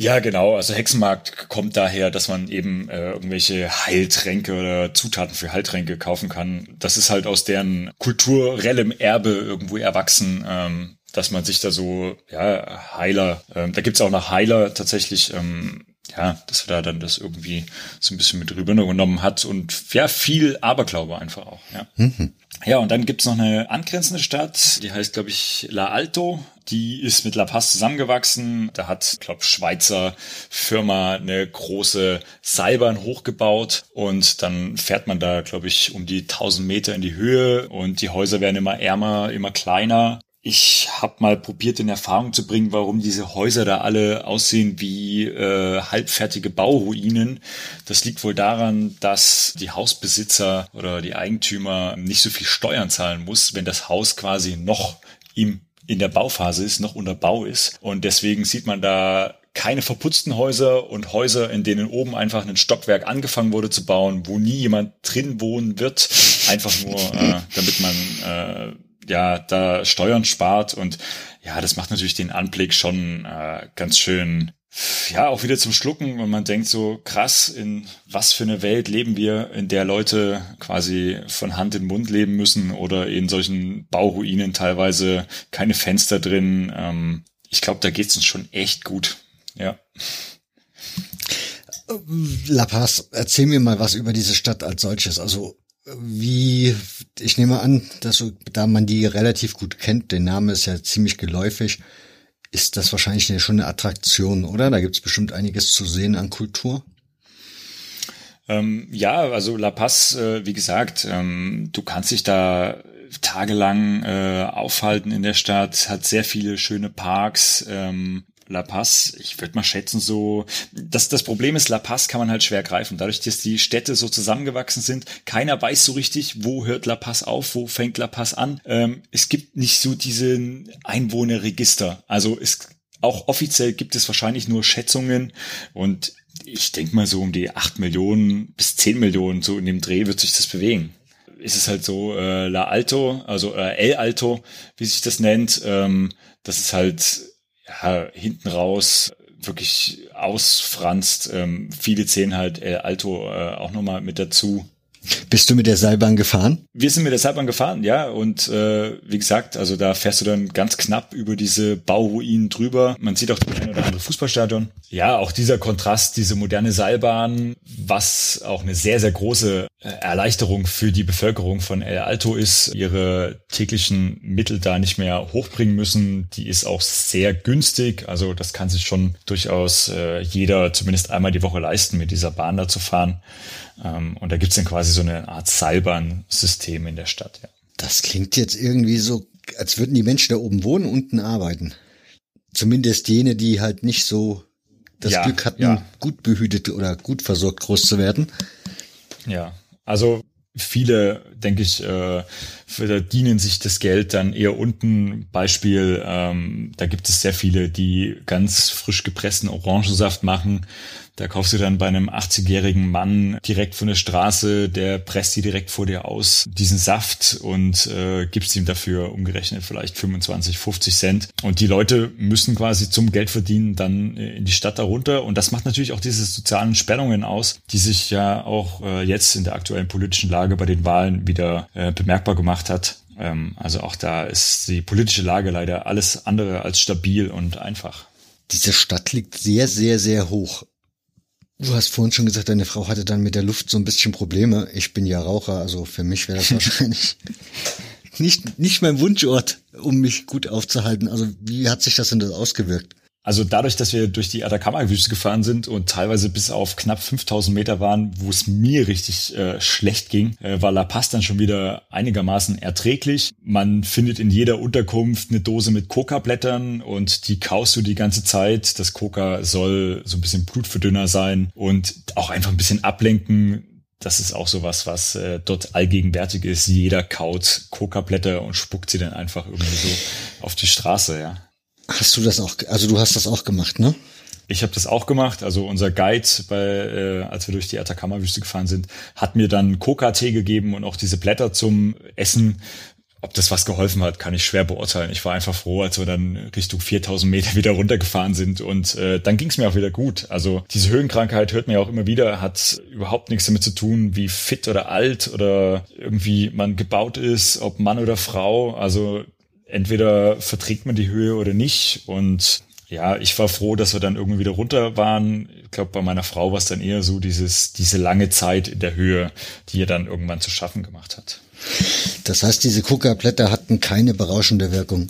Ja, genau. Also Hexenmarkt kommt daher, dass man eben äh, irgendwelche Heiltränke oder Zutaten für Heiltränke kaufen kann. Das ist halt aus deren kulturellem Erbe irgendwo erwachsen. Ähm, dass man sich da so, ja, Heiler, ähm, da gibt's auch noch Heiler tatsächlich, ähm, ja, dass er da dann das irgendwie so ein bisschen mit rübergenommen hat und ja, viel Aberglaube einfach auch, ja. Mhm. Ja, und dann gibt's noch eine angrenzende Stadt, die heißt, glaube ich, La Alto. Die ist mit La Paz zusammengewachsen. Da hat, glaube Schweizer Firma eine große Seilbahn hochgebaut und dann fährt man da, glaube ich, um die 1000 Meter in die Höhe und die Häuser werden immer ärmer, immer kleiner ich habe mal probiert in Erfahrung zu bringen, warum diese Häuser da alle aussehen wie äh, halbfertige Bauruinen. Das liegt wohl daran, dass die Hausbesitzer oder die Eigentümer nicht so viel Steuern zahlen muss, wenn das Haus quasi noch im in der Bauphase ist, noch unter Bau ist. Und deswegen sieht man da keine verputzten Häuser und Häuser, in denen oben einfach ein Stockwerk angefangen wurde zu bauen, wo nie jemand drin wohnen wird, einfach nur, äh, damit man äh, ja da Steuern spart und ja, das macht natürlich den Anblick schon äh, ganz schön ja, auch wieder zum Schlucken, wenn man denkt so krass, in was für eine Welt leben wir, in der Leute quasi von Hand in Mund leben müssen oder in solchen Bauruinen teilweise keine Fenster drin. Ähm, ich glaube, da geht's uns schon echt gut. Ja. La Paz, erzähl mir mal was über diese Stadt als solches. Also wie, ich nehme an, dass da man die relativ gut kennt, der Name ist ja ziemlich geläufig, ist das wahrscheinlich schon eine Attraktion, oder? Da gibt's bestimmt einiges zu sehen an Kultur. Ähm, ja, also La Paz, äh, wie gesagt, ähm, du kannst dich da tagelang äh, aufhalten in der Stadt, hat sehr viele schöne Parks, ähm, La Paz, ich würde mal schätzen, so, das, das Problem ist, La Paz kann man halt schwer greifen. Dadurch, dass die Städte so zusammengewachsen sind, keiner weiß so richtig, wo hört La Paz auf, wo fängt La Paz an. Ähm, es gibt nicht so diesen Einwohnerregister. Also es, auch offiziell gibt es wahrscheinlich nur Schätzungen und ich denke mal so um die acht Millionen bis zehn Millionen, so in dem Dreh wird sich das bewegen ist es halt so, äh, La Alto, also äh, El Alto, wie sich das nennt, ähm, das ist halt ja, hinten raus wirklich ausfranst. Ähm, viele zählen halt El Alto äh, auch nochmal mit dazu. Bist du mit der Seilbahn gefahren? Wir sind mit der Seilbahn gefahren, ja. Und äh, wie gesagt, also da fährst du dann ganz knapp über diese Bauruinen drüber. Man sieht auch das ein oder andere Fußballstadion. Ja, auch dieser Kontrast, diese moderne Seilbahn, was auch eine sehr, sehr große äh, Erleichterung für die Bevölkerung von El Alto ist, ihre täglichen Mittel da nicht mehr hochbringen müssen. Die ist auch sehr günstig. Also das kann sich schon durchaus äh, jeder zumindest einmal die Woche leisten, mit dieser Bahn da zu fahren. Ähm, und da gibt's dann quasi so eine Art Seilbahnsystem in der Stadt. Ja. Das klingt jetzt irgendwie so, als würden die Menschen da oben wohnen, unten arbeiten. Zumindest jene, die halt nicht so das ja, Glück hatten, ja. gut behütet oder gut versorgt groß zu werden. Ja, also viele, denke ich, äh, verdienen sich das Geld dann eher unten. Beispiel, ähm, da gibt es sehr viele, die ganz frisch gepressten Orangensaft machen da kaufst du dann bei einem 80-jährigen Mann direkt von der Straße, der presst die direkt vor dir aus, diesen Saft und äh, gibst ihm dafür umgerechnet vielleicht 25, 50 Cent. Und die Leute müssen quasi zum Geld verdienen dann äh, in die Stadt darunter. Und das macht natürlich auch diese sozialen Spannungen aus, die sich ja auch äh, jetzt in der aktuellen politischen Lage bei den Wahlen wieder äh, bemerkbar gemacht hat. Ähm, also auch da ist die politische Lage leider alles andere als stabil und einfach. Diese Stadt liegt sehr, sehr, sehr hoch. Du hast vorhin schon gesagt, deine Frau hatte dann mit der Luft so ein bisschen Probleme. Ich bin ja Raucher, also für mich wäre das wahrscheinlich nicht, nicht mein Wunschort, um mich gut aufzuhalten. Also wie hat sich das denn ausgewirkt? Also dadurch, dass wir durch die Atacama-Wüste gefahren sind und teilweise bis auf knapp 5000 Meter waren, wo es mir richtig äh, schlecht ging, äh, war La Paz dann schon wieder einigermaßen erträglich. Man findet in jeder Unterkunft eine Dose mit Coca-Blättern und die kaust du die ganze Zeit. Das Coca soll so ein bisschen Blutverdünner sein und auch einfach ein bisschen ablenken. Das ist auch sowas, was äh, dort allgegenwärtig ist. Jeder kaut Coca-Blätter und spuckt sie dann einfach irgendwie so auf die Straße, ja. Hast du das auch, also du hast das auch gemacht, ne? Ich habe das auch gemacht. Also unser Guide, bei, äh, als wir durch die Atacama-Wüste gefahren sind, hat mir dann Coca-Tee gegeben und auch diese Blätter zum Essen. Ob das was geholfen hat, kann ich schwer beurteilen. Ich war einfach froh, als wir dann Richtung 4000 Meter wieder runtergefahren sind und äh, dann ging es mir auch wieder gut. Also diese Höhenkrankheit hört man ja auch immer wieder, hat überhaupt nichts damit zu tun, wie fit oder alt oder irgendwie man gebaut ist, ob Mann oder Frau. Also entweder verträgt man die Höhe oder nicht. Und ja, ich war froh, dass wir dann irgendwie wieder runter waren. Ich glaube, bei meiner Frau war es dann eher so dieses, diese lange Zeit in der Höhe, die ihr dann irgendwann zu schaffen gemacht hat. Das heißt, diese Kuka-Blätter hatten keine berauschende Wirkung.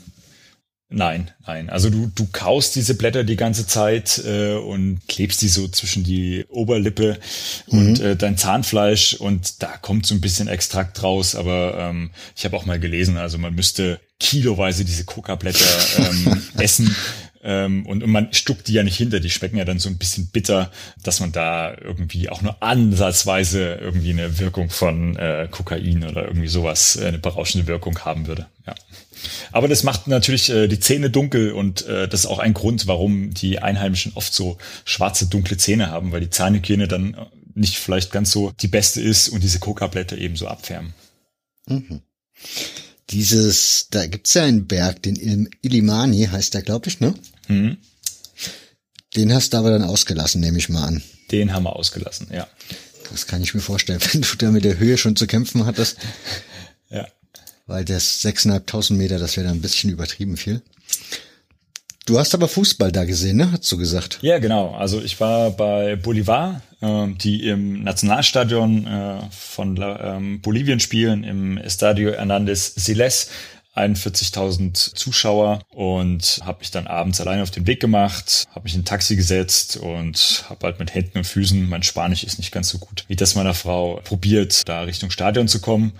Nein, nein. Also du, du kaust diese Blätter die ganze Zeit äh, und klebst die so zwischen die Oberlippe mhm. und äh, dein Zahnfleisch und da kommt so ein bisschen Extrakt raus. Aber ähm, ich habe auch mal gelesen, also man müsste kiloweise diese Coca-Blätter ähm, essen. Ähm, und, und man stuckt die ja nicht hinter, die schmecken ja dann so ein bisschen bitter, dass man da irgendwie auch nur ansatzweise irgendwie eine Wirkung von äh, Kokain oder irgendwie sowas, äh, eine berauschende Wirkung haben würde. Ja. Aber das macht natürlich äh, die Zähne dunkel und äh, das ist auch ein Grund, warum die Einheimischen oft so schwarze, dunkle Zähne haben, weil die Zahnhygiene dann nicht vielleicht ganz so die beste ist und diese Coca-Blätter eben so abfärben. Mhm dieses, da gibt's ja einen Berg, den Ilimani heißt der, glaube ich, ne? Mhm. Den hast du aber dann ausgelassen, nehme ich mal an. Den haben wir ausgelassen, ja. Das kann ich mir vorstellen, wenn du da mit der Höhe schon zu kämpfen hattest. ja. Weil das 6.500 Meter, das wäre dann ein bisschen übertrieben viel. Du hast aber Fußball da gesehen, ne? Hast du gesagt? Ja, genau. Also ich war bei Bolivar, äh, die im Nationalstadion äh, von ähm, Bolivien spielen, im Estadio Hernández Siles. 41.000 Zuschauer und habe mich dann abends allein auf den Weg gemacht, habe mich in ein Taxi gesetzt und habe halt mit Händen und Füßen, mein Spanisch ist nicht ganz so gut wie das meiner Frau, probiert, da Richtung Stadion zu kommen.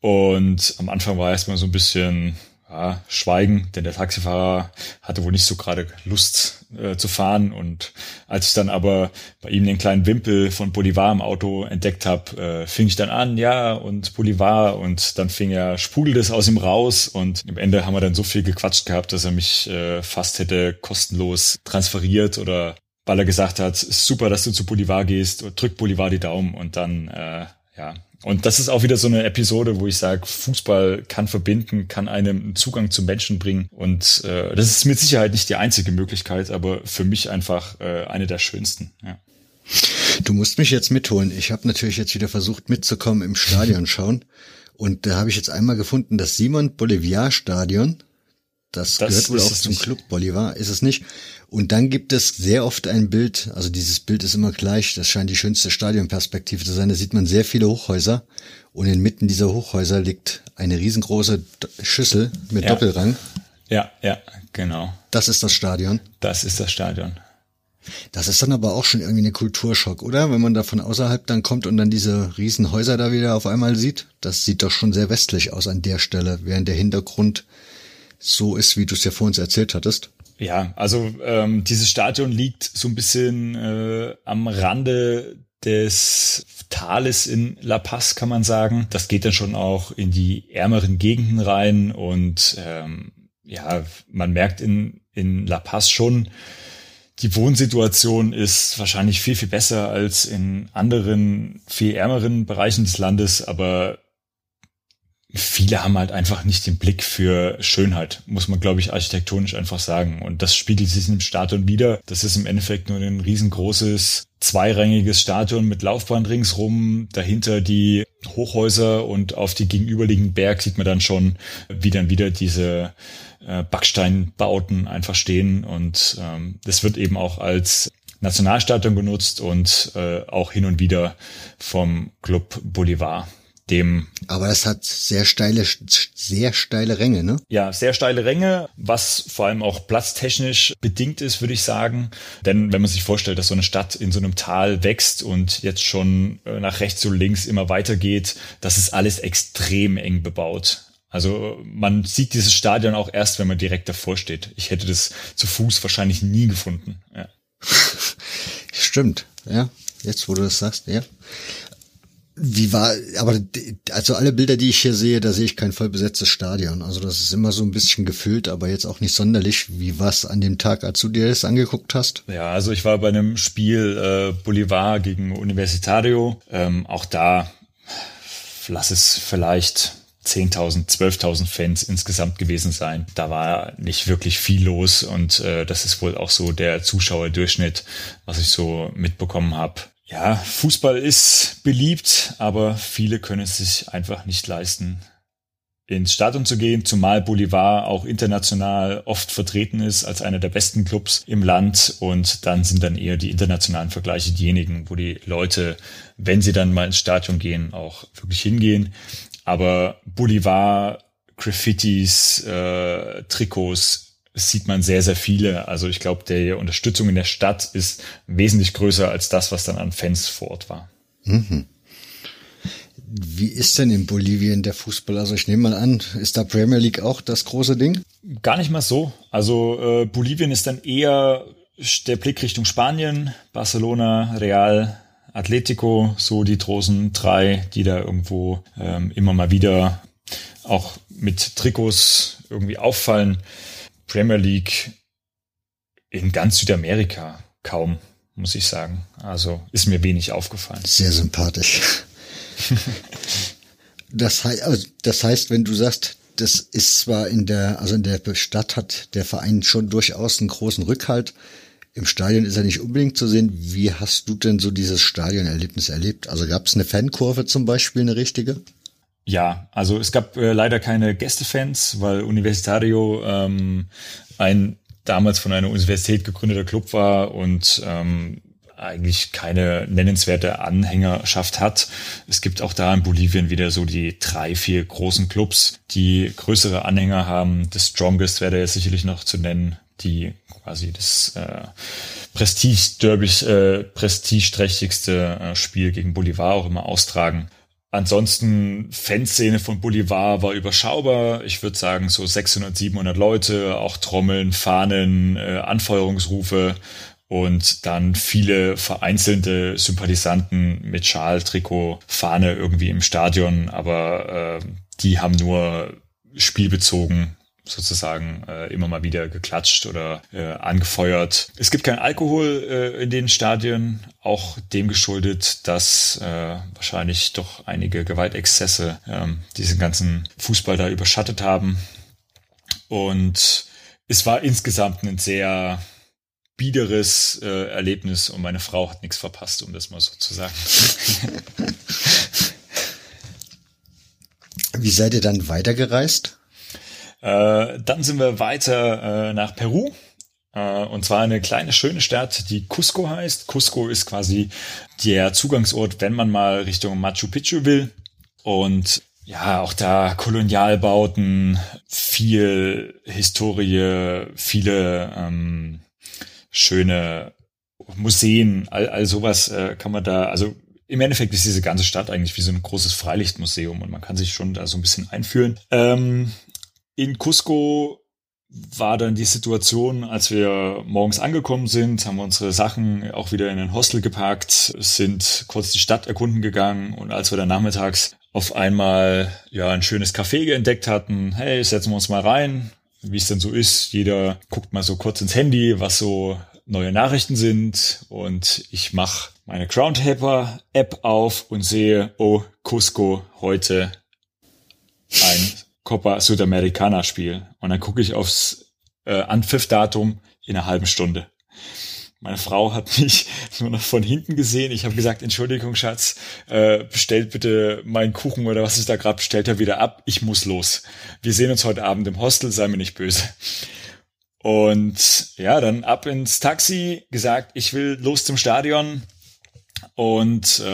Und am Anfang war erstmal so ein bisschen ja, Schweigen, denn der Taxifahrer hatte wohl nicht so gerade Lust äh, zu fahren. Und als ich dann aber bei ihm den kleinen Wimpel von Bolivar im Auto entdeckt habe, äh, fing ich dann an, ja, und Bolivar. Und dann fing er, sprudelte es aus ihm raus. Und im Ende haben wir dann so viel gequatscht gehabt, dass er mich äh, fast hätte kostenlos transferiert oder weil er gesagt hat, super, dass du zu Bolivar gehst, drück Bolivar die Daumen. Und dann, äh, ja, und das ist auch wieder so eine Episode, wo ich sage, Fußball kann verbinden, kann einem Zugang zu Menschen bringen. Und äh, das ist mit Sicherheit nicht die einzige Möglichkeit, aber für mich einfach äh, eine der schönsten. Ja. Du musst mich jetzt mitholen. Ich habe natürlich jetzt wieder versucht mitzukommen im Stadion schauen. Und da habe ich jetzt einmal gefunden, das Simon Bolivar Stadion. Das, das gehört wohl auch zum nicht. Club Bolivar, ist es nicht. Und dann gibt es sehr oft ein Bild, also dieses Bild ist immer gleich, das scheint die schönste Stadionperspektive zu sein, da sieht man sehr viele Hochhäuser und inmitten dieser Hochhäuser liegt eine riesengroße Schüssel mit ja. Doppelrang. Ja, ja, genau. Das ist das Stadion. Das ist das Stadion. Das ist dann aber auch schon irgendwie eine Kulturschock, oder? Wenn man da von außerhalb dann kommt und dann diese Riesenhäuser da wieder auf einmal sieht. Das sieht doch schon sehr westlich aus an der Stelle, während der Hintergrund so ist, wie du es ja vor uns erzählt hattest. Ja, also ähm, dieses Stadion liegt so ein bisschen äh, am Rande des Tales in La Paz, kann man sagen. Das geht dann schon auch in die ärmeren Gegenden rein und ähm, ja, man merkt in, in La Paz schon, die Wohnsituation ist wahrscheinlich viel, viel besser als in anderen, viel ärmeren Bereichen des Landes, aber viele haben halt einfach nicht den Blick für Schönheit, muss man, glaube ich, architektonisch einfach sagen. Und das spiegelt sich im Stadion wieder. Das ist im Endeffekt nur ein riesengroßes, zweirangiges Stadion mit Laufbahn ringsrum, dahinter die Hochhäuser und auf die gegenüberliegenden Berg sieht man dann schon, wie dann wieder diese äh, Backsteinbauten einfach stehen. Und ähm, das wird eben auch als Nationalstadion genutzt und äh, auch hin und wieder vom Club Bolivar dem. Aber es hat sehr steile, sehr steile Ränge, ne? Ja, sehr steile Ränge, was vor allem auch platztechnisch bedingt ist, würde ich sagen. Denn wenn man sich vorstellt, dass so eine Stadt in so einem Tal wächst und jetzt schon äh, nach rechts und links immer weitergeht, das ist alles extrem eng bebaut. Also man sieht dieses Stadion auch erst, wenn man direkt davor steht. Ich hätte das zu Fuß wahrscheinlich nie gefunden. Ja. Stimmt, ja. Jetzt, wo du das sagst, ja. Wie war, aber also alle Bilder, die ich hier sehe, da sehe ich kein voll besetztes Stadion. Also das ist immer so ein bisschen gefüllt, aber jetzt auch nicht sonderlich. Wie war es an dem Tag, als du dir das angeguckt hast? Ja, also ich war bei einem Spiel äh, Bolivar gegen Universitario. Ähm, auch da lass es vielleicht 10.000, 12.000 Fans insgesamt gewesen sein. Da war nicht wirklich viel los und äh, das ist wohl auch so der Zuschauerdurchschnitt, was ich so mitbekommen habe. Ja, Fußball ist beliebt, aber viele können es sich einfach nicht leisten, ins Stadion zu gehen, zumal Bolivar auch international oft vertreten ist als einer der besten Clubs im Land und dann sind dann eher die internationalen Vergleiche diejenigen, wo die Leute, wenn sie dann mal ins Stadion gehen, auch wirklich hingehen. Aber Bolivar, Graffitis, äh, Trikots, sieht man sehr, sehr viele. Also ich glaube, die Unterstützung in der Stadt ist wesentlich größer als das, was dann an Fans vor Ort war. Mhm. Wie ist denn in Bolivien der Fußball? Also ich nehme mal an, ist da Premier League auch das große Ding? Gar nicht mal so. Also äh, Bolivien ist dann eher der Blick Richtung Spanien, Barcelona, Real, Atletico, so die großen drei, die da irgendwo ähm, immer mal wieder auch mit Trikots irgendwie auffallen. Premier League in ganz Südamerika kaum, muss ich sagen. Also ist mir wenig aufgefallen. Sehr sympathisch. das, heißt, also das heißt, wenn du sagst, das ist zwar in der, also in der Stadt hat der Verein schon durchaus einen großen Rückhalt. Im Stadion ist er nicht unbedingt zu sehen. Wie hast du denn so dieses Stadionerlebnis erlebt? Also gab es eine Fankurve zum Beispiel, eine richtige? Ja, also es gab äh, leider keine Gästefans, weil Universitario ähm, ein damals von einer Universität gegründeter Club war und ähm, eigentlich keine nennenswerte Anhängerschaft hat. Es gibt auch da in Bolivien wieder so die drei, vier großen Clubs, die größere Anhänger haben. Das Strongest wäre da jetzt sicherlich noch zu nennen, die quasi das äh, Prestige-Derby, äh, prestigeträchtigste äh, Spiel gegen Bolivar auch immer austragen. Ansonsten Fanszene von Bolivar war überschaubar. Ich würde sagen so 600, 700 Leute, auch Trommeln, Fahnen, äh, Anfeuerungsrufe und dann viele vereinzelte Sympathisanten mit Schal, Trikot, Fahne irgendwie im Stadion, aber äh, die haben nur spielbezogen sozusagen äh, immer mal wieder geklatscht oder äh, angefeuert. Es gibt kein Alkohol äh, in den Stadien, auch dem geschuldet, dass äh, wahrscheinlich doch einige Gewaltexzesse ähm, diesen ganzen Fußball da überschattet haben. Und es war insgesamt ein sehr biederes äh, Erlebnis und meine Frau hat nichts verpasst, um das mal so zu sagen. Wie seid ihr dann weitergereist? Äh, dann sind wir weiter äh, nach Peru. Äh, und zwar eine kleine schöne Stadt, die Cusco heißt. Cusco ist quasi der Zugangsort, wenn man mal Richtung Machu Picchu will. Und ja, auch da Kolonialbauten, viel Historie, viele ähm, schöne Museen, all, all sowas äh, kann man da, also im Endeffekt ist diese ganze Stadt eigentlich wie so ein großes Freilichtmuseum und man kann sich schon da so ein bisschen einfühlen. Ähm, in Cusco war dann die Situation, als wir morgens angekommen sind, haben wir unsere Sachen auch wieder in ein Hostel gepackt, sind kurz die Stadt erkunden gegangen und als wir dann nachmittags auf einmal ja ein schönes Café entdeckt hatten, hey, setzen wir uns mal rein, wie es denn so ist. Jeder guckt mal so kurz ins Handy, was so neue Nachrichten sind und ich mache meine Groundhopper App auf und sehe, oh, Cusco heute ein Copa Sudamericana Spiel. Und dann gucke ich aufs äh, Anpfiff-Datum in einer halben Stunde. Meine Frau hat mich nur noch von hinten gesehen. Ich habe gesagt, Entschuldigung, Schatz, äh, bestellt bitte meinen Kuchen oder was ich da gerade bestellt habe wieder ab. Ich muss los. Wir sehen uns heute Abend im Hostel, sei mir nicht böse. Und ja, dann ab ins Taxi, gesagt, ich will los zum Stadion. und äh,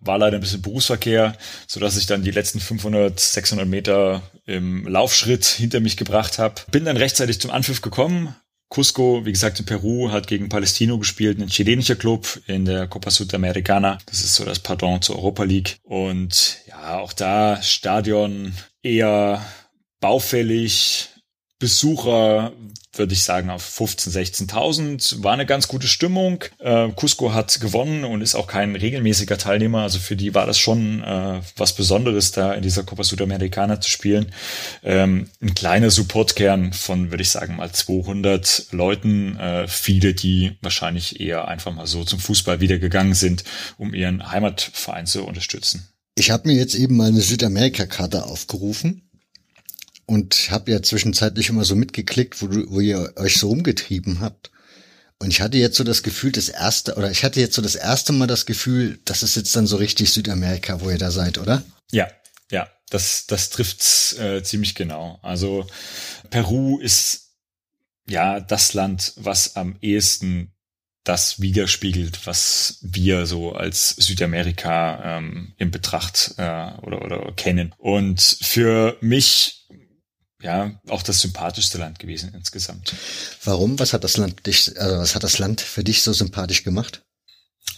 war leider ein bisschen Berufsverkehr, so dass ich dann die letzten 500, 600 Meter im Laufschritt hinter mich gebracht habe. Bin dann rechtzeitig zum Anpfiff gekommen. Cusco, wie gesagt, in Peru, hat gegen Palestino gespielt, ein chilenischer Club in der Copa Sudamericana. Das ist so das Pardon zur Europa League. Und ja, auch da Stadion eher baufällig, Besucher würde ich sagen, auf 15.000, 16.000. War eine ganz gute Stimmung. Äh, Cusco hat gewonnen und ist auch kein regelmäßiger Teilnehmer. Also für die war das schon äh, was Besonderes, da in dieser Copa Sudamericana zu spielen. Ähm, ein kleiner Supportkern von, würde ich sagen, mal 200 Leuten. Äh, viele, die wahrscheinlich eher einfach mal so zum Fußball wieder gegangen sind, um ihren Heimatverein zu unterstützen. Ich habe mir jetzt eben mal eine Südamerika-Karte aufgerufen und habe ja zwischenzeitlich immer so mitgeklickt, wo, du, wo ihr euch so rumgetrieben habt. Und ich hatte jetzt so das Gefühl, das erste, oder ich hatte jetzt so das erste Mal das Gefühl, das ist jetzt dann so richtig Südamerika, wo ihr da seid, oder? Ja, ja, das, das trifft's äh, ziemlich genau. Also Peru ist ja das Land, was am ehesten das widerspiegelt, was wir so als Südamerika ähm, in Betracht äh, oder, oder kennen. Und für mich ja, auch das sympathischste Land gewesen insgesamt. Warum? Was hat das Land dich, also was hat das Land für dich so sympathisch gemacht?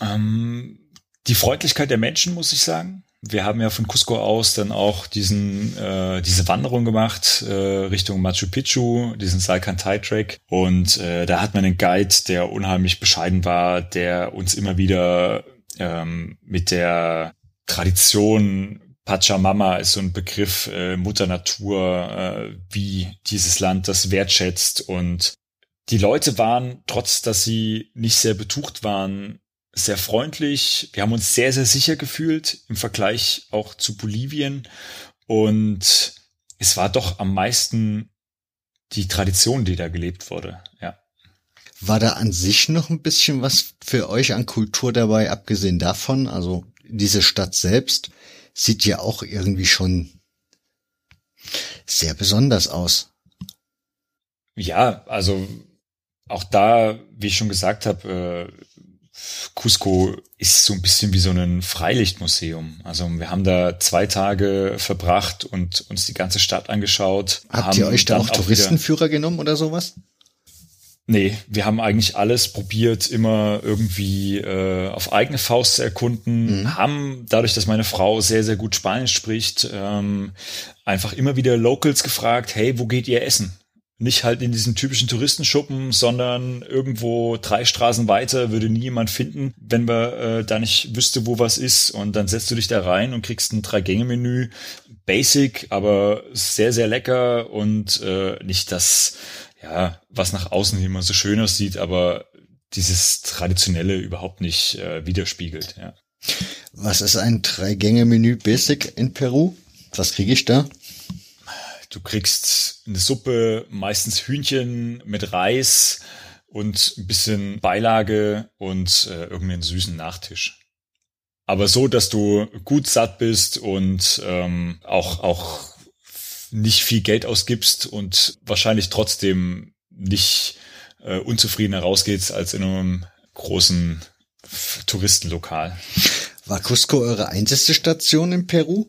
Ähm, die Freundlichkeit der Menschen, muss ich sagen. Wir haben ja von Cusco aus dann auch diesen äh, diese Wanderung gemacht äh, Richtung Machu Picchu, diesen Salcantay Track und äh, da hat man einen Guide, der unheimlich bescheiden war, der uns immer wieder ähm, mit der Tradition Pachamama ist so ein Begriff, äh, Mutter Natur, äh, wie dieses Land das wertschätzt. Und die Leute waren, trotz dass sie nicht sehr betucht waren, sehr freundlich. Wir haben uns sehr, sehr sicher gefühlt im Vergleich auch zu Bolivien. Und es war doch am meisten die Tradition, die da gelebt wurde, ja. War da an sich noch ein bisschen was für euch an Kultur dabei, abgesehen davon? Also diese Stadt selbst, sieht ja auch irgendwie schon sehr besonders aus. Ja, also auch da, wie ich schon gesagt habe, äh, Cusco ist so ein bisschen wie so ein Freilichtmuseum. Also wir haben da zwei Tage verbracht und uns die ganze Stadt angeschaut. Habt ihr euch da auch Touristenführer genommen oder sowas? Nee, wir haben eigentlich alles probiert, immer irgendwie äh, auf eigene Faust zu erkunden, mhm. haben dadurch, dass meine Frau sehr, sehr gut Spanisch spricht, ähm, einfach immer wieder Locals gefragt, hey, wo geht ihr essen? Nicht halt in diesen typischen Touristenschuppen, sondern irgendwo drei Straßen weiter würde nie jemand finden, wenn wir äh, da nicht wüsste, wo was ist. Und dann setzt du dich da rein und kriegst ein Drei-Gänge-Menü. Basic, aber sehr, sehr lecker und äh, nicht das ja, was nach außen hin immer so schön aussieht, aber dieses traditionelle überhaupt nicht äh, widerspiegelt. Ja. Was ist ein Drei-Gänge-Menü Basic in Peru? Was kriege ich da? Du kriegst eine Suppe, meistens Hühnchen mit Reis und ein bisschen Beilage und äh, irgendeinen süßen Nachtisch. Aber so, dass du gut satt bist und ähm, auch auch nicht viel Geld ausgibst und wahrscheinlich trotzdem nicht äh, unzufrieden herausgehst als in einem großen Touristenlokal. War Cusco eure einzige Station in Peru?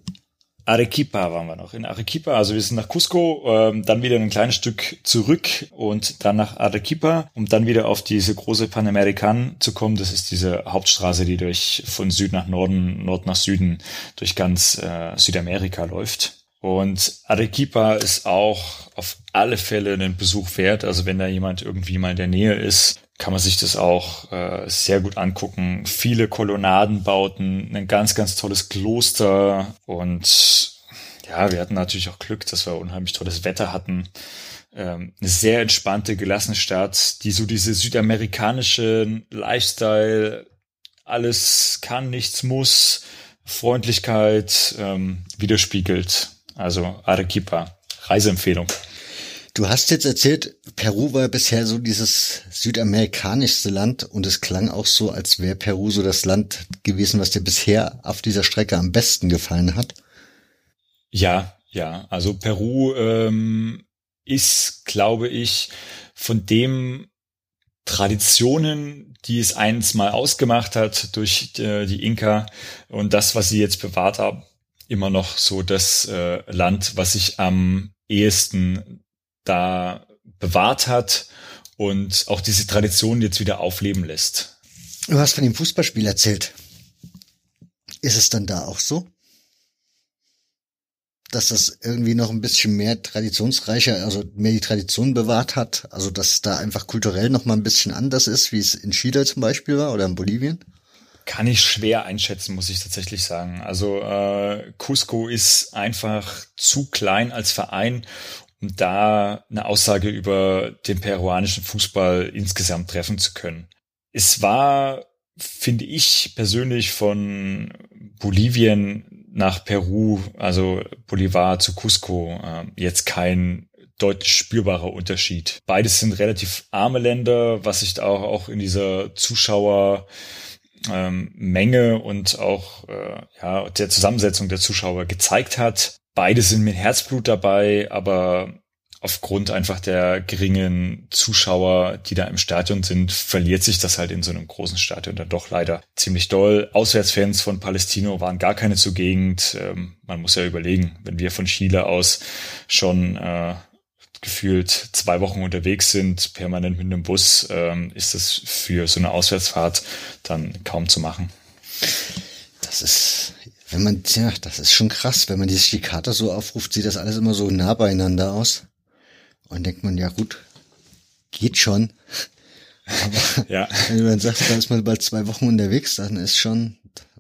Arequipa waren wir noch. In Arequipa, also wir sind nach Cusco, ähm, dann wieder ein kleines Stück zurück und dann nach Arequipa, um dann wieder auf diese große Panamerican zu kommen. Das ist diese Hauptstraße, die durch von Süd nach Norden, Nord nach Süden durch ganz äh, Südamerika läuft. Und Arequipa ist auch auf alle Fälle einen Besuch wert. Also wenn da jemand irgendwie mal in der Nähe ist, kann man sich das auch äh, sehr gut angucken. Viele Kolonnadenbauten, ein ganz, ganz tolles Kloster und ja, wir hatten natürlich auch Glück, dass wir unheimlich tolles Wetter hatten. Ähm, eine sehr entspannte, gelassene Stadt, die so diese südamerikanische Lifestyle, alles kann, nichts muss, Freundlichkeit ähm, widerspiegelt. Also Arequipa, Reiseempfehlung. Du hast jetzt erzählt, Peru war bisher so dieses südamerikanischste Land und es klang auch so, als wäre Peru so das Land gewesen, was dir bisher auf dieser Strecke am besten gefallen hat. Ja, ja. Also Peru ähm, ist, glaube ich, von dem Traditionen, die es einst mal ausgemacht hat durch äh, die Inka und das, was sie jetzt bewahrt haben, immer noch so das äh, Land, was sich am ehesten da bewahrt hat und auch diese Tradition jetzt wieder aufleben lässt. Du hast von dem Fußballspiel erzählt. Ist es dann da auch so? Dass das irgendwie noch ein bisschen mehr traditionsreicher, also mehr die Tradition bewahrt hat, also dass da einfach kulturell noch mal ein bisschen anders ist, wie es in Chile zum Beispiel war oder in Bolivien? Kann ich schwer einschätzen, muss ich tatsächlich sagen. Also äh, Cusco ist einfach zu klein als Verein, um da eine Aussage über den peruanischen Fußball insgesamt treffen zu können. Es war, finde ich persönlich, von Bolivien nach Peru, also Bolivar zu Cusco, äh, jetzt kein deutlich spürbarer Unterschied. Beides sind relativ arme Länder, was sich auch, auch in dieser Zuschauer ähm, Menge und auch äh, ja, der Zusammensetzung der Zuschauer gezeigt hat. Beide sind mit Herzblut dabei, aber aufgrund einfach der geringen Zuschauer, die da im Stadion sind, verliert sich das halt in so einem großen Stadion dann doch leider ziemlich doll. Auswärtsfans von Palästino waren gar keine zugegend. Ähm, man muss ja überlegen, wenn wir von Chile aus schon äh, gefühlt zwei Wochen unterwegs sind, permanent mit einem Bus, ähm, ist das für so eine Auswärtsfahrt dann kaum zu machen. Das ist, wenn man, ja, das ist schon krass, wenn man die Karte so aufruft, sieht das alles immer so nah beieinander aus. Und denkt man, ja gut, geht schon. Aber ja. wenn du dann sagst, da ist man bald zwei Wochen unterwegs, dann ist schon,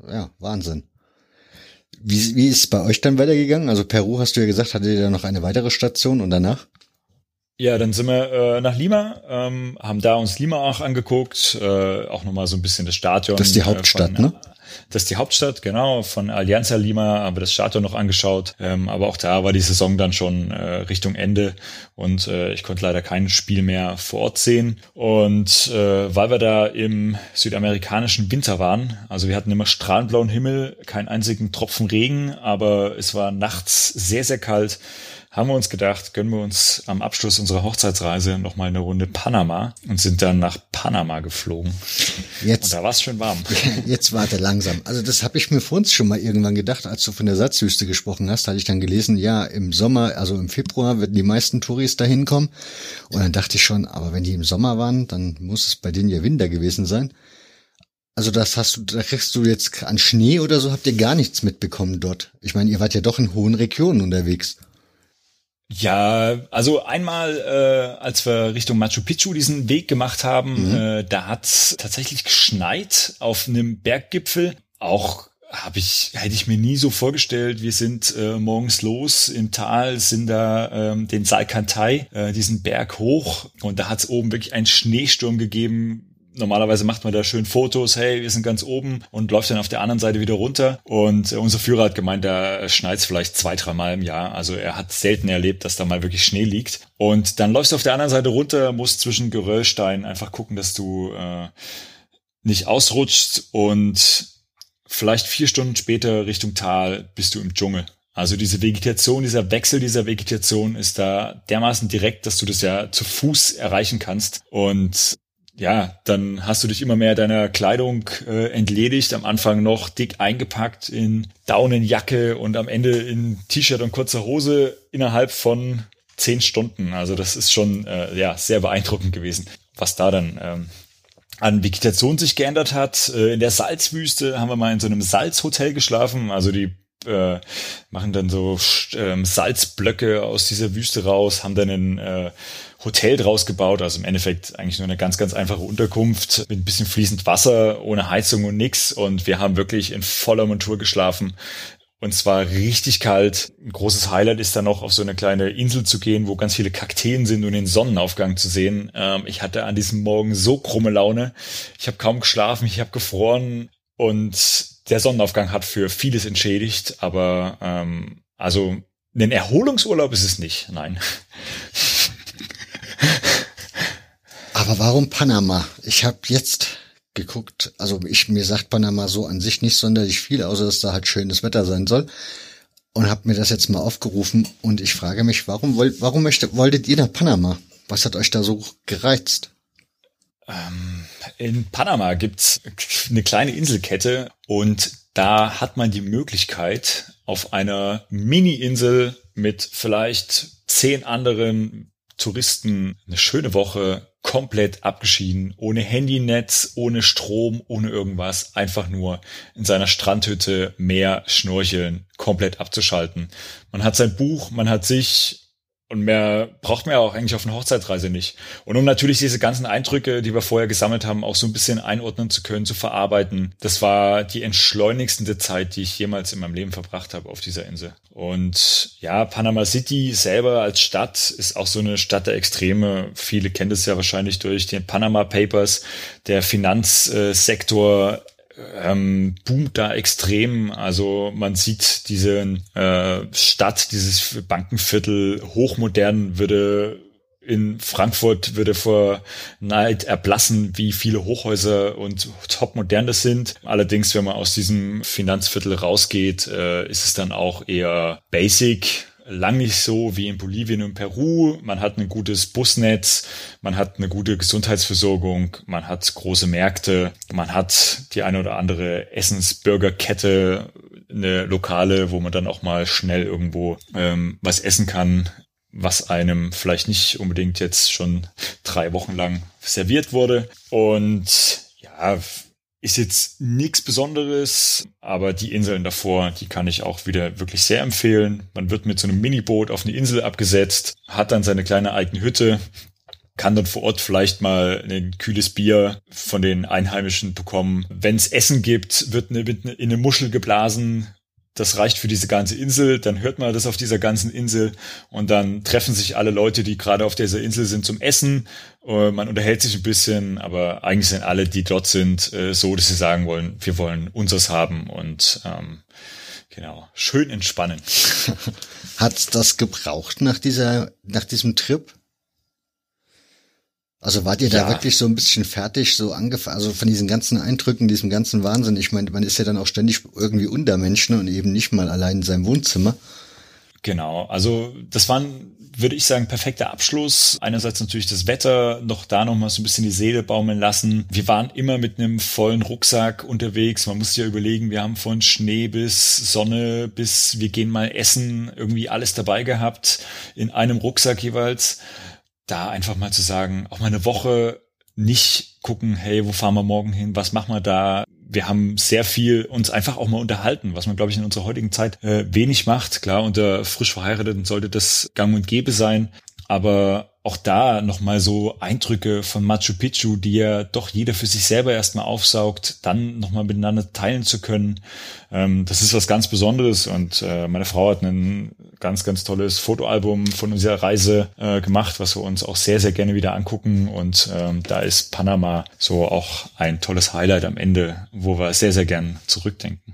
ja, Wahnsinn. Wie, wie ist es bei euch dann weitergegangen? Also Peru hast du ja gesagt, hattet ihr da noch eine weitere Station und danach? Ja, dann sind wir äh, nach Lima, ähm, haben da uns Lima auch angeguckt, äh, auch nochmal so ein bisschen das Stadion. Das ist die Hauptstadt, äh, von, ne? Das ist die Hauptstadt, genau, von Alianza Lima, haben wir das Stadion noch angeschaut. Ähm, aber auch da war die Saison dann schon äh, Richtung Ende und äh, ich konnte leider kein Spiel mehr vor Ort sehen. Und äh, weil wir da im südamerikanischen Winter waren, also wir hatten immer strahlenblauen Himmel, keinen einzigen Tropfen Regen, aber es war nachts sehr, sehr kalt haben wir uns gedacht, gönnen wir uns am Abschluss unserer Hochzeitsreise nochmal eine Runde Panama und sind dann nach Panama geflogen. Jetzt, und da war es schön warm. Jetzt warte langsam. Also das habe ich mir vor uns schon mal irgendwann gedacht, als du von der Satzwüste gesprochen hast, hatte ich dann gelesen, ja, im Sommer, also im Februar werden die meisten Touris da hinkommen. Und dann dachte ich schon, aber wenn die im Sommer waren, dann muss es bei denen ja Winter gewesen sein. Also das hast du, da kriegst du jetzt an Schnee oder so, habt ihr gar nichts mitbekommen dort. Ich meine, ihr wart ja doch in hohen Regionen unterwegs. Ja, also einmal, äh, als wir Richtung Machu Picchu diesen Weg gemacht haben, mhm. äh, da hat's tatsächlich geschneit auf einem Berggipfel. Auch habe ich hätte ich mir nie so vorgestellt. Wir sind äh, morgens los im Tal, sind da ähm, den Salkantay, äh, diesen Berg hoch und da hat's oben wirklich einen Schneesturm gegeben Normalerweise macht man da schön Fotos, hey, wir sind ganz oben und läuft dann auf der anderen Seite wieder runter. Und äh, unser Führer hat gemeint, da schneit vielleicht zwei, dreimal im Jahr. Also er hat selten erlebt, dass da mal wirklich Schnee liegt. Und dann läufst du auf der anderen Seite runter, musst zwischen Geröllsteinen einfach gucken, dass du äh, nicht ausrutschst und vielleicht vier Stunden später Richtung Tal bist du im Dschungel. Also diese Vegetation, dieser Wechsel dieser Vegetation ist da dermaßen direkt, dass du das ja zu Fuß erreichen kannst. Und ja, dann hast du dich immer mehr deiner Kleidung äh, entledigt, am Anfang noch dick eingepackt in Daunenjacke und am Ende in T-Shirt und kurzer Hose innerhalb von zehn Stunden. Also das ist schon äh, ja sehr beeindruckend gewesen, was da dann ähm, an Vegetation sich geändert hat. Äh, in der Salzwüste haben wir mal in so einem Salzhotel geschlafen. Also die äh, machen dann so ähm, Salzblöcke aus dieser Wüste raus, haben dann ein äh, Hotel draus gebaut, also im Endeffekt eigentlich nur eine ganz, ganz einfache Unterkunft mit ein bisschen fließend Wasser, ohne Heizung und nix. Und wir haben wirklich in voller Montur geschlafen. Und zwar richtig kalt. Ein großes Highlight ist dann noch auf so eine kleine Insel zu gehen, wo ganz viele Kakteen sind und den Sonnenaufgang zu sehen. Ähm, ich hatte an diesem Morgen so krumme Laune. Ich habe kaum geschlafen, ich habe gefroren und der Sonnenaufgang hat für vieles entschädigt, aber ähm, also ein Erholungsurlaub ist es nicht, nein. Aber warum Panama? Ich habe jetzt geguckt, also ich mir sagt Panama so an sich nicht sonderlich viel, außer dass da halt schönes Wetter sein soll. Und habe mir das jetzt mal aufgerufen und ich frage mich, warum wollt, warum möchte, wolltet ihr nach Panama? Was hat euch da so gereizt? Ähm, in Panama gibt's eine kleine Inselkette und da hat man die Möglichkeit, auf einer Mini-Insel mit vielleicht zehn anderen Touristen eine schöne Woche komplett abgeschieden, ohne Handynetz, ohne Strom, ohne irgendwas, einfach nur in seiner Strandhütte mehr schnorcheln, komplett abzuschalten. Man hat sein Buch, man hat sich, und mehr braucht man ja auch eigentlich auf einer Hochzeitreise nicht. Und um natürlich diese ganzen Eindrücke, die wir vorher gesammelt haben, auch so ein bisschen einordnen zu können, zu verarbeiten. Das war die entschleunigste Zeit, die ich jemals in meinem Leben verbracht habe auf dieser Insel. Und ja, Panama City selber als Stadt ist auch so eine Stadt der Extreme. Viele kennen das ja wahrscheinlich durch den Panama Papers. Der Finanzsektor ähm, boomt da extrem. Also man sieht diese äh, Stadt, dieses Bankenviertel hochmodern würde in Frankfurt würde vor Neid erblassen, wie viele Hochhäuser und top modern das sind. Allerdings, wenn man aus diesem Finanzviertel rausgeht, äh, ist es dann auch eher basic lang nicht so wie in Bolivien und Peru. Man hat ein gutes Busnetz, man hat eine gute Gesundheitsversorgung, man hat große Märkte, man hat die eine oder andere Essensburgerkette, eine lokale, wo man dann auch mal schnell irgendwo ähm, was essen kann, was einem vielleicht nicht unbedingt jetzt schon drei Wochen lang serviert wurde. Und ja, ist jetzt nichts Besonderes, aber die Inseln davor, die kann ich auch wieder wirklich sehr empfehlen. Man wird mit so einem Miniboot auf eine Insel abgesetzt, hat dann seine kleine eigene Hütte, kann dann vor Ort vielleicht mal ein kühles Bier von den Einheimischen bekommen. Wenn es Essen gibt, wird in eine Muschel geblasen, das reicht für diese ganze Insel, dann hört man das auf dieser ganzen Insel und dann treffen sich alle Leute, die gerade auf dieser Insel sind, zum Essen. Äh, man unterhält sich ein bisschen, aber eigentlich sind alle, die dort sind, äh, so, dass sie sagen wollen, wir wollen unseres haben und ähm, genau, schön entspannen. Hat das gebraucht nach dieser, nach diesem Trip? Also wart ihr da ja. wirklich so ein bisschen fertig, so angefangen, also von diesen ganzen Eindrücken, diesem ganzen Wahnsinn? Ich meine, man ist ja dann auch ständig irgendwie unter Menschen und eben nicht mal allein in seinem Wohnzimmer. Genau, also das war ein, würde ich sagen, perfekter Abschluss. Einerseits natürlich das Wetter, noch da noch mal so ein bisschen die Seele baumeln lassen. Wir waren immer mit einem vollen Rucksack unterwegs. Man muss ja überlegen, wir haben von Schnee bis Sonne bis wir gehen mal essen, irgendwie alles dabei gehabt, in einem Rucksack jeweils da einfach mal zu sagen, auch mal eine Woche nicht gucken, hey, wo fahren wir morgen hin, was machen wir da? Wir haben sehr viel uns einfach auch mal unterhalten, was man, glaube ich, in unserer heutigen Zeit äh, wenig macht. Klar, unter frisch Verheirateten sollte das gang und gäbe sein. Aber auch da nochmal so Eindrücke von Machu Picchu, die ja doch jeder für sich selber erstmal aufsaugt, dann nochmal miteinander teilen zu können. Ähm, das ist was ganz Besonderes und äh, meine Frau hat ein ganz, ganz tolles Fotoalbum von unserer Reise äh, gemacht, was wir uns auch sehr, sehr gerne wieder angucken und ähm, da ist Panama so auch ein tolles Highlight am Ende, wo wir sehr, sehr gern zurückdenken.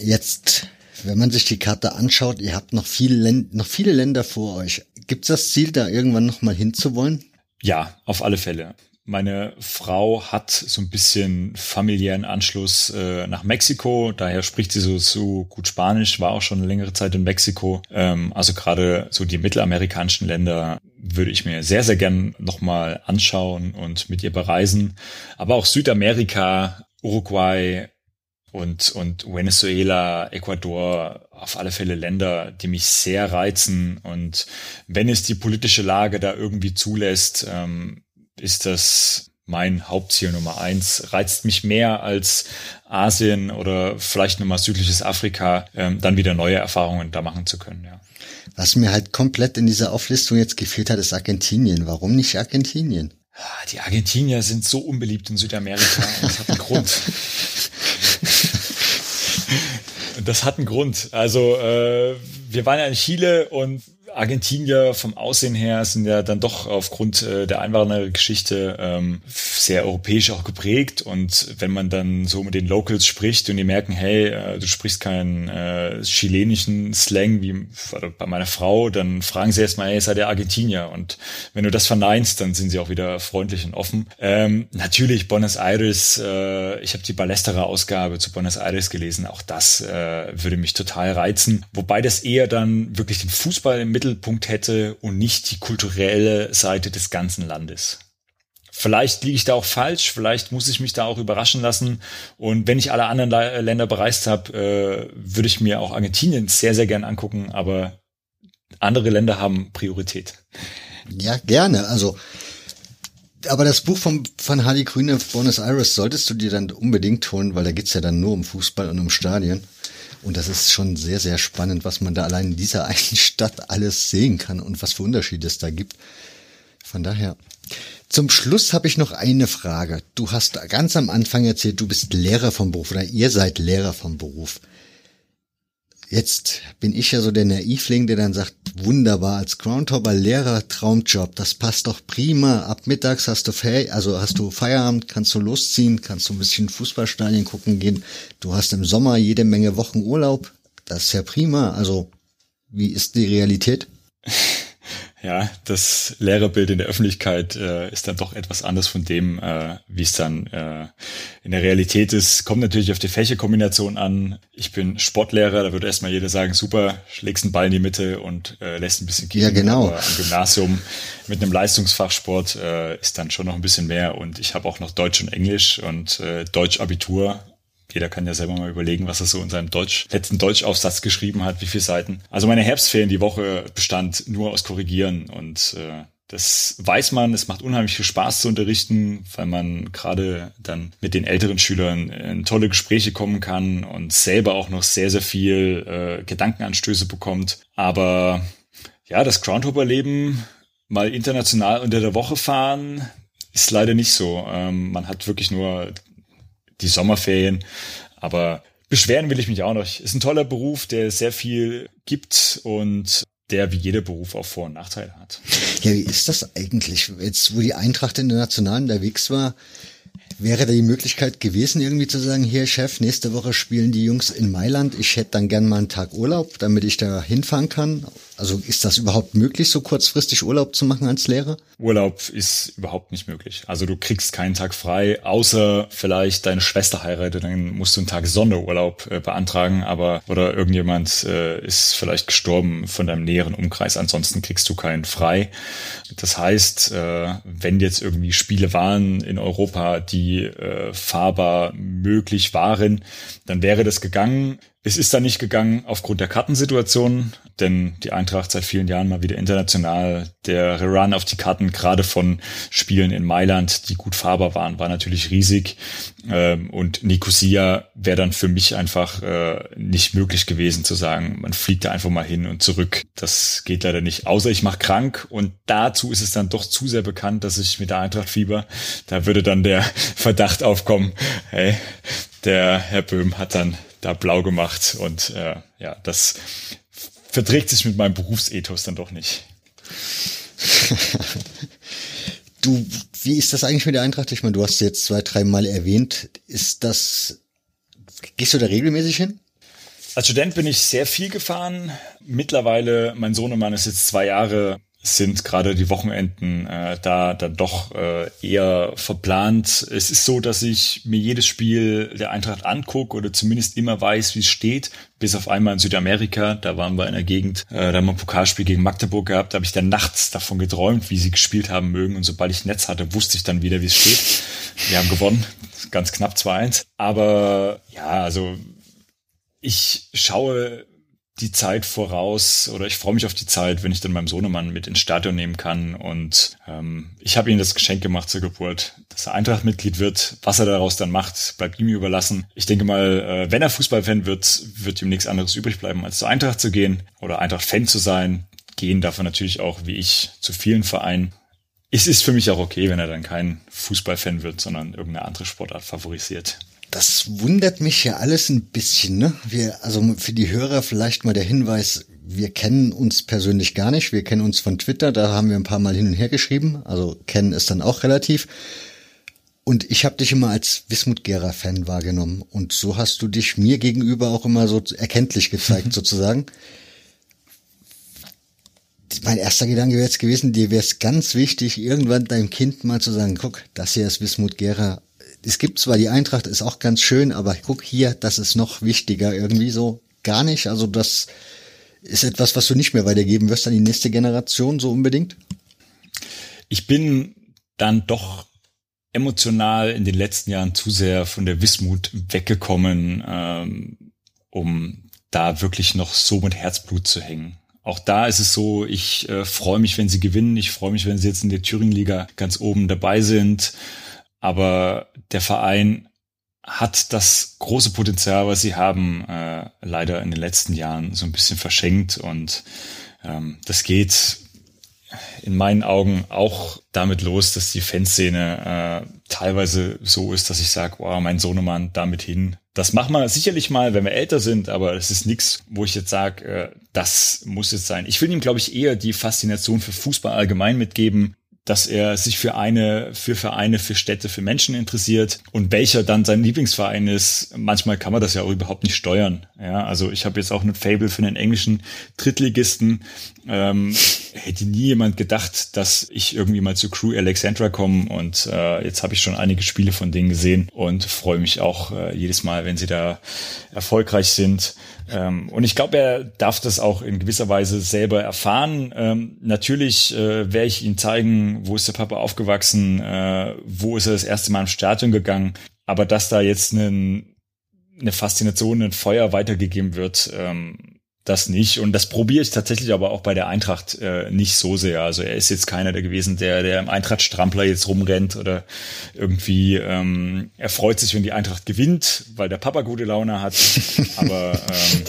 Jetzt wenn man sich die Karte anschaut, ihr habt noch viele, noch viele Länder vor euch. Gibt es das Ziel, da irgendwann noch mal hinzuwollen? Ja, auf alle Fälle. Meine Frau hat so ein bisschen familiären Anschluss äh, nach Mexiko, daher spricht sie so, so gut Spanisch, war auch schon eine längere Zeit in Mexiko. Ähm, also gerade so die mittelamerikanischen Länder würde ich mir sehr, sehr gern nochmal anschauen und mit ihr bereisen. Aber auch Südamerika, Uruguay, und, und Venezuela, Ecuador, auf alle Fälle Länder, die mich sehr reizen. Und wenn es die politische Lage da irgendwie zulässt, ähm, ist das mein Hauptziel Nummer eins. Reizt mich mehr als Asien oder vielleicht nochmal südliches Afrika, ähm, dann wieder neue Erfahrungen da machen zu können, ja. Was mir halt komplett in dieser Auflistung jetzt gefehlt hat, ist Argentinien. Warum nicht Argentinien? Ah, die Argentinier sind so unbeliebt in Südamerika und das hat einen Grund. das hat einen Grund. Also äh, wir waren ja in Chile und Argentinier vom Aussehen her sind ja dann doch aufgrund äh, der Einwanderergeschichte ähm, sehr europäisch auch geprägt. Und wenn man dann so mit den Locals spricht und die merken, hey, äh, du sprichst keinen äh, chilenischen Slang wie bei meiner Frau, dann fragen sie erstmal, hey, seid ihr Argentinier? Und wenn du das verneinst, dann sind sie auch wieder freundlich und offen. Ähm, natürlich Buenos Aires, äh, ich habe die Ballesterer-Ausgabe zu Buenos Aires gelesen, auch das äh, würde mich total reizen. Wobei das eher dann wirklich den Fußball im Mittelpunkt hätte und nicht die kulturelle Seite des ganzen Landes. Vielleicht liege ich da auch falsch, vielleicht muss ich mich da auch überraschen lassen. Und wenn ich alle anderen Länder bereist habe, äh, würde ich mir auch Argentinien sehr, sehr gern angucken, aber andere Länder haben Priorität. Ja, gerne. Also aber das Buch von, von Harley Grüne, Buenos Aires, solltest du dir dann unbedingt holen, weil da geht's ja dann nur um Fußball und um Stadien. Und das ist schon sehr, sehr spannend, was man da allein in dieser einen Stadt alles sehen kann und was für Unterschiede es da gibt. Von daher. Zum Schluss habe ich noch eine Frage. Du hast ganz am Anfang erzählt, du bist Lehrer vom Beruf oder ihr seid Lehrer vom Beruf. Jetzt bin ich ja so der Naivling, der dann sagt, wunderbar, als Groundhopper Lehrer, Traumjob, das passt doch prima. Ab mittags hast du, Fe also hast du Feierabend, kannst du losziehen, kannst du ein bisschen Fußballstadien gucken gehen. Du hast im Sommer jede Menge Wochen Urlaub. Das ist ja prima. Also, wie ist die Realität? ja, das Lehrerbild in der Öffentlichkeit äh, ist dann doch etwas anders von dem, äh, wie es dann äh, in der Realität ist. Kommt natürlich auf die Fächerkombination an. Ich bin Sportlehrer, da würde erstmal jeder sagen, super, schlägst einen Ball in die Mitte und äh, lässt ein bisschen kicken. Ja, genau. Aber am Gymnasium mit einem Leistungsfachsport äh, ist dann schon noch ein bisschen mehr. Und ich habe auch noch Deutsch und Englisch und äh, Deutsch-Abitur jeder kann ja selber mal überlegen, was er so in seinem Deutsch, letzten Deutschaufsatz geschrieben hat, wie viele Seiten. Also meine Herbstferien die Woche bestand nur aus Korrigieren und äh, das weiß man, es macht unheimlich viel Spaß zu unterrichten, weil man gerade dann mit den älteren Schülern in tolle Gespräche kommen kann und selber auch noch sehr, sehr viel äh, Gedankenanstöße bekommt. Aber ja, das Groundhopper-Leben mal international unter der Woche fahren, ist leider nicht so. Ähm, man hat wirklich nur die Sommerferien. Aber beschweren will ich mich auch noch. Ist ein toller Beruf, der sehr viel gibt und der wie jeder Beruf auch Vor- und Nachteile hat. Ja, wie ist das eigentlich? Jetzt, wo die Eintracht in der Nationalen unterwegs war, wäre da die Möglichkeit gewesen, irgendwie zu sagen, hier Chef, nächste Woche spielen die Jungs in Mailand, ich hätte dann gern mal einen Tag Urlaub, damit ich da hinfahren kann also ist das überhaupt möglich, so kurzfristig Urlaub zu machen als Lehrer? Urlaub ist überhaupt nicht möglich. Also du kriegst keinen Tag frei, außer vielleicht deine Schwester heiratet, dann musst du einen Tag Sonderurlaub äh, beantragen, aber oder irgendjemand äh, ist vielleicht gestorben von deinem näheren Umkreis, ansonsten kriegst du keinen frei. Das heißt, äh, wenn jetzt irgendwie Spiele waren in Europa, die äh, fahrbar möglich waren, dann wäre das gegangen. Es ist da nicht gegangen aufgrund der Kartensituation, denn die Eintracht seit vielen Jahren mal wieder international. Der Run auf die Karten, gerade von Spielen in Mailand, die gut fahrbar waren, war natürlich riesig. Ähm, und Nicosia wäre dann für mich einfach äh, nicht möglich gewesen zu sagen, man fliegt da einfach mal hin und zurück. Das geht leider nicht. Außer ich mache krank und dazu ist es dann doch zu sehr bekannt, dass ich mit der Eintracht fieber. Da würde dann der Verdacht aufkommen, hey, der Herr Böhm hat dann da blau gemacht und äh, ja, das verträgt sich mit meinem Berufsethos dann doch nicht. du, wie ist das eigentlich mit der Eintracht? Ich meine, du hast jetzt zwei, dreimal erwähnt. Ist das, gehst du da regelmäßig hin? Als Student bin ich sehr viel gefahren. Mittlerweile, mein Sohnemann ist jetzt zwei Jahre sind gerade die Wochenenden äh, da dann doch äh, eher verplant. Es ist so, dass ich mir jedes Spiel der Eintracht angucke oder zumindest immer weiß, wie es steht. Bis auf einmal in Südamerika, da waren wir in der Gegend, äh, da haben wir ein Pokalspiel gegen Magdeburg gehabt, da habe ich dann nachts davon geträumt, wie sie gespielt haben mögen. Und sobald ich Netz hatte, wusste ich dann wieder, wie es steht. Wir haben gewonnen, ganz knapp 2-1. Aber ja, also ich schaue die Zeit voraus oder ich freue mich auf die Zeit, wenn ich dann meinem Sohnemann mit ins Stadion nehmen kann. Und ähm, ich habe ihm das Geschenk gemacht zur Geburt, dass er Eintracht-Mitglied wird. Was er daraus dann macht, bleibt ihm überlassen. Ich denke mal, äh, wenn er Fußballfan wird, wird ihm nichts anderes übrig bleiben, als zur Eintracht zu gehen oder Eintracht-Fan zu sein. Gehen er natürlich auch, wie ich, zu vielen Vereinen. Es ist für mich auch okay, wenn er dann kein Fußballfan wird, sondern irgendeine andere Sportart favorisiert. Das wundert mich ja alles ein bisschen, ne? Wir, also für die Hörer vielleicht mal der Hinweis, wir kennen uns persönlich gar nicht. Wir kennen uns von Twitter, da haben wir ein paar Mal hin und her geschrieben. Also kennen ist dann auch relativ. Und ich habe dich immer als Wismut Gera Fan wahrgenommen. Und so hast du dich mir gegenüber auch immer so erkenntlich gezeigt, sozusagen. Mein erster Gedanke wäre jetzt gewesen, dir wäre es ganz wichtig, irgendwann deinem Kind mal zu sagen, guck, das hier ist Wismut Gera es gibt zwar die Eintracht, ist auch ganz schön, aber guck hier, das ist noch wichtiger irgendwie so gar nicht. Also das ist etwas, was du nicht mehr weitergeben wirst an die nächste Generation so unbedingt. Ich bin dann doch emotional in den letzten Jahren zu sehr von der Wismut weggekommen, ähm, um da wirklich noch so mit Herzblut zu hängen. Auch da ist es so, ich äh, freue mich, wenn sie gewinnen. Ich freue mich, wenn sie jetzt in der Thüringen-Liga ganz oben dabei sind. Aber der Verein hat das große Potenzial, was sie haben, äh, leider in den letzten Jahren so ein bisschen verschenkt. Und ähm, das geht in meinen Augen auch damit los, dass die Fanszene äh, teilweise so ist, dass ich sage, wow, mein Sohnemann damit hin. Das machen wir sicherlich mal, wenn wir älter sind, aber es ist nichts, wo ich jetzt sage, äh, das muss jetzt sein. Ich will ihm, glaube ich, eher die Faszination für Fußball allgemein mitgeben, dass er sich für eine, für Vereine, für Städte, für Menschen interessiert und welcher dann sein Lieblingsverein ist. Manchmal kann man das ja auch überhaupt nicht steuern. Ja, also ich habe jetzt auch ein Fable für einen englischen Drittligisten. Ähm, hätte nie jemand gedacht, dass ich irgendwie mal zu Crew Alexandra komme und äh, jetzt habe ich schon einige Spiele von denen gesehen und freue mich auch äh, jedes Mal, wenn sie da erfolgreich sind. Ähm, und ich glaube, er darf das auch in gewisser Weise selber erfahren. Ähm, natürlich äh, werde ich ihm zeigen, wo ist der Papa aufgewachsen, äh, wo ist er das erste Mal im Stadion gegangen. Aber dass da jetzt einen, eine Faszination, ein Feuer weitergegeben wird, ähm, das nicht. Und das probiere ich tatsächlich aber auch bei der Eintracht äh, nicht so sehr. Also er ist jetzt keiner der gewesen, der, der im Eintracht-Strampler jetzt rumrennt oder irgendwie ähm, er freut sich, wenn die Eintracht gewinnt, weil der Papa gute Laune hat. aber ähm,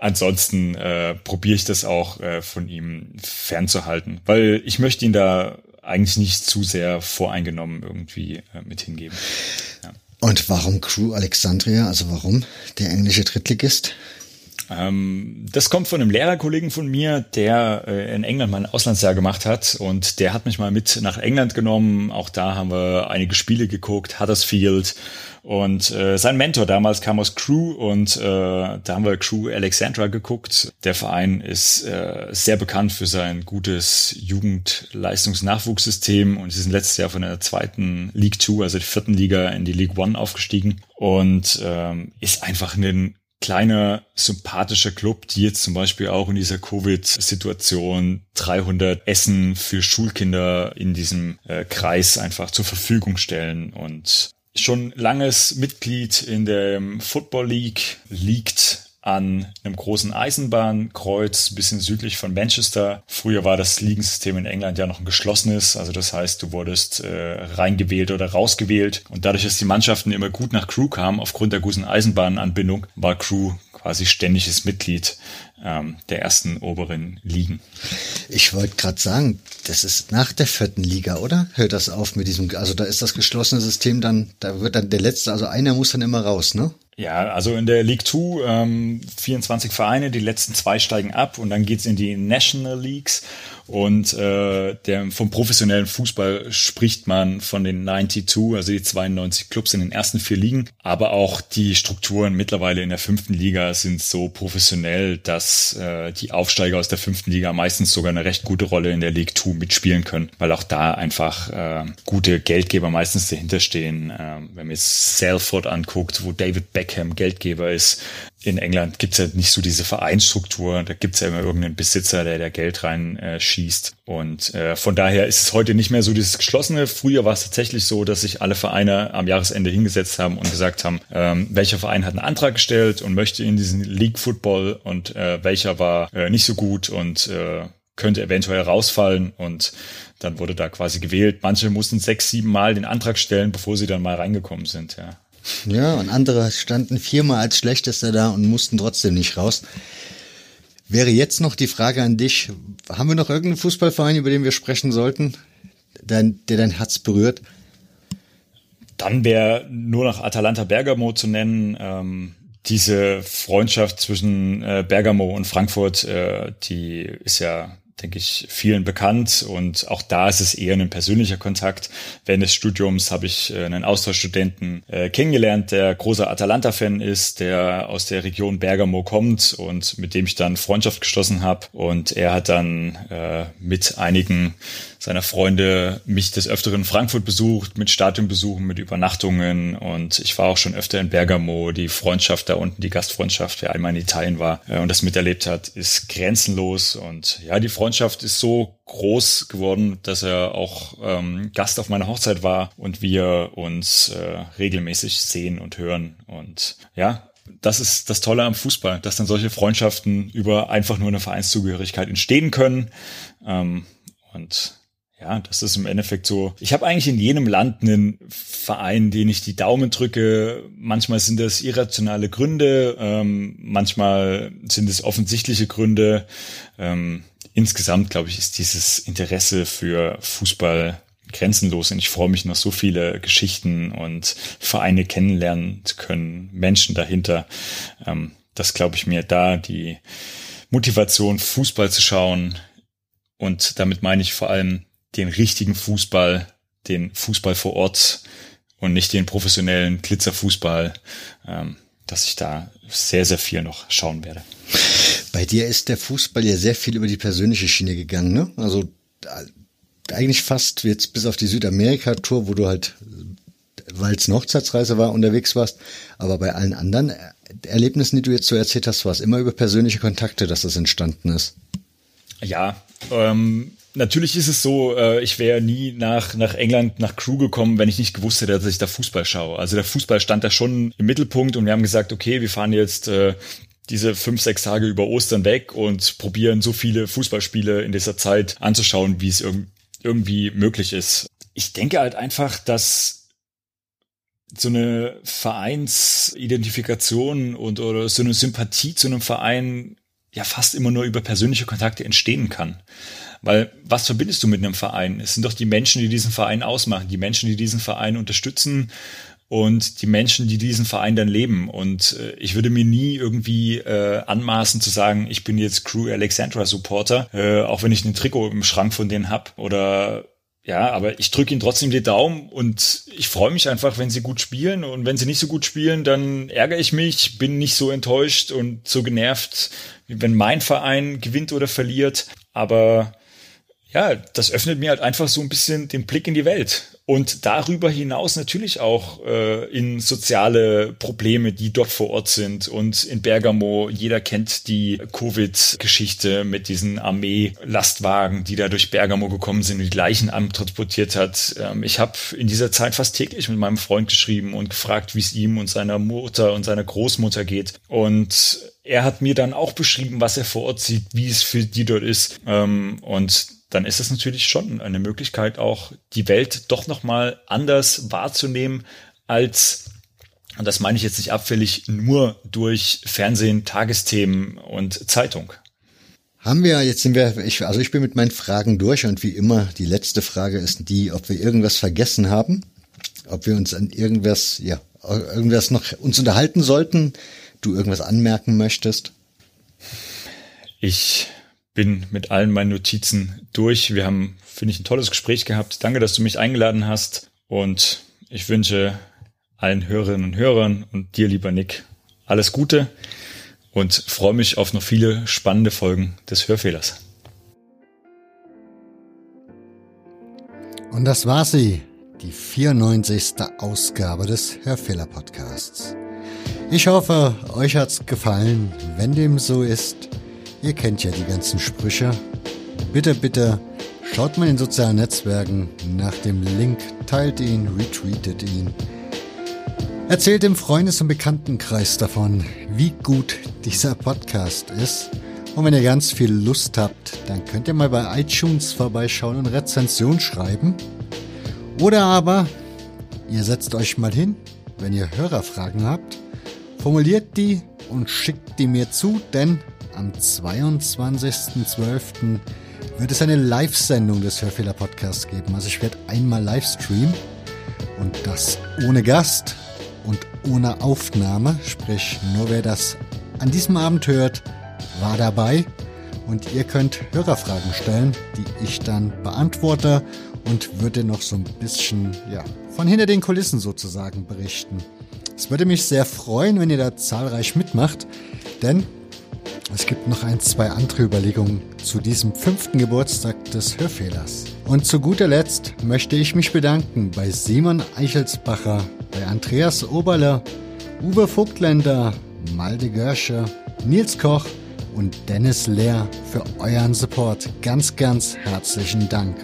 ansonsten äh, probiere ich das auch äh, von ihm fernzuhalten, weil ich möchte ihn da eigentlich nicht zu sehr voreingenommen irgendwie äh, mit hingeben. Ja. Und warum Crew Alexandria? Also warum der englische Drittligist? Ähm, das kommt von einem Lehrerkollegen von mir, der äh, in England mal ein Auslandsjahr gemacht hat. Und der hat mich mal mit nach England genommen. Auch da haben wir einige Spiele geguckt, Huddersfield. Und äh, sein Mentor damals kam aus Crew und äh, da haben wir Crew Alexandra geguckt. Der Verein ist äh, sehr bekannt für sein gutes Jugendleistungsnachwuchssystem. Und sie sind letztes Jahr von der zweiten League Two, also der vierten Liga, in die League One aufgestiegen. Und ähm, ist einfach ein kleiner, sympathischer Club, die jetzt zum Beispiel auch in dieser Covid-Situation 300 Essen für Schulkinder in diesem äh, Kreis einfach zur Verfügung stellen. Und schon langes Mitglied in der Football League liegt an einem großen Eisenbahnkreuz, bisschen südlich von Manchester. Früher war das Ligensystem in England ja noch ein geschlossenes, also das heißt, du wurdest äh, reingewählt oder rausgewählt. Und dadurch, dass die Mannschaften immer gut nach Crew kamen, aufgrund der guten Eisenbahnanbindung, war Crew quasi ständiges Mitglied ähm, der ersten oberen Ligen. Ich wollte gerade sagen, das ist nach der vierten Liga, oder? Hört das auf mit diesem, also da ist das geschlossene System dann, da wird dann der letzte, also einer muss dann immer raus, ne? Ja, also in der League 2 ähm, 24 Vereine, die letzten zwei steigen ab und dann geht's in die National Leagues und äh, der, vom professionellen Fußball spricht man von den 92, also die 92 Clubs in den ersten vier Ligen. Aber auch die Strukturen mittlerweile in der fünften Liga sind so professionell, dass äh, die Aufsteiger aus der fünften Liga meistens sogar eine recht gute Rolle in der League 2 mitspielen können, weil auch da einfach äh, gute Geldgeber meistens dahinter stehen. Äh, wenn man jetzt Salford anguckt, wo David Beckham Geldgeber ist, in England gibt's ja nicht so diese Vereinsstruktur. Da gibt's ja immer irgendeinen Besitzer, der da Geld rein äh. Und äh, von daher ist es heute nicht mehr so dieses Geschlossene. Früher war es tatsächlich so, dass sich alle Vereine am Jahresende hingesetzt haben und gesagt haben, ähm, welcher Verein hat einen Antrag gestellt und möchte in diesen League Football und äh, welcher war äh, nicht so gut und äh, könnte eventuell rausfallen und dann wurde da quasi gewählt. Manche mussten sechs, sieben Mal den Antrag stellen, bevor sie dann mal reingekommen sind, ja. Ja, und andere standen viermal als schlechtester da und mussten trotzdem nicht raus. Wäre jetzt noch die Frage an dich, haben wir noch irgendeinen Fußballverein, über den wir sprechen sollten, der, der dein Herz berührt? Dann wäre nur noch Atalanta Bergamo zu nennen. Ähm, diese Freundschaft zwischen äh, Bergamo und Frankfurt, äh, die ist ja denke ich, vielen bekannt und auch da ist es eher ein persönlicher Kontakt. Während des Studiums habe ich äh, einen Austauschstudenten äh, kennengelernt, der großer Atalanta-Fan ist, der aus der Region Bergamo kommt und mit dem ich dann Freundschaft geschlossen habe und er hat dann äh, mit einigen seiner Freunde mich des Öfteren in Frankfurt besucht, mit Stadionbesuchen, mit Übernachtungen und ich war auch schon öfter in Bergamo. Die Freundschaft da unten, die Gastfreundschaft, wer einmal in Italien war äh, und das miterlebt hat, ist grenzenlos und ja, die Freundschaft ist so groß geworden, dass er auch ähm, Gast auf meiner Hochzeit war und wir uns äh, regelmäßig sehen und hören und ja, das ist das Tolle am Fußball, dass dann solche Freundschaften über einfach nur eine Vereinszugehörigkeit entstehen können. Ähm, und ja, das ist im Endeffekt so. Ich habe eigentlich in jedem Land einen Verein, den ich die Daumen drücke. Manchmal sind das irrationale Gründe, ähm, manchmal sind es offensichtliche Gründe. Ähm, insgesamt, glaube ich, ist dieses Interesse für Fußball grenzenlos und ich freue mich noch so viele Geschichten und Vereine kennenlernen zu können, Menschen dahinter. Ähm, das glaube ich mir da die Motivation, Fußball zu schauen. Und damit meine ich vor allem den richtigen Fußball, den Fußball vor Ort und nicht den professionellen Glitzerfußball, ähm, dass ich da sehr, sehr viel noch schauen werde. Bei dir ist der Fußball ja sehr viel über die persönliche Schiene gegangen, ne? Also eigentlich fast jetzt bis auf die Südamerika-Tour, wo du halt, weil es eine Hochzeitsreise war, unterwegs warst. Aber bei allen anderen Erlebnissen, die du jetzt so erzählt hast, war es immer über persönliche Kontakte, dass das entstanden ist. Ja, ähm, natürlich ist es so, äh, ich wäre nie nach, nach England, nach Crew gekommen, wenn ich nicht gewusst hätte, dass ich da Fußball schaue. Also der Fußball stand da schon im Mittelpunkt und wir haben gesagt, okay, wir fahren jetzt äh, diese fünf, sechs Tage über Ostern weg und probieren so viele Fußballspiele in dieser Zeit anzuschauen, wie es irgendwie irgendwie möglich ist. Ich denke halt einfach, dass so eine Vereinsidentifikation und oder so eine Sympathie zu einem Verein ja fast immer nur über persönliche Kontakte entstehen kann. Weil was verbindest du mit einem Verein? Es sind doch die Menschen, die diesen Verein ausmachen, die Menschen, die diesen Verein unterstützen und die Menschen, die diesen Verein dann leben. Und äh, ich würde mir nie irgendwie äh, anmaßen zu sagen, ich bin jetzt Crew Alexandra Supporter, äh, auch wenn ich ein Trikot im Schrank von denen hab oder ja, aber ich drücke ihnen trotzdem die Daumen und ich freue mich einfach, wenn sie gut spielen. Und wenn sie nicht so gut spielen, dann ärgere ich mich, bin nicht so enttäuscht und so genervt, wenn mein Verein gewinnt oder verliert. Aber ja, das öffnet mir halt einfach so ein bisschen den Blick in die Welt und darüber hinaus natürlich auch äh, in soziale Probleme, die dort vor Ort sind. Und in Bergamo, jeder kennt die Covid-Geschichte mit diesen Armee-Lastwagen, die da durch Bergamo gekommen sind und die Leichen antransportiert hat. Ähm, ich habe in dieser Zeit fast täglich mit meinem Freund geschrieben und gefragt, wie es ihm und seiner Mutter und seiner Großmutter geht. Und er hat mir dann auch beschrieben, was er vor Ort sieht, wie es für die dort ist. Ähm, und dann ist es natürlich schon eine Möglichkeit, auch die Welt doch nochmal anders wahrzunehmen als und das meine ich jetzt nicht abfällig nur durch Fernsehen, Tagesthemen und Zeitung. Haben wir, jetzt sind wir, ich, also ich bin mit meinen Fragen durch und wie immer, die letzte Frage ist die, ob wir irgendwas vergessen haben, ob wir uns an irgendwas, ja, irgendwas noch uns unterhalten sollten, du irgendwas anmerken möchtest. Ich bin mit allen meinen Notizen durch. Wir haben, finde ich, ein tolles Gespräch gehabt. Danke, dass du mich eingeladen hast. Und ich wünsche allen Hörerinnen und Hörern und dir, lieber Nick, alles Gute und freue mich auf noch viele spannende Folgen des Hörfehlers. Und das war sie, die 94. Ausgabe des Hörfehler Podcasts. Ich hoffe, euch hat's gefallen. Wenn dem so ist, Ihr kennt ja die ganzen Sprüche. Bitte, bitte schaut mal in sozialen Netzwerken nach dem Link, teilt ihn, retweetet ihn. Erzählt im Freundes- und Bekanntenkreis davon, wie gut dieser Podcast ist. Und wenn ihr ganz viel Lust habt, dann könnt ihr mal bei iTunes vorbeischauen und Rezension schreiben. Oder aber ihr setzt euch mal hin, wenn ihr Hörerfragen habt, formuliert die und schickt die mir zu, denn am 22.12. wird es eine Live-Sendung des Hörfehler-Podcasts geben. Also ich werde einmal live streamen und das ohne Gast und ohne Aufnahme. Sprich, nur wer das an diesem Abend hört, war dabei. Und ihr könnt Hörerfragen stellen, die ich dann beantworte und würde noch so ein bisschen, ja, von hinter den Kulissen sozusagen berichten. Es würde mich sehr freuen, wenn ihr da zahlreich mitmacht, denn Es gibt noch ein, zwei andere Überlegungen zu diesem fünften Geburtstag des Hörfehlers. Und zu guter Letzt möchte ich mich bedanken bei Simon Eichelsbacher, bei Andreas Oberle, Uwe Vogtländer, Malde Görsche, Nils Koch und Dennis Lehr für euren Support. Ganz, ganz herzlichen Dank.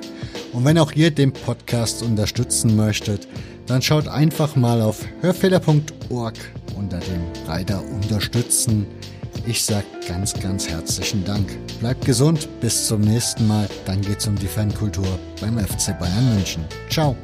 Und wenn auch ihr den Podcast unterstützen möchtet, dann schaut einfach mal auf hörfehler.org unter dem Reiter Unterstützen. Ich sag ganz, ganz herzlichen Dank. Bleibt gesund, bis zum nächsten Mal. Dann geht's um die Fankultur beim FC Bayern München. Ciao.